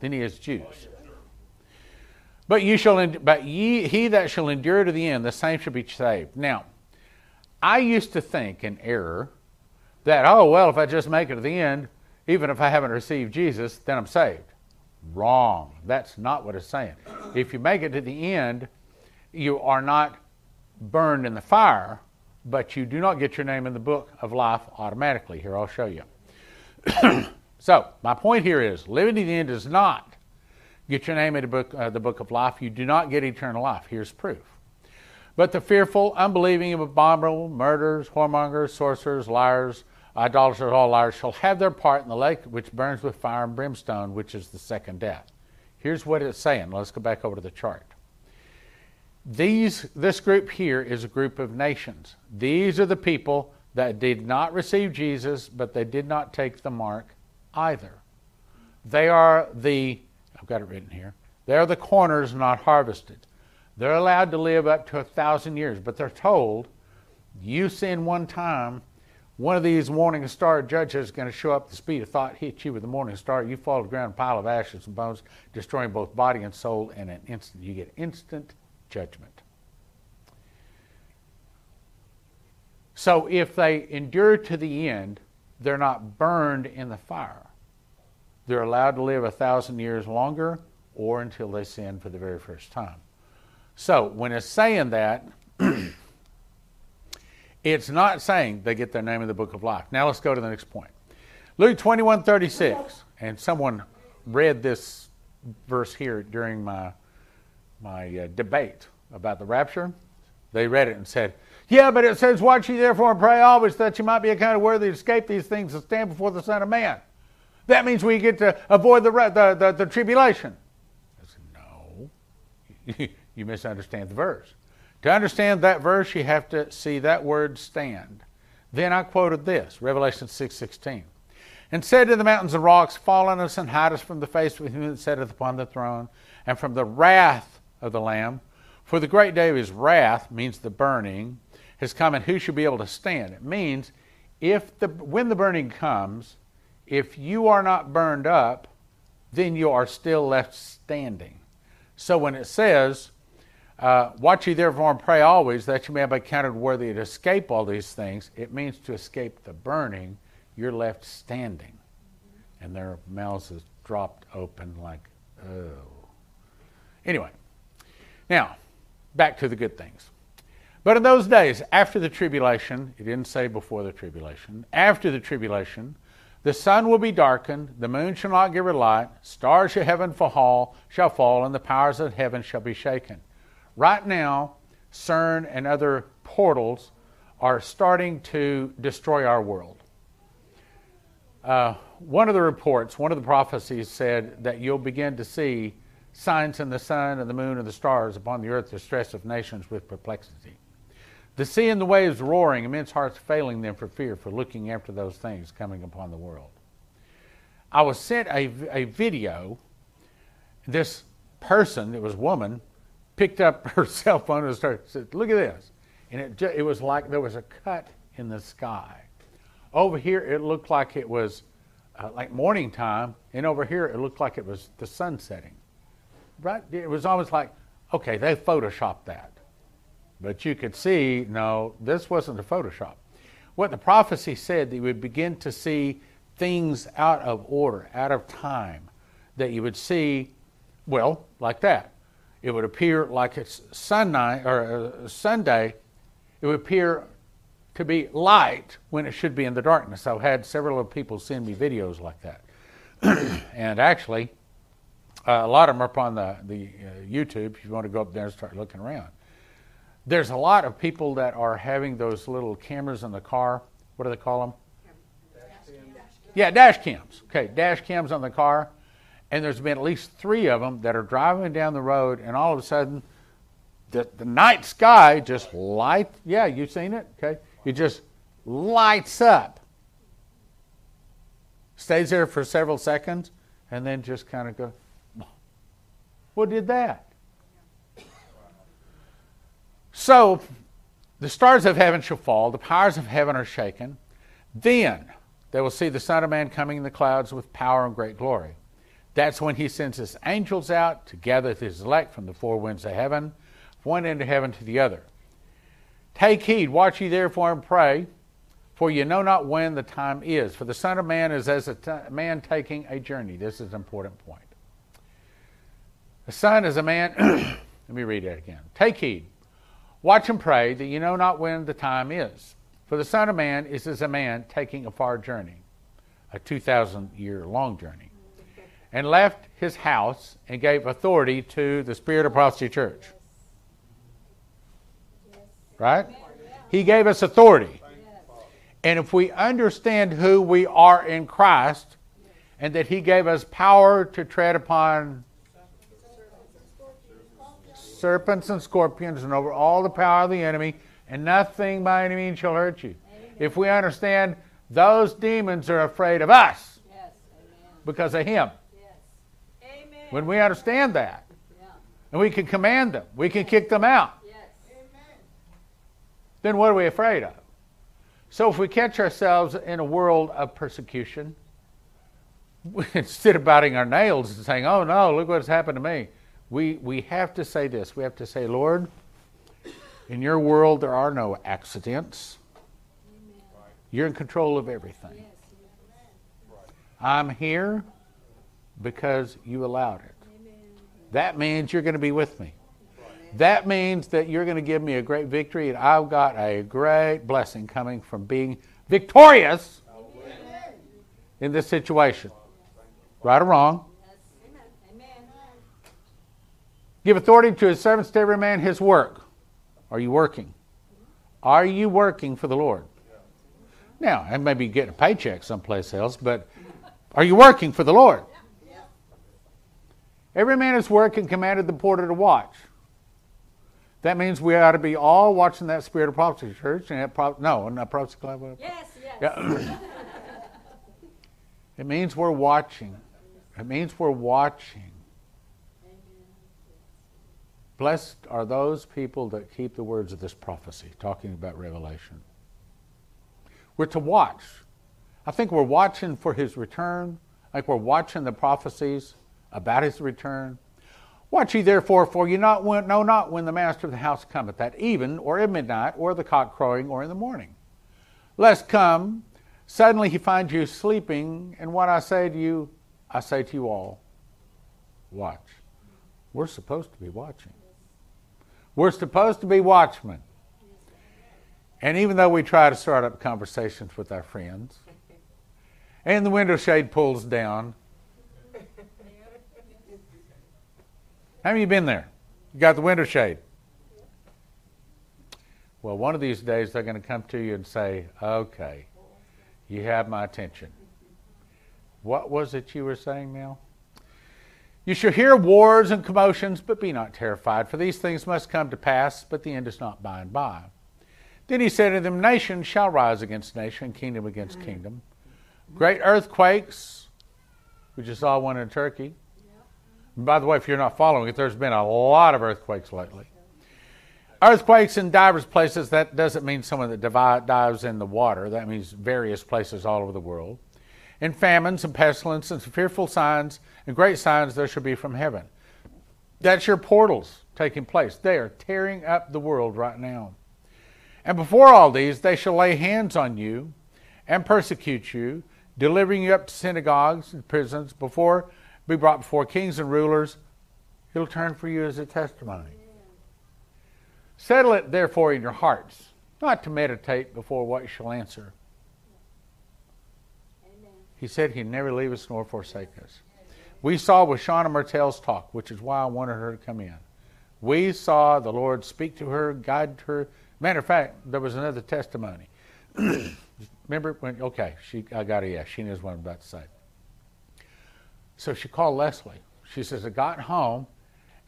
than he is Jews. But you shall, but ye, he that shall endure to the end, the same shall be saved. Now, I used to think in error that oh well, if I just make it to the end, even if I haven't received Jesus, then I'm saved. Wrong. That's not what it's saying. If you make it to the end, you are not burned in the fire, but you do not get your name in the book of life automatically. Here, I'll show you. so, my point here is living to the end does not get your name in the book, uh, the book of life. You do not get eternal life. Here's proof. But the fearful, unbelieving, abominable, murderers, whoremongers, sorcerers, liars, idolaters, all liars, shall have their part in the lake which burns with fire and brimstone, which is the second death. Here's what it's saying. Let's go back over to the chart. These, this group here is a group of nations. These are the people that did not receive Jesus, but they did not take the mark either. They are the, I've got it written here, they're the corners not harvested. They're allowed to live up to a thousand years, but they're told, you sin one time, one of these morning star judges is going to show up the speed of thought, hit you with the morning star, you fall to the ground, pile of ashes and bones, destroying both body and soul in an instant. You get instant judgment. So if they endure to the end, they're not burned in the fire. They're allowed to live a thousand years longer or until they sin for the very first time. So when it's saying that, it's not saying they get their name in the book of life. Now let's go to the next point. Luke 21 36. And someone read this verse here during my, my uh, debate about the rapture. They read it and said, Yeah, but it says, Watch ye therefore and pray always that you might be accounted worthy to escape these things and stand before the Son of Man. That means we get to avoid the, the, the, the tribulation. Said, No. you misunderstand the verse. To understand that verse, you have to see that word stand. Then I quoted this, Revelation 6:16. and said to the mountains and rocks, Fall on us and hide us from the face of him that sitteth upon the throne, and from the wrath of the Lamb. For the great day of his wrath means the burning has come, and who shall be able to stand? It means if the when the burning comes, if you are not burned up, then you are still left standing. So when it says, uh, Watch ye therefore and pray always that you may be counted worthy to escape all these things, it means to escape the burning, you're left standing. And their mouths is dropped open like, oh. Anyway, now, back to the good things. But in those days, after the tribulation, it didn't say before the tribulation, after the tribulation, the sun will be darkened, the moon shall not give her light, stars of heaven fall, shall fall, and the powers of heaven shall be shaken. Right now, CERN and other portals are starting to destroy our world. Uh, one of the reports, one of the prophecies said that you'll begin to see signs in the sun and the moon and the stars upon the earth, the stress of nations with perplexity. The sea and the waves roaring, immense hearts failing them for fear, for looking after those things coming upon the world. I was sent a, a video. This person, it was a woman, picked up her cell phone and started said, "Look at this," and it ju- it was like there was a cut in the sky. Over here, it looked like it was uh, like morning time, and over here, it looked like it was the sun setting. Right? It was almost like, okay, they photoshopped that, but you could see, no, this wasn't a Photoshop. What the prophecy said that you would begin to see things out of order, out of time, that you would see, well, like that it would appear like it's Sunday or uh, Sunday. It would appear to be light when it should be in the darkness. I've had several of people send me videos like that, and actually, uh, a lot of them are up on the the uh, YouTube. If you want to go up there and start looking around, there's a lot of people that are having those little cameras in the car. What do they call them? Yeah, dash cams. Okay, dash cams on the car and there's been at least three of them that are driving down the road, and all of a sudden, the, the night sky just light. Yeah, you've seen it. Okay, it just lights up, stays there for several seconds, and then just kind of goes. What did that? So, the stars of heaven shall fall, the powers of heaven are shaken. Then they will see the Son of Man coming in the clouds with power and great glory. That's when he sends his angels out to gather his elect from the four winds of heaven, one end of heaven to the other. Take heed, watch ye therefore and pray, for you know not when the time is. For the Son of Man is as a t- man taking a journey. This is an important point. The Son is a man. let me read that again. Take heed, watch and pray that you know not when the time is. For the Son of Man is as a man taking a far journey, a 2,000 year long journey, and left his house and gave authority to the Spirit of Prophecy Church. Right? He gave us authority. And if we understand who we are in Christ and that He gave us power to tread upon serpents and scorpions and over all the power of the enemy, and nothing by any means shall hurt you. If we understand those demons are afraid of us because of Him. When we understand that, and we can command them, we can kick them out, then what are we afraid of? So if we catch ourselves in a world of persecution, instead of biting our nails and saying, oh no, look what's happened to me, we, we have to say this. We have to say, Lord, in your world there are no accidents. You're in control of everything. I'm here because you allowed it. That means you're going to be with me. That means that you're going to give me a great victory, and I've got a great blessing coming from being victorious in this situation. Right or wrong? Give authority to his servants to every man his work. Are you working? Are you working for the Lord? Now, I may be getting a paycheck someplace else, but are you working for the Lord? Every man his work and commanded the porter to watch. That means we ought to be all watching that Spirit of Prophecy Church and that pro- no, not Prophecy Club. Yes, yes. Yeah. it means we're watching. It means we're watching. Blessed are those people that keep the words of this prophecy, talking about Revelation. We're to watch. I think we're watching for his return. Think we're watching the prophecies about his return. Watch ye therefore, for ye not when, know not when the master of the house cometh, at even, or at midnight, or the cock crowing, or in the morning. Lest come, suddenly he find you sleeping, and what I say to you, I say to you all, watch. We're supposed to be watching. We're supposed to be watchmen. And even though we try to start up conversations with our friends, and the window shade pulls down, How many you been there? You got the window shade. Well, one of these days they're going to come to you and say, okay, you have my attention. What was it you were saying now? You shall hear wars and commotions, but be not terrified, for these things must come to pass, but the end is not by and by. Then he said to them, Nation shall rise against nation, kingdom against kingdom. Great earthquakes, we just saw one in Turkey, by the way, if you're not following it, there's been a lot of earthquakes lately. Earthquakes in divers places, that doesn't mean someone that dives in the water. That means various places all over the world. And famines and pestilence and fearful signs and great signs there shall be from heaven. That's your portals taking place. They are tearing up the world right now. And before all these, they shall lay hands on you and persecute you, delivering you up to synagogues and prisons before be brought before kings and rulers. He'll turn for you as a testimony. Settle it therefore in your hearts, not to meditate before what you shall answer. He said he'd never leave us nor forsake us. We saw with Shauna Martell's talk, which is why I wanted her to come in. We saw the Lord speak to her, guide her. Matter of fact, there was another testimony. Remember when? Okay, she. I got a yes. She knows what I'm about to say. So she called Leslie. She says, I got home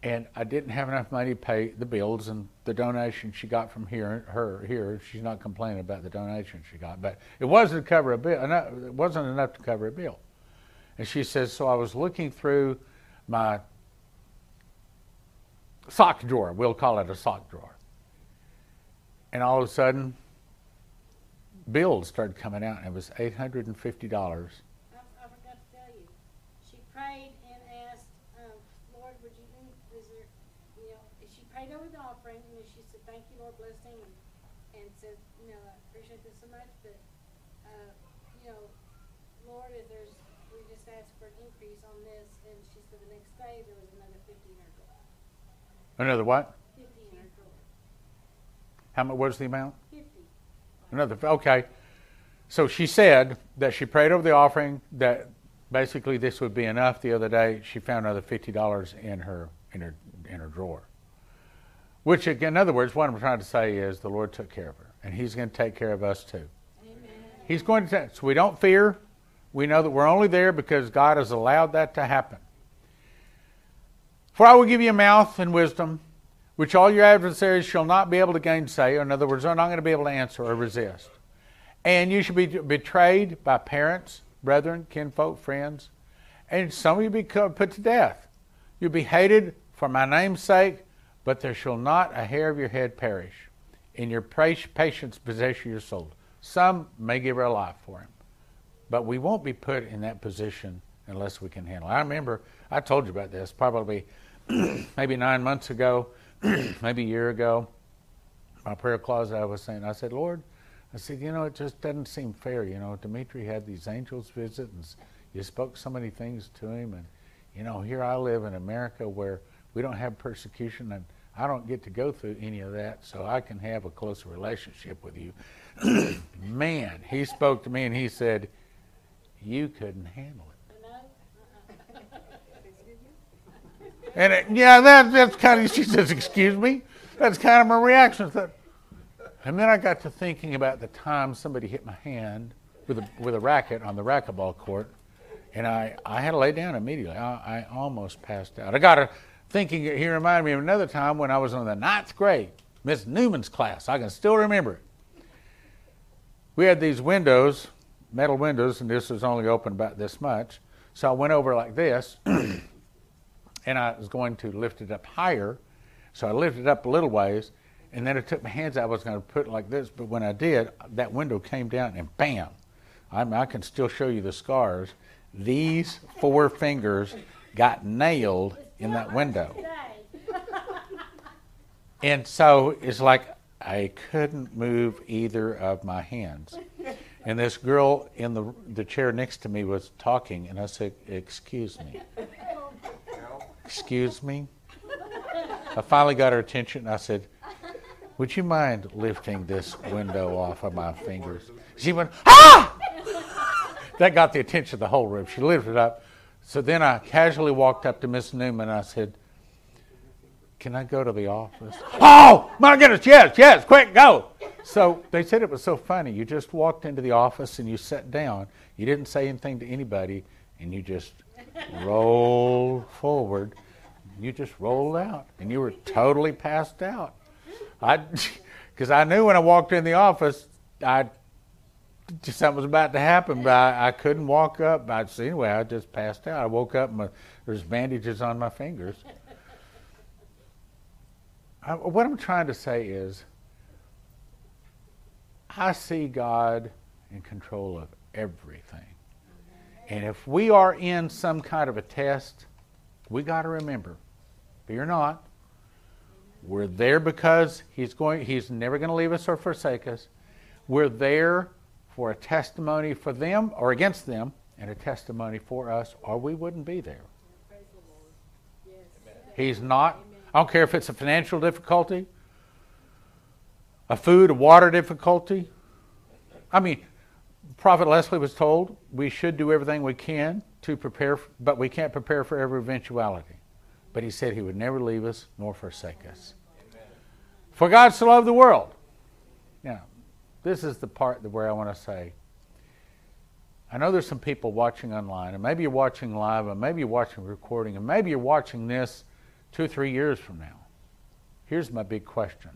and I didn't have enough money to pay the bills and the donation she got from here, her here. She's not complaining about the donation she got, but it wasn't to cover a bill. It wasn't enough to cover a bill. And she says, so I was looking through my sock drawer. We'll call it a sock drawer. And all of a sudden, bills started coming out, and it was eight hundred and fifty dollars. I, I forgot to tell you. She prayed and asked, um, Lord, would you, is there, you know, she prayed over the offering, and then she said, thank you, Lord, bless him, and, and said, you know, I appreciate this so much, but, uh, you know, Lord, if there's, we just asked for an increase on this, and she said the next day, there was another fifty in her drawer. Another what? Fifty in her drawer. How much was the amount? Fifty. Another. Okay. So she said that she prayed over the offering that basically this would be enough. The other day, she found another fifty dollars in her in her in her drawer. Which, again, in other words, what I'm trying to say is the Lord took care of her, and He's going to take care of us too. He's going to. Take, so we don't fear. We know that we're only there because God has allowed that to happen. For I will give you a mouth and wisdom, which all your adversaries shall not be able to gainsay. Or In other words, they're not going to be able to answer or resist. And you shall be betrayed by parents, brethren, kinfolk, friends, and some of you be put to death. You'll be hated for my name's sake, but there shall not a hair of your head perish. In your patience possess your soul. Some may give their life for him, but we won't be put in that position unless we can handle it. I remember I told you about this probably maybe nine months ago, maybe a year ago. My prayer closet, I was saying, I said, Lord, I said, you know, it just doesn't seem fair. You know, Dimitri had these angels visit, and you spoke so many things to him, and you know, here I live in America where we don't have persecution, and I don't get to go through any of that, so I can have a closer relationship with you. Man, he spoke to me and he said, You couldn't handle it. And it, yeah, that, that's kind of, she says, Excuse me? That's kind of my reaction. And then I got to thinking about the time somebody hit my hand with a, with a racket on the racquetball court, and I, I had to lay down immediately. I, I almost passed out. I got to thinking, he reminded me of another time when I was in the ninth grade, Miss Newman's class. I can still remember it. We had these windows, metal windows, and this was only open about this much. So I went over like this, and I was going to lift it up higher. So I lifted it up a little ways, and then I took my hands out. I was going to put it like this, but when I did, that window came down, and bam! I, I can still show you the scars. These four fingers got nailed in that window. And so it's like I couldn't move either of my hands. And this girl in the, the chair next to me was talking, and I said, Excuse me. Excuse me. I finally got her attention, I said, Would you mind lifting this window off of my fingers? She went, Ah! That got the attention of the whole room. She lifted it up. So then I casually walked up to Miss Newman, and I said, can I go to the office? Oh, my goodness, yes, yes, quick, go. So they said it was so funny. You just walked into the office and you sat down. You didn't say anything to anybody, and you just rolled forward. You just rolled out, and you were totally passed out. I, because I knew when I walked in the office, I something was about to happen, but I, I couldn't walk up. I, so anyway, I just passed out. I woke up, and my, there's bandages on my fingers. I, what I'm trying to say is, I see God in control of everything. And if we are in some kind of a test, we got to remember, fear not. We're there because he's going he's never going to leave us or forsake us. We're there for a testimony for them or against them and a testimony for us or we wouldn't be there. He's not I don't care if it's a financial difficulty, a food, a water difficulty. I mean, Prophet Leslie was told we should do everything we can to prepare, but we can't prepare for every eventuality. But he said he would never leave us nor forsake us. Amen. For God so loved the world. Now, this is the part where I want to say, I know there's some people watching online, and maybe you're watching live, and maybe you're watching recording, and maybe you're watching this two or three years from now. Here's my big question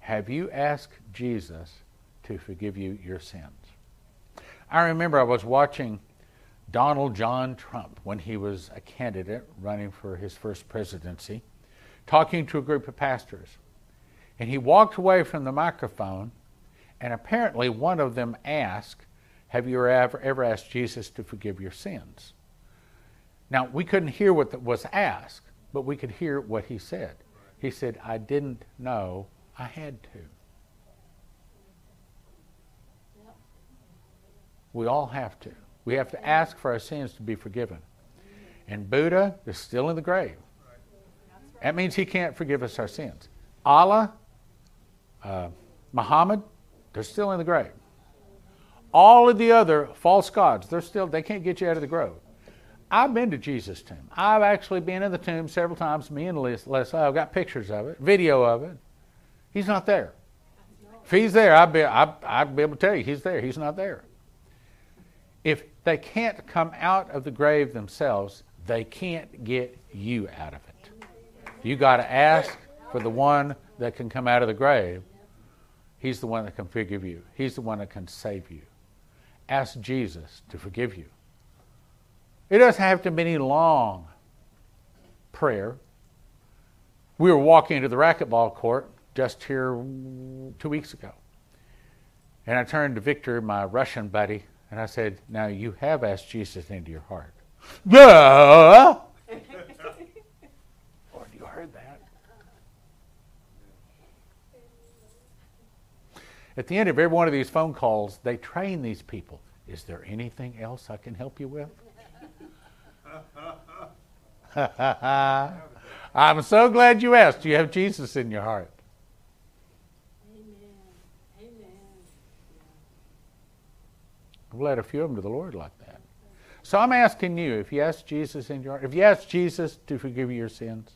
Have you asked Jesus to forgive you your sins? I remember I was watching Donald John Trump when he was a candidate running for his first presidency. talking to a group of pastors. And he walked away from the microphone, and apparently one of them asked, Have you ever, ever asked Jesus to forgive your sins? Now, we couldn't hear what was asked, but we could hear what he said. He said, I didn't know I had to. We all have to. We have to ask for our sins to be forgiven. And Buddha is still in the grave. That means he can't forgive us our sins. Allah, uh, Muhammad, they're still in the grave. All of the other false gods, they're still, they can't get you out of the grave. I've been to Jesus' tomb. I've actually been in the tomb several times. Me and Les, Les I've got pictures of it, video of it. He's not there. If he's there, I'd be, I'd, I'd be able to tell you he's there. He's not there. They can't come out of the grave themselves, they can't get you out of it. You got to ask for the one that can come out of the grave. He's the one that can forgive you. He's the one that can save you. Ask Jesus to forgive you. It doesn't have to be any long prayer. We were walking into the racquetball court just here two weeks ago. And I turned to Victor, my Russian buddy, and I said, Now you have asked Jesus into your heart. Yeah. Lord, you heard that. At the end of every one of these phone calls, they train these people. Is there anything else I can help you with? I'm so glad you asked. You have Jesus in your heart. I've led a few of them to the Lord like that. So I'm asking you if you ask Jesus in your if you ask Jesus to forgive you your sins,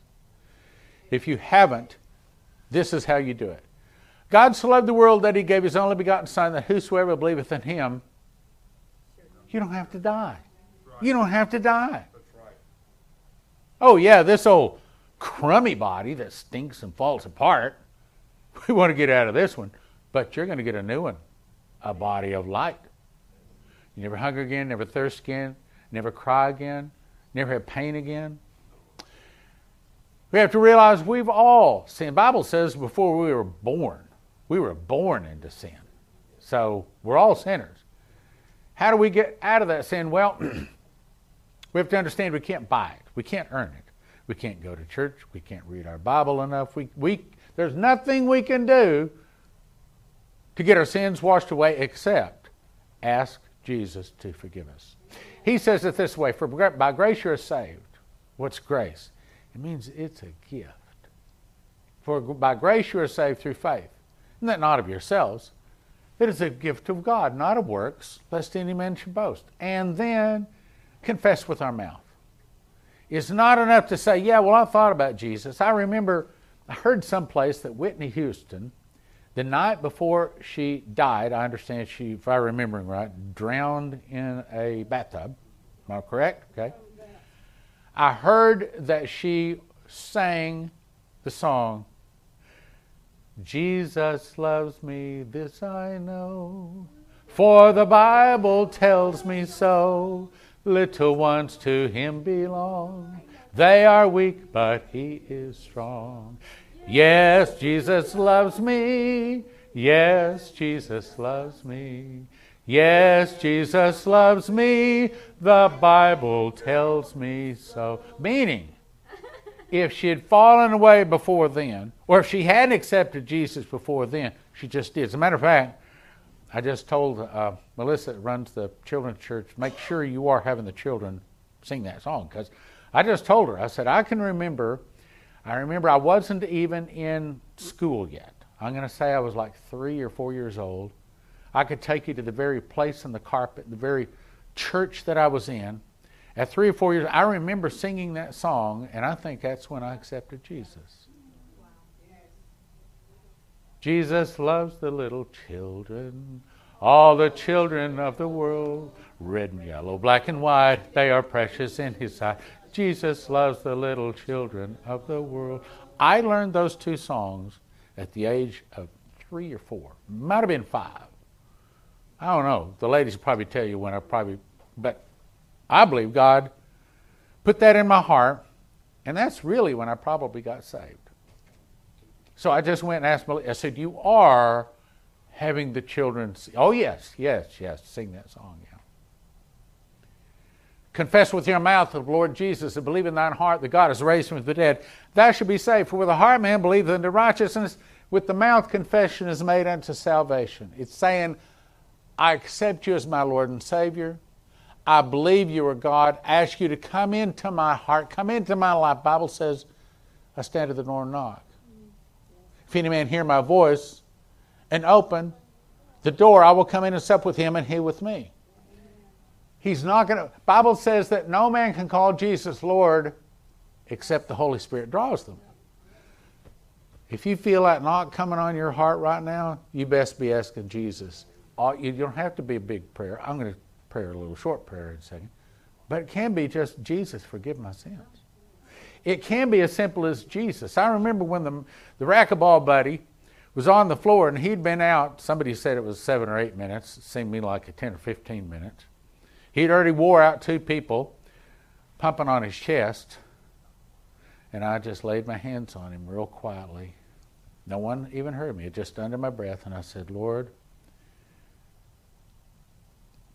if you haven't, this is how you do it. God so loved the world that he gave his only begotten Son, that whosoever believeth in him, you don't have to die. You don't have to die. Oh, yeah, this old crummy body that stinks and falls apart, we want to get out of this one, but you're going to get a new one a body of light. You never hunger again, never thirst again, never cry again, never have pain again. We have to realize we've all sinned. The Bible says before we were born, we were born into sin. So we're all sinners. How do we get out of that sin? Well, we have to understand we can't buy it. We can't earn it. We can't go to church. We can't read our Bible enough. We, we, there's nothing we can do to get our sins washed away except ask Jesus to forgive us. He says it this way For by grace you're saved. What's grace? It means it's a gift. For by grace you are saved through faith. And that not of yourselves. It is a gift of God, not of works, lest any man should boast. And then confess with our mouth. It's not enough to say, yeah, well, I thought about Jesus. I remember I heard someplace that Whitney Houston the night before she died, I understand she, if I'm remembering right, drowned in a bathtub. Am I correct? Okay. I heard that she sang the song, Jesus loves me, this I know, for the Bible tells me so. Little ones to him belong. They are weak, but he is strong. Yes, Jesus loves me. Yes, Jesus loves me. Yes, Jesus loves me. The Bible tells me so. Meaning, if she had fallen away before then, or if she hadn't accepted Jesus before then, she just did. As a matter of fact, I just told uh, Melissa that runs the children's church, make sure you are having the children sing that song. Because I just told her, I said, I can remember I remember I wasn't even in school yet. I'm going to say I was like three or four years old. I could take you to the very place in the carpet, the very church that I was in. At three or four years, I remember singing that song, and I think that's when I accepted Jesus. Jesus loves the little children, all the children of the world, red and yellow, black and white, they are precious in His sight. Jesus loves the little children of the world. I learned those two songs at the age of three or four. Might have been five. I don't know. The ladies will probably tell you when I probably, but I believe God put that in my heart, And that's really when I probably got saved. So I just went and asked Melissa, I said, You are having the children. See. Oh, yes, yes, yes. Sing that song. Confess with your mouth the Lord Jesus and believe in thine heart that God has raised him from the dead. Thou shalt be saved. For with the heart man believeth unto righteousness, with the mouth confession is made unto salvation. It's saying, I accept you as my Lord and Savior. I believe you are God. I ask you to come into my heart, come into my life. Bible says, I stand at the door and knock. If any man hear my voice and open the door, I will come in and sup with him and he with me. He's not going to. Bible says that no man can call Jesus Lord except the Holy Spirit draws them. If you feel that knock coming on your heart right now, you best be asking Jesus. You don't have to be a big prayer. I'm going to pray a little short prayer in a second. But it can be just Jesus, forgive my sins. It can be as simple as Jesus. I remember when the, the racquetball buddy was on the floor and he'd been out, somebody said it was seven or eight minutes. It seemed to me like a 10 or 15 minutes. He'd already wore out two people pumping on his chest. And I just laid my hands on him real quietly. No one even heard me, just under my breath. And I said, Lord,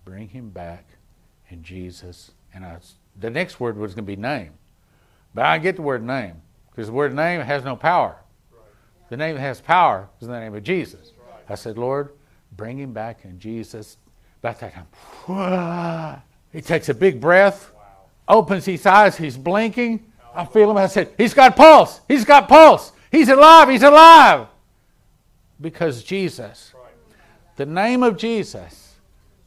bring him back in Jesus. And I, the next word was going to be name. But I get the word name because the word name has no power. The name that has power is the name of Jesus. I said, Lord, bring him back in Jesus. About that time, he takes a big breath, opens his eyes, he's blinking. I feel him. I said, He's got pulse. He's got pulse. He's alive. He's alive. Because Jesus, the name of Jesus,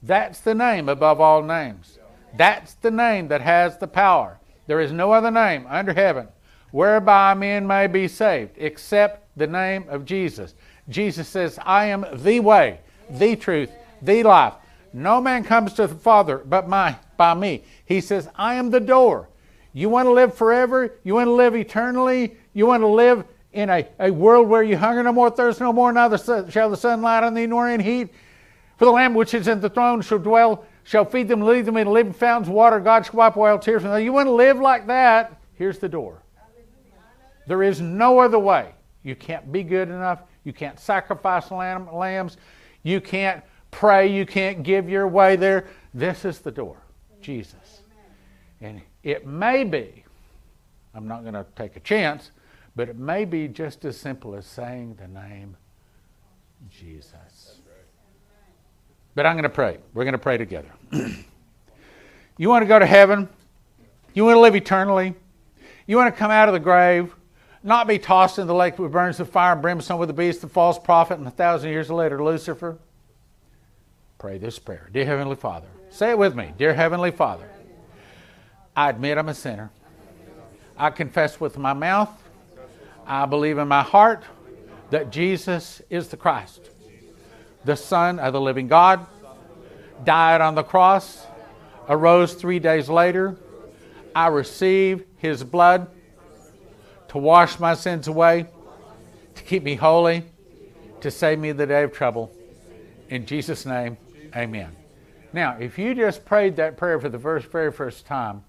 that's the name above all names. That's the name that has the power. There is no other name under heaven whereby men may be saved except the name of Jesus. Jesus says, I am the way, the truth, the life. No man comes to the Father but my, by me. He says, I am the door. You want to live forever? You want to live eternally? You want to live in a, a world where you hunger no more, thirst no more, neither shall the sun light on thee nor in heat? For the Lamb which is in the throne shall dwell, shall feed them, lead them in living fountains, water. God shall wipe away all tears them. You want to live like that? Here's the door. There is no other way. You can't be good enough. You can't sacrifice lamb, lambs. You can't pray. You can't give your way there. This is the door, Jesus. And it may be, I'm not going to take a chance, but it may be just as simple as saying the name Jesus. But I'm going to pray. We're going to pray together. you want to go to heaven? You want to live eternally? You want to come out of the grave, not be tossed in the lake that burns with fire and brimstone with the beast, the false prophet, and a thousand years later, Lucifer? Pray this prayer. Dear Heavenly Father, say it with me. Dear Heavenly Father, I admit I'm a sinner. I confess with my mouth. I believe in my heart that Jesus is the Christ, the Son of the living God, died on the cross, arose three days later. I receive his blood to wash my sins away, to keep me holy, to save me the day of trouble. In Jesus' name, amen. Now, if you just prayed that prayer for the first, very first time,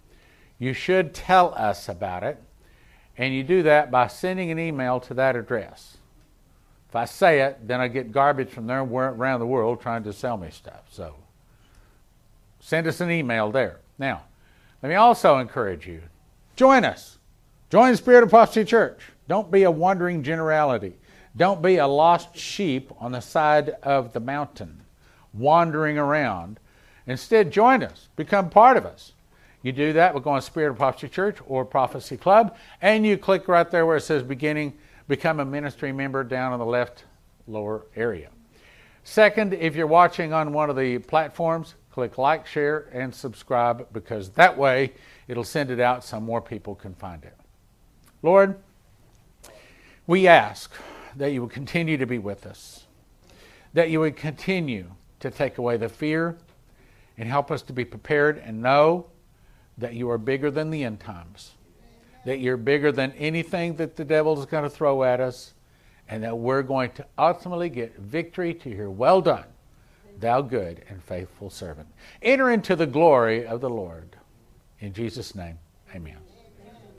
you should tell us about it. And you do that by sending an email to that address. If I say it, then I get garbage from there around the world trying to sell me stuff. So send us an email there. Now, let me also encourage you join us. Join Spirit of Prophecy Church. Don't be a wandering generality. Don't be a lost sheep on the side of the mountain, wandering around. Instead, join us. Become part of us. You do that by going to Spirit of Prophecy Church or Prophecy Club, and you click right there where it says beginning, become a ministry member down in the left lower area. Second, if you're watching on one of the platforms, click like, share, and subscribe because that way it'll send it out so more people can find it. Lord, we ask that you would continue to be with us, that you would continue to take away the fear and help us to be prepared and know that you are bigger than the end times, that you're bigger than anything that the devil is going to throw at us, and that we're going to ultimately get victory to hear, Well done, thou good and faithful servant. Enter into the glory of the Lord. In Jesus' name, amen.